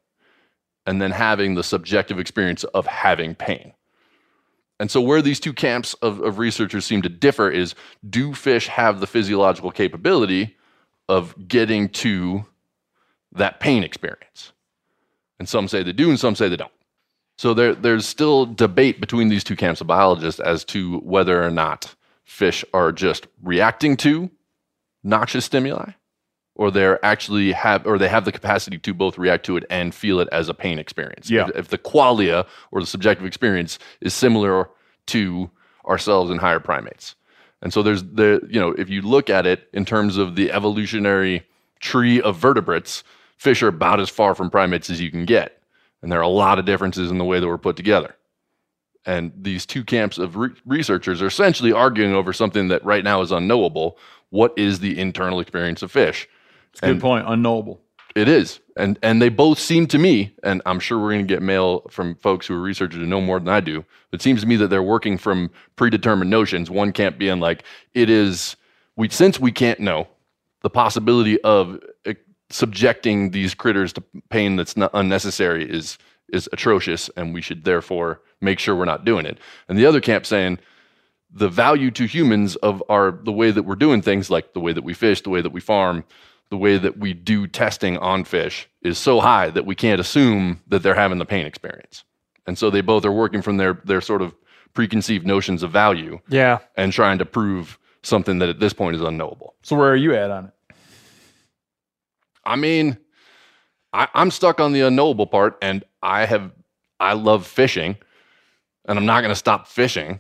and then having the subjective experience of having pain. And so, where these two camps of, of researchers seem to differ is do fish have the physiological capability of getting to that pain experience? And some say they do, and some say they don't. So, there, there's still debate between these two camps of biologists as to whether or not fish are just reacting to noxious stimuli or they're actually have or they have the capacity to both react to it and feel it as a pain experience. Yeah. If, if the qualia or the subjective experience is similar to ourselves and higher primates. And so there's the you know, if you look at it in terms of the evolutionary tree of vertebrates, fish are about as far from primates as you can get. And there are a lot of differences in the way that we're put together. And these two camps of re- researchers are essentially arguing over something that right now is unknowable. What is the internal experience of fish? Good point. Unknowable. It is. And and they both seem to me, and I'm sure we're going to get mail from folks who are researchers who know more than I do. It seems to me that they're working from predetermined notions. One camp being like, it is we since we can't know the possibility of uh, subjecting these critters to pain that's not unnecessary is is atrocious, and we should therefore make sure we're not doing it. And the other camp saying the value to humans of our the way that we're doing things, like the way that we fish, the way that we farm, the way that we do testing on fish, is so high that we can't assume that they're having the pain experience. And so they both are working from their their sort of preconceived notions of value Yeah. and trying to prove something that at this point is unknowable. So where are you at on it? I mean, I, I'm stuck on the unknowable part, and I have I love fishing, and I'm not going to stop fishing.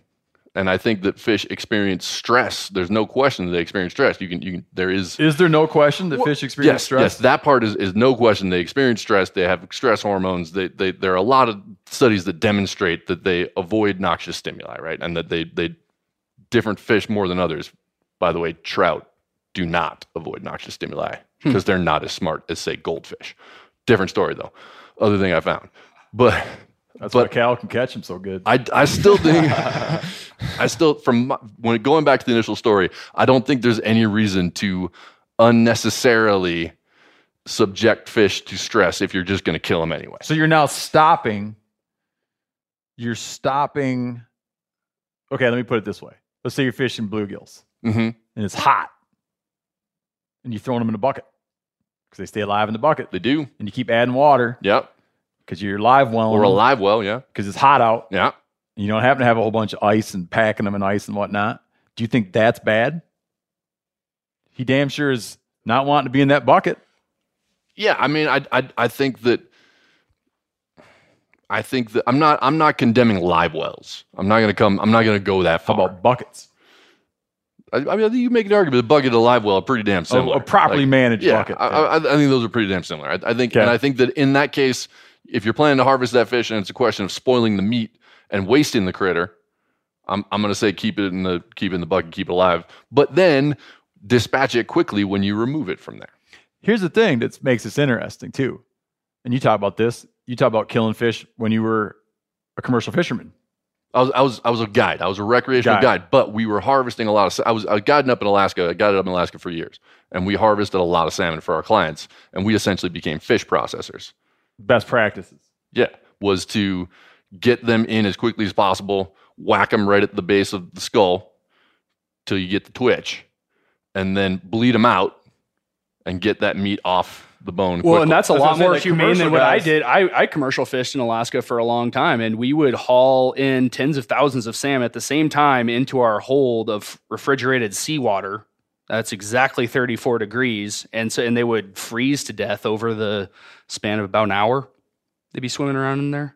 And I think that fish experience stress. There's no question that they experience stress. You can, you can. There is. Is there no question that fish experience yes, stress? yes. That part is, is no question. They experience stress. They have stress hormones. They, they, there are a lot of studies that demonstrate that they avoid noxious stimuli, right? And that they, they different fish more than others. By the way, trout do not avoid noxious stimuli Hmm. because they're not as smart as say goldfish. Different story though. Other thing I found, but That's but why Cal can catch them so good. I, I still think I still from my, when going back to the initial story, I don't think there's any reason to unnecessarily subject fish to stress if you're just going to kill them anyway. So you're now stopping. You're stopping. Okay, let me put it this way. Let's say you're fishing bluegills Mm-hmm. and it's hot, and you're throwing them in a bucket because they stay alive in the bucket. They do. And you keep adding water Yep. Because you're live well Or a live well, yeah. because it's hot out. Yeah. You don't happen to have a whole bunch of ice and packing them in ice and whatnot. Do you think that's bad? He damn sure is not wanting to be in that bucket. Yeah, I mean, I, I, I think that, I think that I'm not, I'm not condemning live wells. I'm not going to come, I'm not going to go that How about buckets? I, I mean, I think you make an argument. The bucket a live well are pretty damn similar. a properly managed yeah, bucket, I, I, I think those are pretty damn similar. I, I think, Okay. and I think that in that case, if you're planning to harvest that fish and it's a question of spoiling the meat and wasting the critter, I'm, I'm going to say keep it in the keep it in the bucket, keep it alive. But then dispatch it quickly when you remove it from there. Here's the thing that makes this interesting too. And you talk about this. You talk about killing fish when you were a commercial fisherman. I was I was I was a guide. I was a recreational Guide. guide, but we were harvesting a lot of. I was I was guiding up in Alaska. I guided up in Alaska for years, and we harvested a lot of salmon for our clients, and we essentially became fish processors. Best practices. Yeah, was to get them in as quickly as possible, whack them right at the base of the skull till you get the twitch, and then bleed them out and get that meat off the bone. Well, quickly. and that's a lot more humane than commercial what I did. I, I commercial fished in Alaska for a long time, and we would haul in tens of thousands of salmon at the same time into our hold of refrigerated seawater. That's exactly 34 degrees, and so and they would freeze to death over the span of about an hour. They'd be swimming around in there.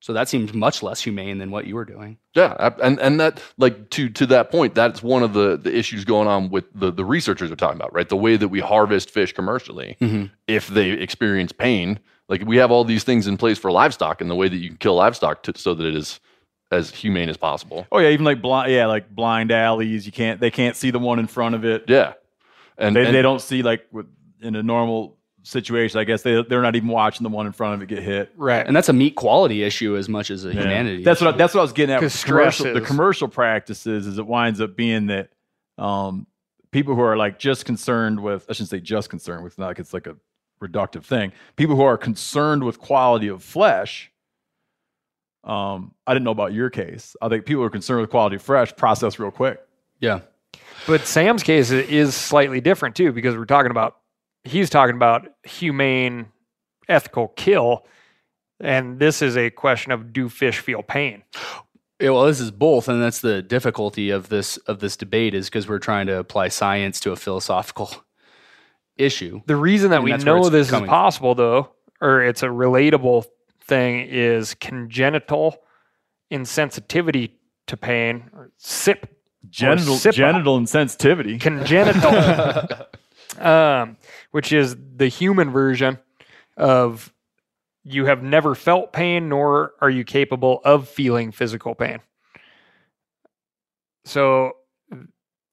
So that seems much less humane than what you were doing. Yeah, and and that like to to that point, that's one of the the issues going on with the the researchers are talking about, right? The way that we harvest fish commercially, Mhm. if they experience pain, like we have all these things in place for livestock, and the way that you can kill livestock to, so that it is as humane as possible. Oh yeah, even like blind, yeah, like blind alleys. You can't, they can't see the one in front of it. Yeah, and they, and- they don't see like in a normal situation. I guess they they're not even watching the one in front of it get hit. Right. And that's a meat quality issue as much as a Yeah. humanity. That's what I, that's what I was getting at. With 'Cause commercial, the commercial practices is it winds up being that um, people who are like just concerned with I shouldn't say just concerned with not like it's like a reductive thing. People who are concerned with quality of flesh. Um, I didn't know about your case. I think people are concerned with quality fresh process real quick. yeah. But Sam's case is slightly different too, because we're talking about he's talking about humane, ethical kill, and this is a question of do fish feel pain? Yeah, well, this is both, and that's the difficulty of this of this debate is because we're trying to apply science to a philosophical issue. The reason that And we know this is coming from. possible, though, or it's a relatable thing, is congenital insensitivity to pain, or SIP. Genital or genital insensitivity. congenital, um, which is the human version of you have never felt pain, nor are you capable of feeling physical pain. So,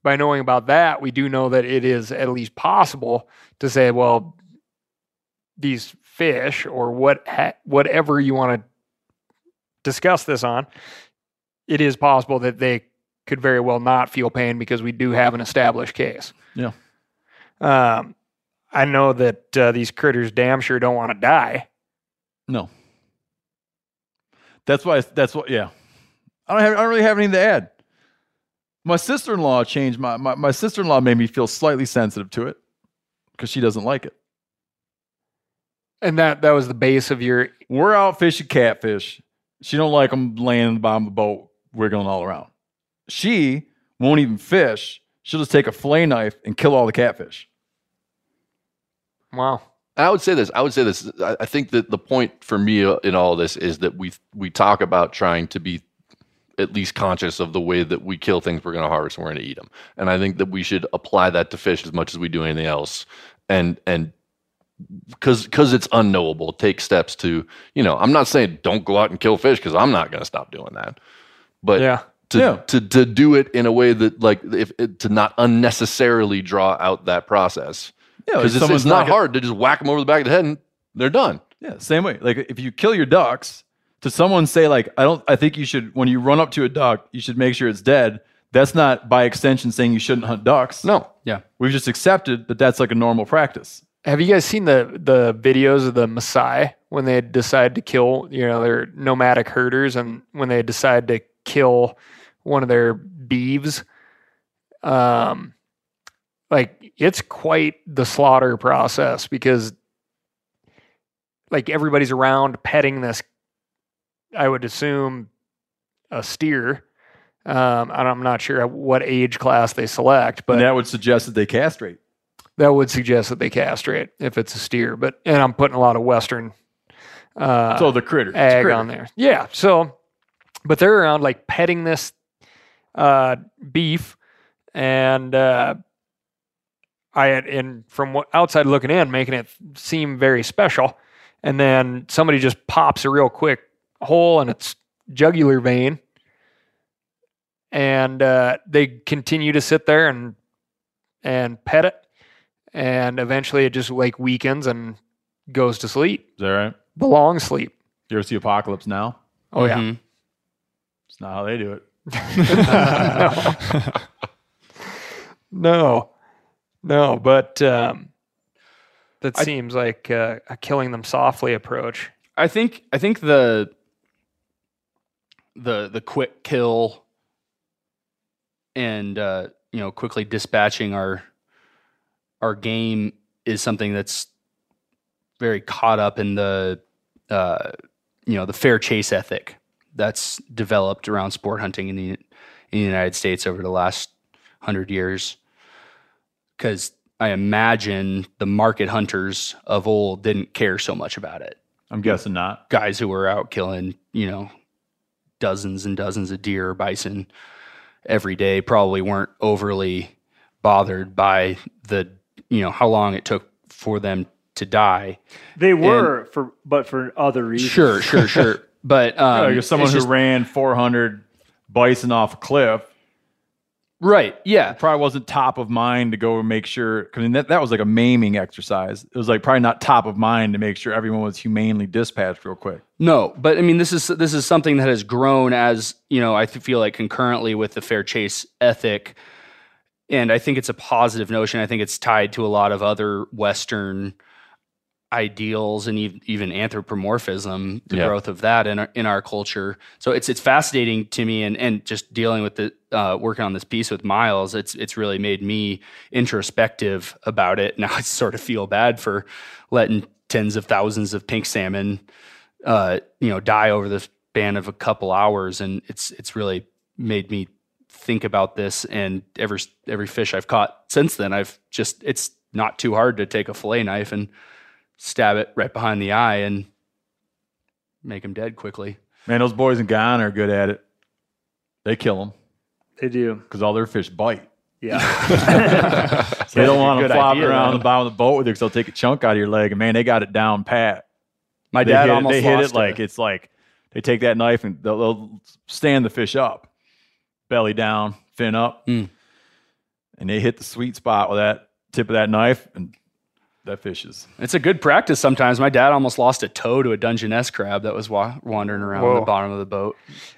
by knowing about that, we do know that it is at least possible to say, well, these fish or what ha- whatever you want to discuss this on, it is possible that they could very well not feel pain because we do have an established case. Yeah. Um, I know that uh, these critters damn sure don't want to die. No. That's why. That's what. Yeah. I don't have. I don't really have anything to add. My sister in law changed my my, my sister in law made me feel slightly sensitive to it because she doesn't like it. And that that was the base of your We're out fishing catfish. She don't like them laying in the bottom of the boat, wiggling all around. She won't even fish. She'll just take a fillet knife and kill all the catfish. wow. I would say this. I would say this. I I think that the point for me uh, in all of this is that we we talk about trying to be at least conscious of the way that we kill things we're going to harvest and we're going to eat them. And I think that we should apply that to fish as much as we do anything else. And and because because it's unknowable, take steps to you know. I'm not saying don't go out and kill fish because I'm not going to stop doing that. But Yeah. to, Yeah. to to do it in a way that like if it, to not unnecessarily draw out that process Yeah, like because it's, someone's it's not gonna- hard to just whack them over the back of the head and they're done. Yeah, same way. Like if you kill your ducks, to someone say like, I don't. I think you should when you run up to a duck, you should make sure it's dead. That's not by extension saying you shouldn't hunt ducks. No, Yeah. We've just accepted that that's like a normal practice. Have you guys seen the the videos of the Maasai when they decide to kill, you know, their nomadic herders and when they decide to kill one of their beeves? Um like it's quite the slaughter process because like everybody's around petting this I would assume a steer. Um, I'm not sure what age class they select, but and that would suggest that they castrate. That would suggest that they castrate if it's a steer. But and I'm putting a lot of Western uh, so the critter, ag critter. on there. Yeah. So, but they're around like petting this uh, beef, and uh, I had and from what outside looking in, making it seem very special. And then somebody just pops a real quick hole in its jugular vein, and uh, they continue to sit there and and pet it, and eventually it just like weakens and goes to sleep, Is that right? the long sleep. You ever see Apocalypse Now? Oh yeah. Mhm. It's not how they do it. No, no, but um, that I- seems like uh, a killing them softly approach. I think I think the the the quick kill and uh, you know quickly dispatching our our game is something that's very caught up in the uh, you know the fair chase ethic that's developed around sport hunting in the in the United States over the last hundred years. Because I imagine the market hunters of old didn't care so much about it. I'm guessing not. Guys who were out killing, you know, dozens and dozens of deer or bison every day probably weren't overly bothered by the, you know, how long it took for them to die. They were for, but for other reasons. Sure, sure, sure. But um, like if someone who just- ran 400 bison off a cliff, right? Yeah, probably wasn't top of mind to go and make sure. Because that that was like a maiming exercise. It was like probably not top of mind to make sure everyone was humanely dispatched real quick. No, but I mean, this is this is something that has grown as you know. I feel like concurrently with the fair chase ethic, and I think it's a positive notion. I think it's tied to a lot of other Western ideals and ev- even anthropomorphism, the Yeah. growth of that in our, in our culture. So it's it's fascinating to me, and and just dealing with the uh, working on this piece with Miles, it's it's really made me introspective about it. Now I sort of feel bad for letting tens of thousands of pink salmon, uh, you know, die over the span of a couple hours, and it's it's really made me think about this. And every every fish I've caught since then, I've just it's not too hard to take a fillet knife and stab it right behind the eye and make him dead quickly. Man, those boys in Guyana are good at it. They kill them They do. because all their fish bite. Yeah. So they don't want them Good flopping idea, around though. the bottom of the boat with it because they'll take a chunk out of your leg. And man, they got it down pat. My They dad hit, it- almost they hit lost it like it's like they take that knife and they'll, they'll stand the fish up, belly down, fin up, Mm. and they hit the sweet spot with that tip of that knife, and that fish is It's a good practice sometimes. My dad almost lost a toe to a Dungeness crab that was wa- wandering around Whoa. the bottom of the boat.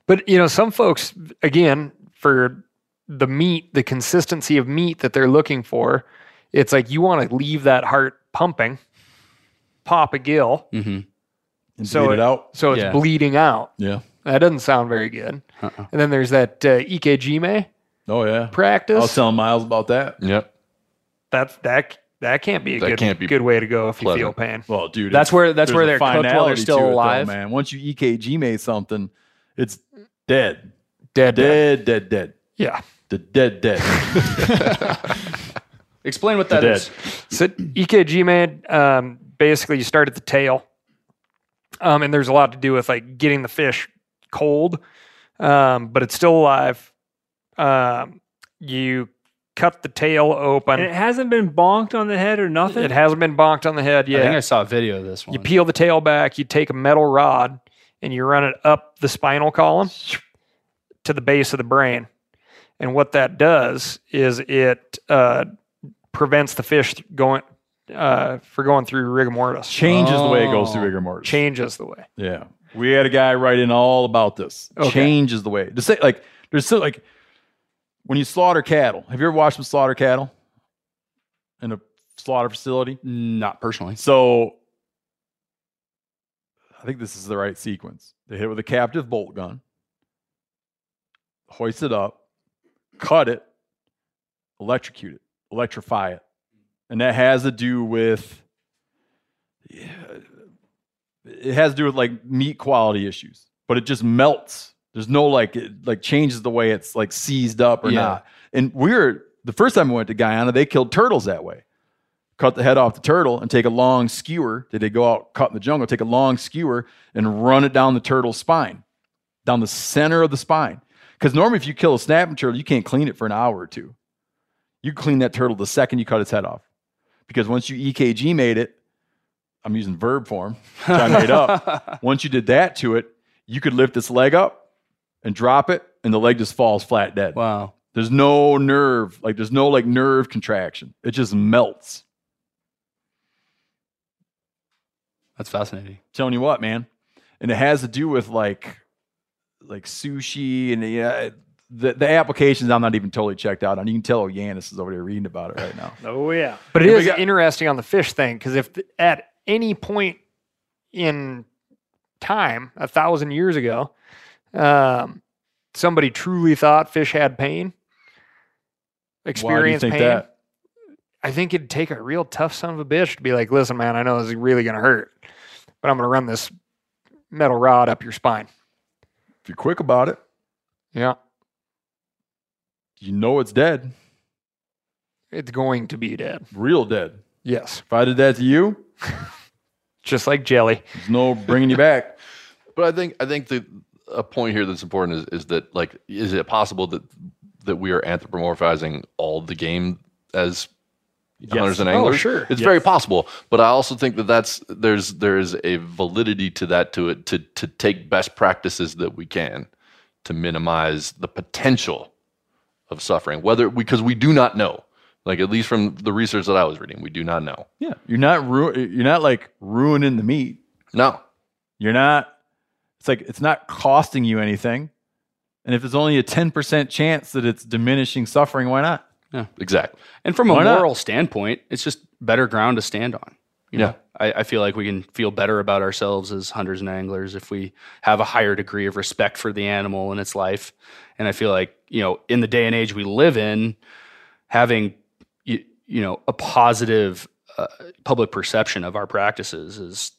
But you know, some folks again for the meat, the consistency of meat that they're looking for, it's like you want to leave that heart pumping, pop a gill, Mm-hmm. and so bleed it out. so it's Yeah. bleeding out. Yeah. That doesn't sound very good. Uh-uh. And then there's that uh, EKG Oh yeah. Practice. I practice. was telling Miles about that. Yep. That's that that can't be a That good can't be good way to go if you feel pain. Well, dude, That's it's- where- that's there's where a they're cooked while they're finality still to it, though, alive. man. Once you ikejimed something, it's dead, Dead, dead. dead, dead, dead, Yeah. the dead, dead. Explain what that dead. is. So ikejime um, basically you start at the tail, um, and there's a lot to do with like getting the fish cold, um, but it's still alive. Um, you cut the tail open. And it hasn't been bonked on the head or nothing. It hasn't been bonked on the head yet. I think I saw a video of this one. You peel the tail back. You take a metal rod and you run it up the spinal column to the base of the brain. And what that does is it uh, prevents the fish going uh, for going through rigor mortis. Changes the way it goes through Oh. rigor mortis. Changes the way. Yeah. We had a guy write in all about this. Okay. Changes the way. To say like there's still like when you slaughter cattle. Have you ever watched them slaughter cattle in a slaughter facility? Not personally. So I think this is the right sequence. They hit it with a captive bolt gun, hoist it up, cut it, electrocute it, electrify it. And that has to do with yeah, it has to do with like meat quality issues, but it just melts. There's no like it like changes the way it's like seized up or Yeah. not. And we were the first time we went to Guyana, they killed turtles that way cut the head off the turtle and take a long skewer. Did they go out cut in the jungle? Take a long skewer and run it down the turtle's spine, down the center of the spine. Because normally, if you kill a snapping turtle, you can't clean it for an hour or two. You clean that turtle the second you cut its head off. Because once you ikejimed it, I'm using verb form, which I made up. Once you did that to it, you could lift this leg up and drop it, and the leg just falls flat dead. Wow. There's no nerve, like there's no like nerve contraction. It just melts. That's fascinating. telling you what, man. And it has to do with like like sushi and yeah, the the applications I'm not even totally checked out on. You can tell Janis is over there reading about it right now. oh yeah. But it Yeah, is got- interesting on the fish thing because if th- at any point in time, a thousand years ago, um, somebody truly thought fish had pain, Why do you experienced pain, that? I think it'd take a real tough son of a bitch to be like, listen, man, I know this is really going to hurt, but I'm going to run this metal rod up your spine. If you're quick about it, Yeah. you know it's dead, It's going to be dead. real dead. Yes. If I did that to you, Just like jelly. there's no bringing you back. But I think I think the a point here that's important is, is that like is it possible that that we are anthropomorphizing all the game as hunters and anglers? Oh, anglers? sure. It's very possible, but I also think that that's there's there's a validity to that to it to to take best practices that we can to minimize the potential of suffering. Whether because we do not know, like at least from the research that I was reading, we do not know. Yeah, you're not ru- You're not like ruining the meat. No, You're not. It's like it's not costing you anything. And if there's only a 10% chance that it's diminishing suffering, why not? Yeah. exactly. And from a Why not? moral standpoint, it's just better ground to stand on. You Yeah. know, I, I feel like we can feel better about ourselves as hunters and anglers if we have a higher degree of respect for the animal and its life. And I feel like, you know, in the day and age we live in, having, you, you know, a positive uh, public perception of our practices is,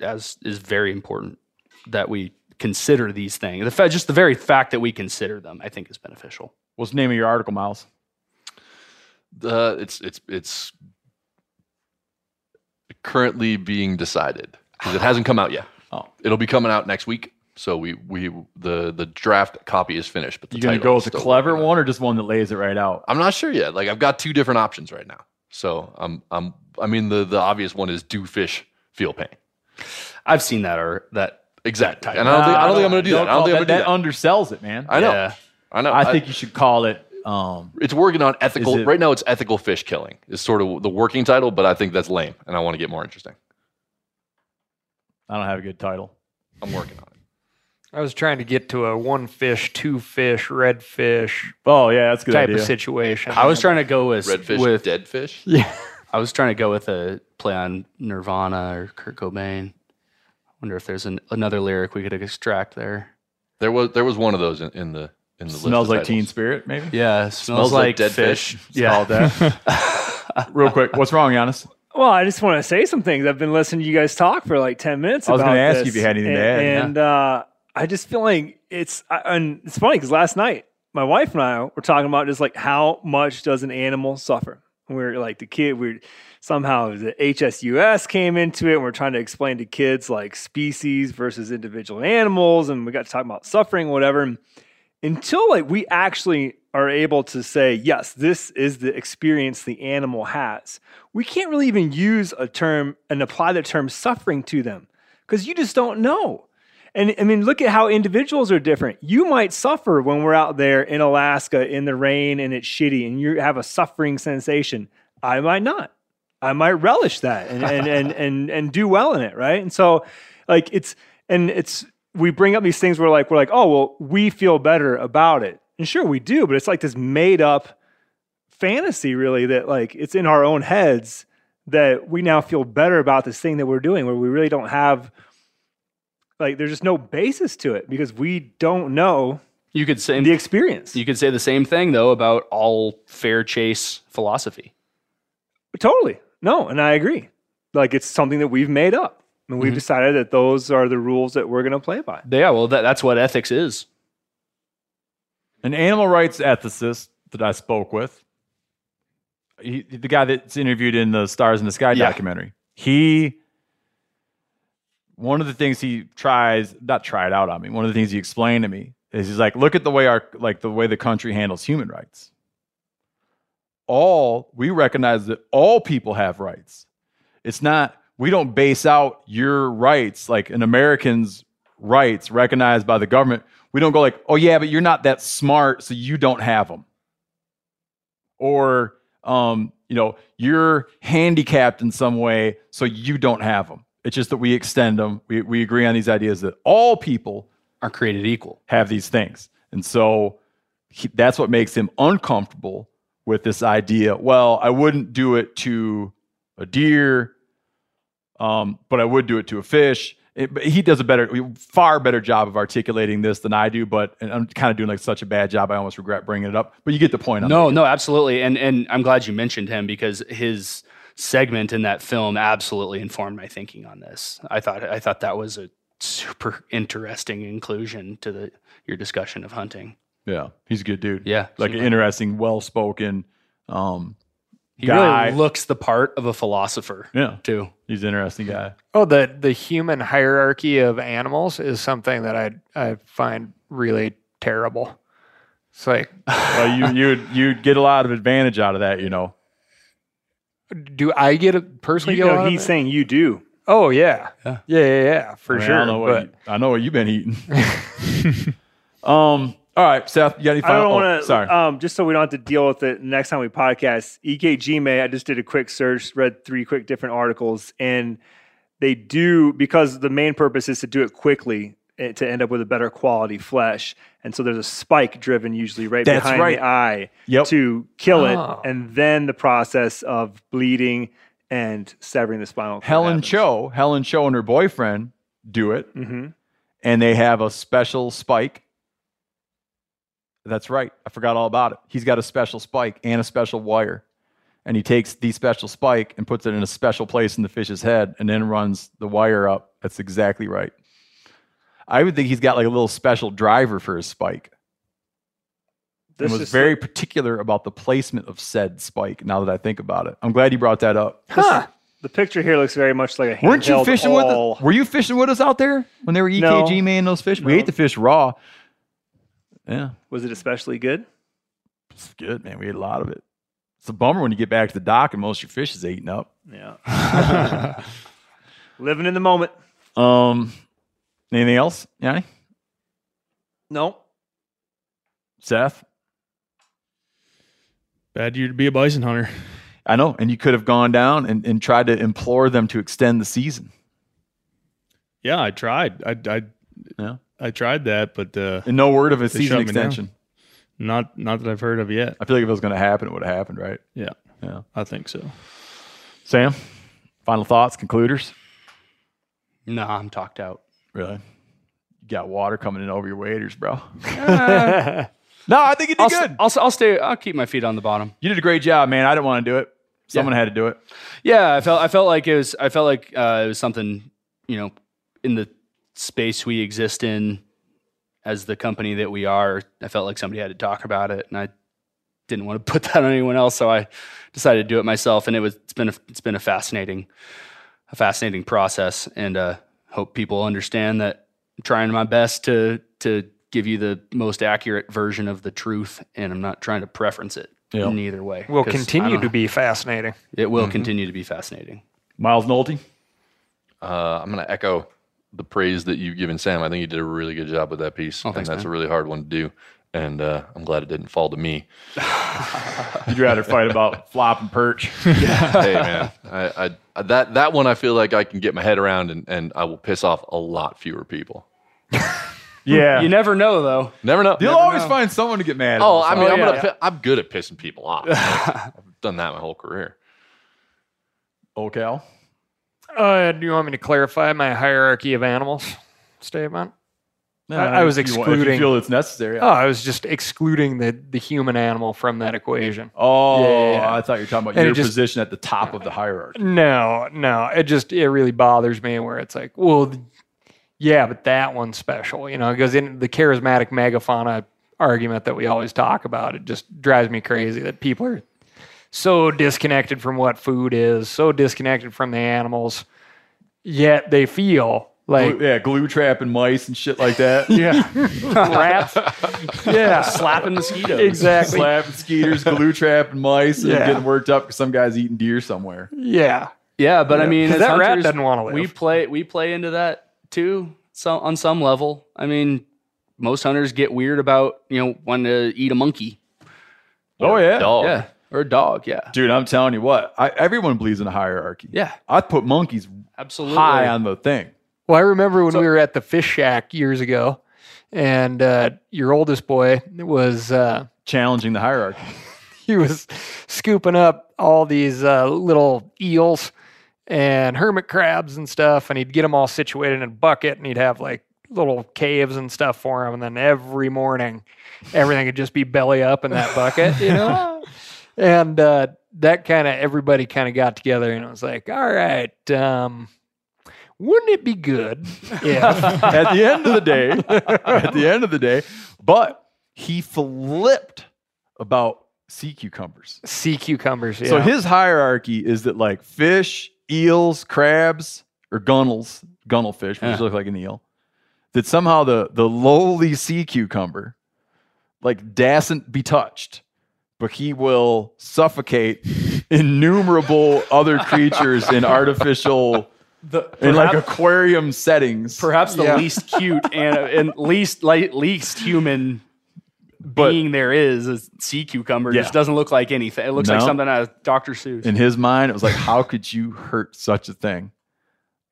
as is very important that we consider these things. The fact, just the very fact that we consider them, I think is beneficial. What's the name of your article, Miles? Uh, it's it's it's currently being decided because it hasn't come out yet. Oh. It'll be coming out next week. So we we the the draft copy is finished, but the You gonna go is with the clever working one or just one that lays it right out? I'm not sure yet. Like I've got two different options right now. So I'm I'm I mean the the obvious one is do fish feel pain. I've seen that or that Exactly. And I don't think I don't think I'm gonna do that. I don't call- think I'm that, gonna do that. undersells it, man. I know. Yeah. I know. I think you should call it. Um, it's working on ethical it- right now it's ethical fish killing is sort of the working title, but I think that's lame and I want to get more interesting. I don't have a good title. I'm working on it. I was trying to get to a one fish, two fish, red fish Oh yeah, that's a good type idea. of situation. I was trying to go with Red fish, with dead fish. Yeah. I was trying to go with a play on Nirvana or Kurt Cobain. I wonder if there's an, another lyric we could extract there. There was there was one of those in, in the in the list Smells of like Teen. Spirit, maybe. Yeah, smells, like like, dead fish. fish. It's called that. Real quick, what's wrong, Janis? Well, I just want to say some things. I've been listening to you guys talk for like ten minutes. I was going gonna to ask you if you had anything to and, add, yeah. and uh, I just feel like it's and it's funny because last night my wife and I were talking about just like how much does an animal suffer. And we're like the kid. We're somehow the HSUS came into it. and We're trying to explain to kids like species versus individual animals, and we got to talk about suffering, whatever. Until like we actually are able to say yes this is the experience the animal has we can't really even use a term and apply the term suffering to them because you just don't know and i mean look at how individuals are different you might suffer when we're out there in alaska in the rain and it's shitty and you have a suffering sensation i might not I might relish that and and, and and and do well in it, right? And so like it's and it's we bring up these things where like we're like, oh well, we feel better about it. And sure we do, but it's like this made up fantasy really that like it's in our own heads that we now feel better about this thing that we're doing where we really don't have like there's just no basis to it because we don't know You could say the experience. you could say the same thing though about all fair chase philosophy. Totally. No, and I agree. Like it's something that we've made up. And we've Mhm. decided that those are the rules that we're going to play by. Yeah, well, that, that's what ethics is. An animal rights ethicist that I spoke with, he, the guy that's interviewed in the Stars in the Sky Yeah. documentary, he, one of the things he tries, not tried out on me, one of the things he explained to me is he's like, look at the way our, like the way the country handles human rights. All, we recognize that all people have rights. It's not, we don't base out your rights, like an American's rights recognized by the government. We don't go like, oh yeah, but you're not that smart, so you don't have them. Or, um, you know, you're handicapped in some way, so you don't have them. It's just that we extend them. We, we agree on these ideas that all people Are created equal. have these things. And so he, that's what makes him uncomfortable with this idea. Well, I wouldn't do it to a deer, um, but I would do it to a fish. It, but he does a better, far better job of articulating this than I do. But I'm kind of doing like such a bad job. I almost regret bringing it up. But you get the point. No, making. no, absolutely. And and I'm glad you mentioned him because his segment in that film absolutely informed my thinking on this. I thought I thought that was a super interesting inclusion to the your discussion of hunting. Yeah, he's a good dude. Yeah, like an interesting, well spoken um, He guy. really looks the part of a philosopher. yeah, too. He's an interesting guy. Oh, the the human hierarchy of animals is something that I I find really terrible. It's like, well, you you would you get a lot of advantage out of that, you know. Do I get a personally? You know, he's saying you do. Oh yeah, yeah, yeah, yeah, yeah for I mean, sure. I, don't know what but you- I know what you've been eating. um. All right, Seth. You got any I final? don't oh, want to. sorry. Um, just so we don't have to deal with it next time we podcast. Ikejime. I just did a quick search, read three quick different articles, and they do because the main purpose is to do it quickly to end up with a better quality flesh. And so there's a spike driven usually right That's behind right. the eye Yep. to kill Oh. it, and then the process of bleeding and severing the spinal cord. Helen Cho, Helen Cho and her boyfriend do it, hmm and they have a special spike. That's right. I forgot all about it. He's got a special spike and a special wire. And he takes the special spike and puts it in a special place in the fish's head and then runs the wire up. That's exactly right. I would think he's got like a little special driver for his spike. This and was is very particular about the placement of said spike now that I think about it. I'm glad you brought that up. Huh. The picture here looks very much like a handheld Weren't you fishing with all- us? Were you fishing with us out there when they were EKG No. man those fish? We No. ate the fish raw. Yeah, Was it especially good? it's good, man. We ate a lot of it. It's a bummer when you get back to the dock and most of your fish is eaten up. Yeah. Living in the moment. Um, anything else, Jani? No. Seth? Bad year to be a bison hunter. I know, and you could have gone down and, and tried to implore them to extend the season. Yeah, I tried. I I Yeah. I tried that, but uh, And no word of a season shut me down. extension. not not that I've heard of yet. I feel like if it was going to happen, it would have happened, right? Yeah, Yeah. I think so. Sam, final thoughts, concluders? No, I'm talked out. Really? You got water coming in over your waders, bro. no, I think you did I'll, good. I'll, I'll stay. I'll keep my feet on the bottom. You did a great job, man. I didn't want to do it. Someone had to do it. Yeah, I felt I felt like it was I felt like uh, it was something you know in the space we exist in as the company that we are. I felt like somebody had to talk about it, and I didn't want to put that on anyone else, so I decided to do it myself. And it was it's been a, it's been a fascinating a fascinating process, and uh, hope people understand that I'm trying my best to to give you the most accurate version of the truth, and I'm not trying to preference it Yeah. in either way. Will continue to be fascinating. It will continue to be fascinating. Miles Nolte? Uh, I'm going to echo the praise that you've given Sam. I think he did a really good job with that piece, Oh, and that's man. a really hard one to do. And uh, I'm glad it didn't fall to me. You'd rather fight about flop and perch. hey man, I, I that that one I feel like I can get my head around, and, and I will piss off a lot fewer people. Yeah. You never know, though. Never know. You'll Never always know. find someone to get mad at. Oh, I mean, Oh, I'm yeah. gonna. pi- I'm good at pissing people off. I've done that my whole career. Okay. Uh, do you want me to clarify my hierarchy of animals statement? No, I- I uh, was you If excluding- you feel it's necessary. Oh, I was just excluding the the human animal from that equation. Oh, yeah, yeah. I thought you were talking about And your just- position at the top of the hierarchy. No, no, it just it really bothers me where it's like, well, yeah, but that one's special, you know, because in the charismatic megafauna argument that we always talk about, it just drives me crazy that people are so disconnected from what food is, so disconnected from the animals, yet they feel like Glue- yeah, glue trapping mice and shit like that. yeah, rats, yeah, Slapping mosquitoes. exactly, Slapping skeeters, glue trapping mice, and Yeah. getting worked up because some guy's eating deer somewhere. yeah. Yeah, but I Yeah. mean, 'Cause as that rat hunters, doesn't wanna live. We play we play into that too. So on some level, I mean, most hunters get weird about you know wanting to eat a monkey. Oh yeah, Dog. Yeah, or a dog. Yeah, dude. I'm telling you what, I, everyone believes in a hierarchy. yeah, I'd put monkeys absolutely. high on the thing. Well, I remember when we were at the fish shack years ago, and uh, your oldest boy was uh, Challenging the hierarchy. he was scooping up all these uh, little eels and hermit crabs and stuff, and he'd get them all situated in a bucket, and he'd have like little caves and stuff for them, and then every morning, everything would just be belly up in that bucket, you know. and uh, that kind of everybody kind of got together, and it was like, all right. Um, wouldn't it be good if at the end of the day, at the end of the day, but he flipped about sea cucumbers. sea cucumbers? Yeah. So his hierarchy is that like fish, eels, crabs, or gunnels, gunnelfish, which Yeah. look like an eel, that somehow the the lowly sea cucumber like dasn't be touched, but he will suffocate innumerable other creatures in artificial The, in like aquarium settings. perhaps the Yeah. least cute and, and least like least human But being there is a sea cucumber. Yeah. Just doesn't look like anything. It looks like something out of Dr. Seuss. in his mind, it was like, how could you hurt such a thing?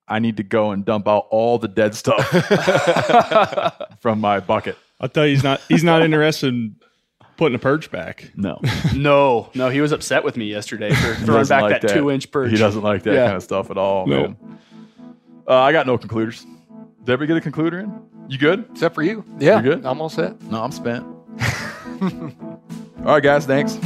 I need to go and dump out all the dead stuff from my bucket. I'll tell you, he's not he's not interested in putting a perch back. No, no, no, he was upset with me yesterday for throwing back like that, two inch perch. He doesn't like that Yeah. kind of stuff at all. No. man. Uh, I got no concluders. Did everybody get a concluder in? You good? except for you, yeah, You good? almost set. No, I'm spent. all right, guys. Thanks.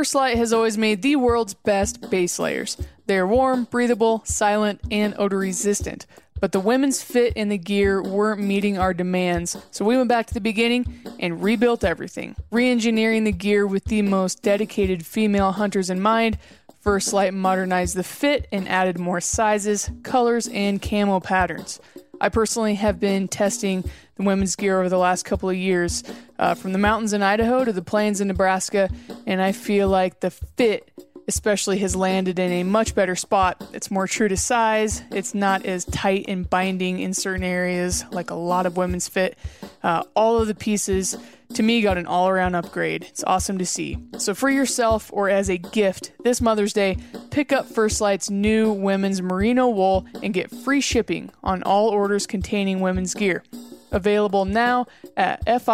First Light has always made the world's best base layers. They are warm, breathable, silent, and odor resistant. But the women's fit and the gear weren't meeting our demands, so we went back to the beginning and rebuilt everything. Re engineering the gear with the most dedicated female hunters in mind, First Light modernized the fit and added more sizes, colors, and camo patterns. I personally have been testing the women's gear over the last couple of years, uh, from the mountains in Idaho to the plains in Nebraska, and I feel like the fit especially has landed in a much better spot. It's more true to size. It's not as tight and binding in certain areas like a lot of women's fit. Uh, all of the pieces to me got an all around upgrade. It's awesome to see. So, for yourself or as a gift this Mother's Day, pick up First Light's new women's merino wool and get free shipping on all orders containing women's gear. Available now at F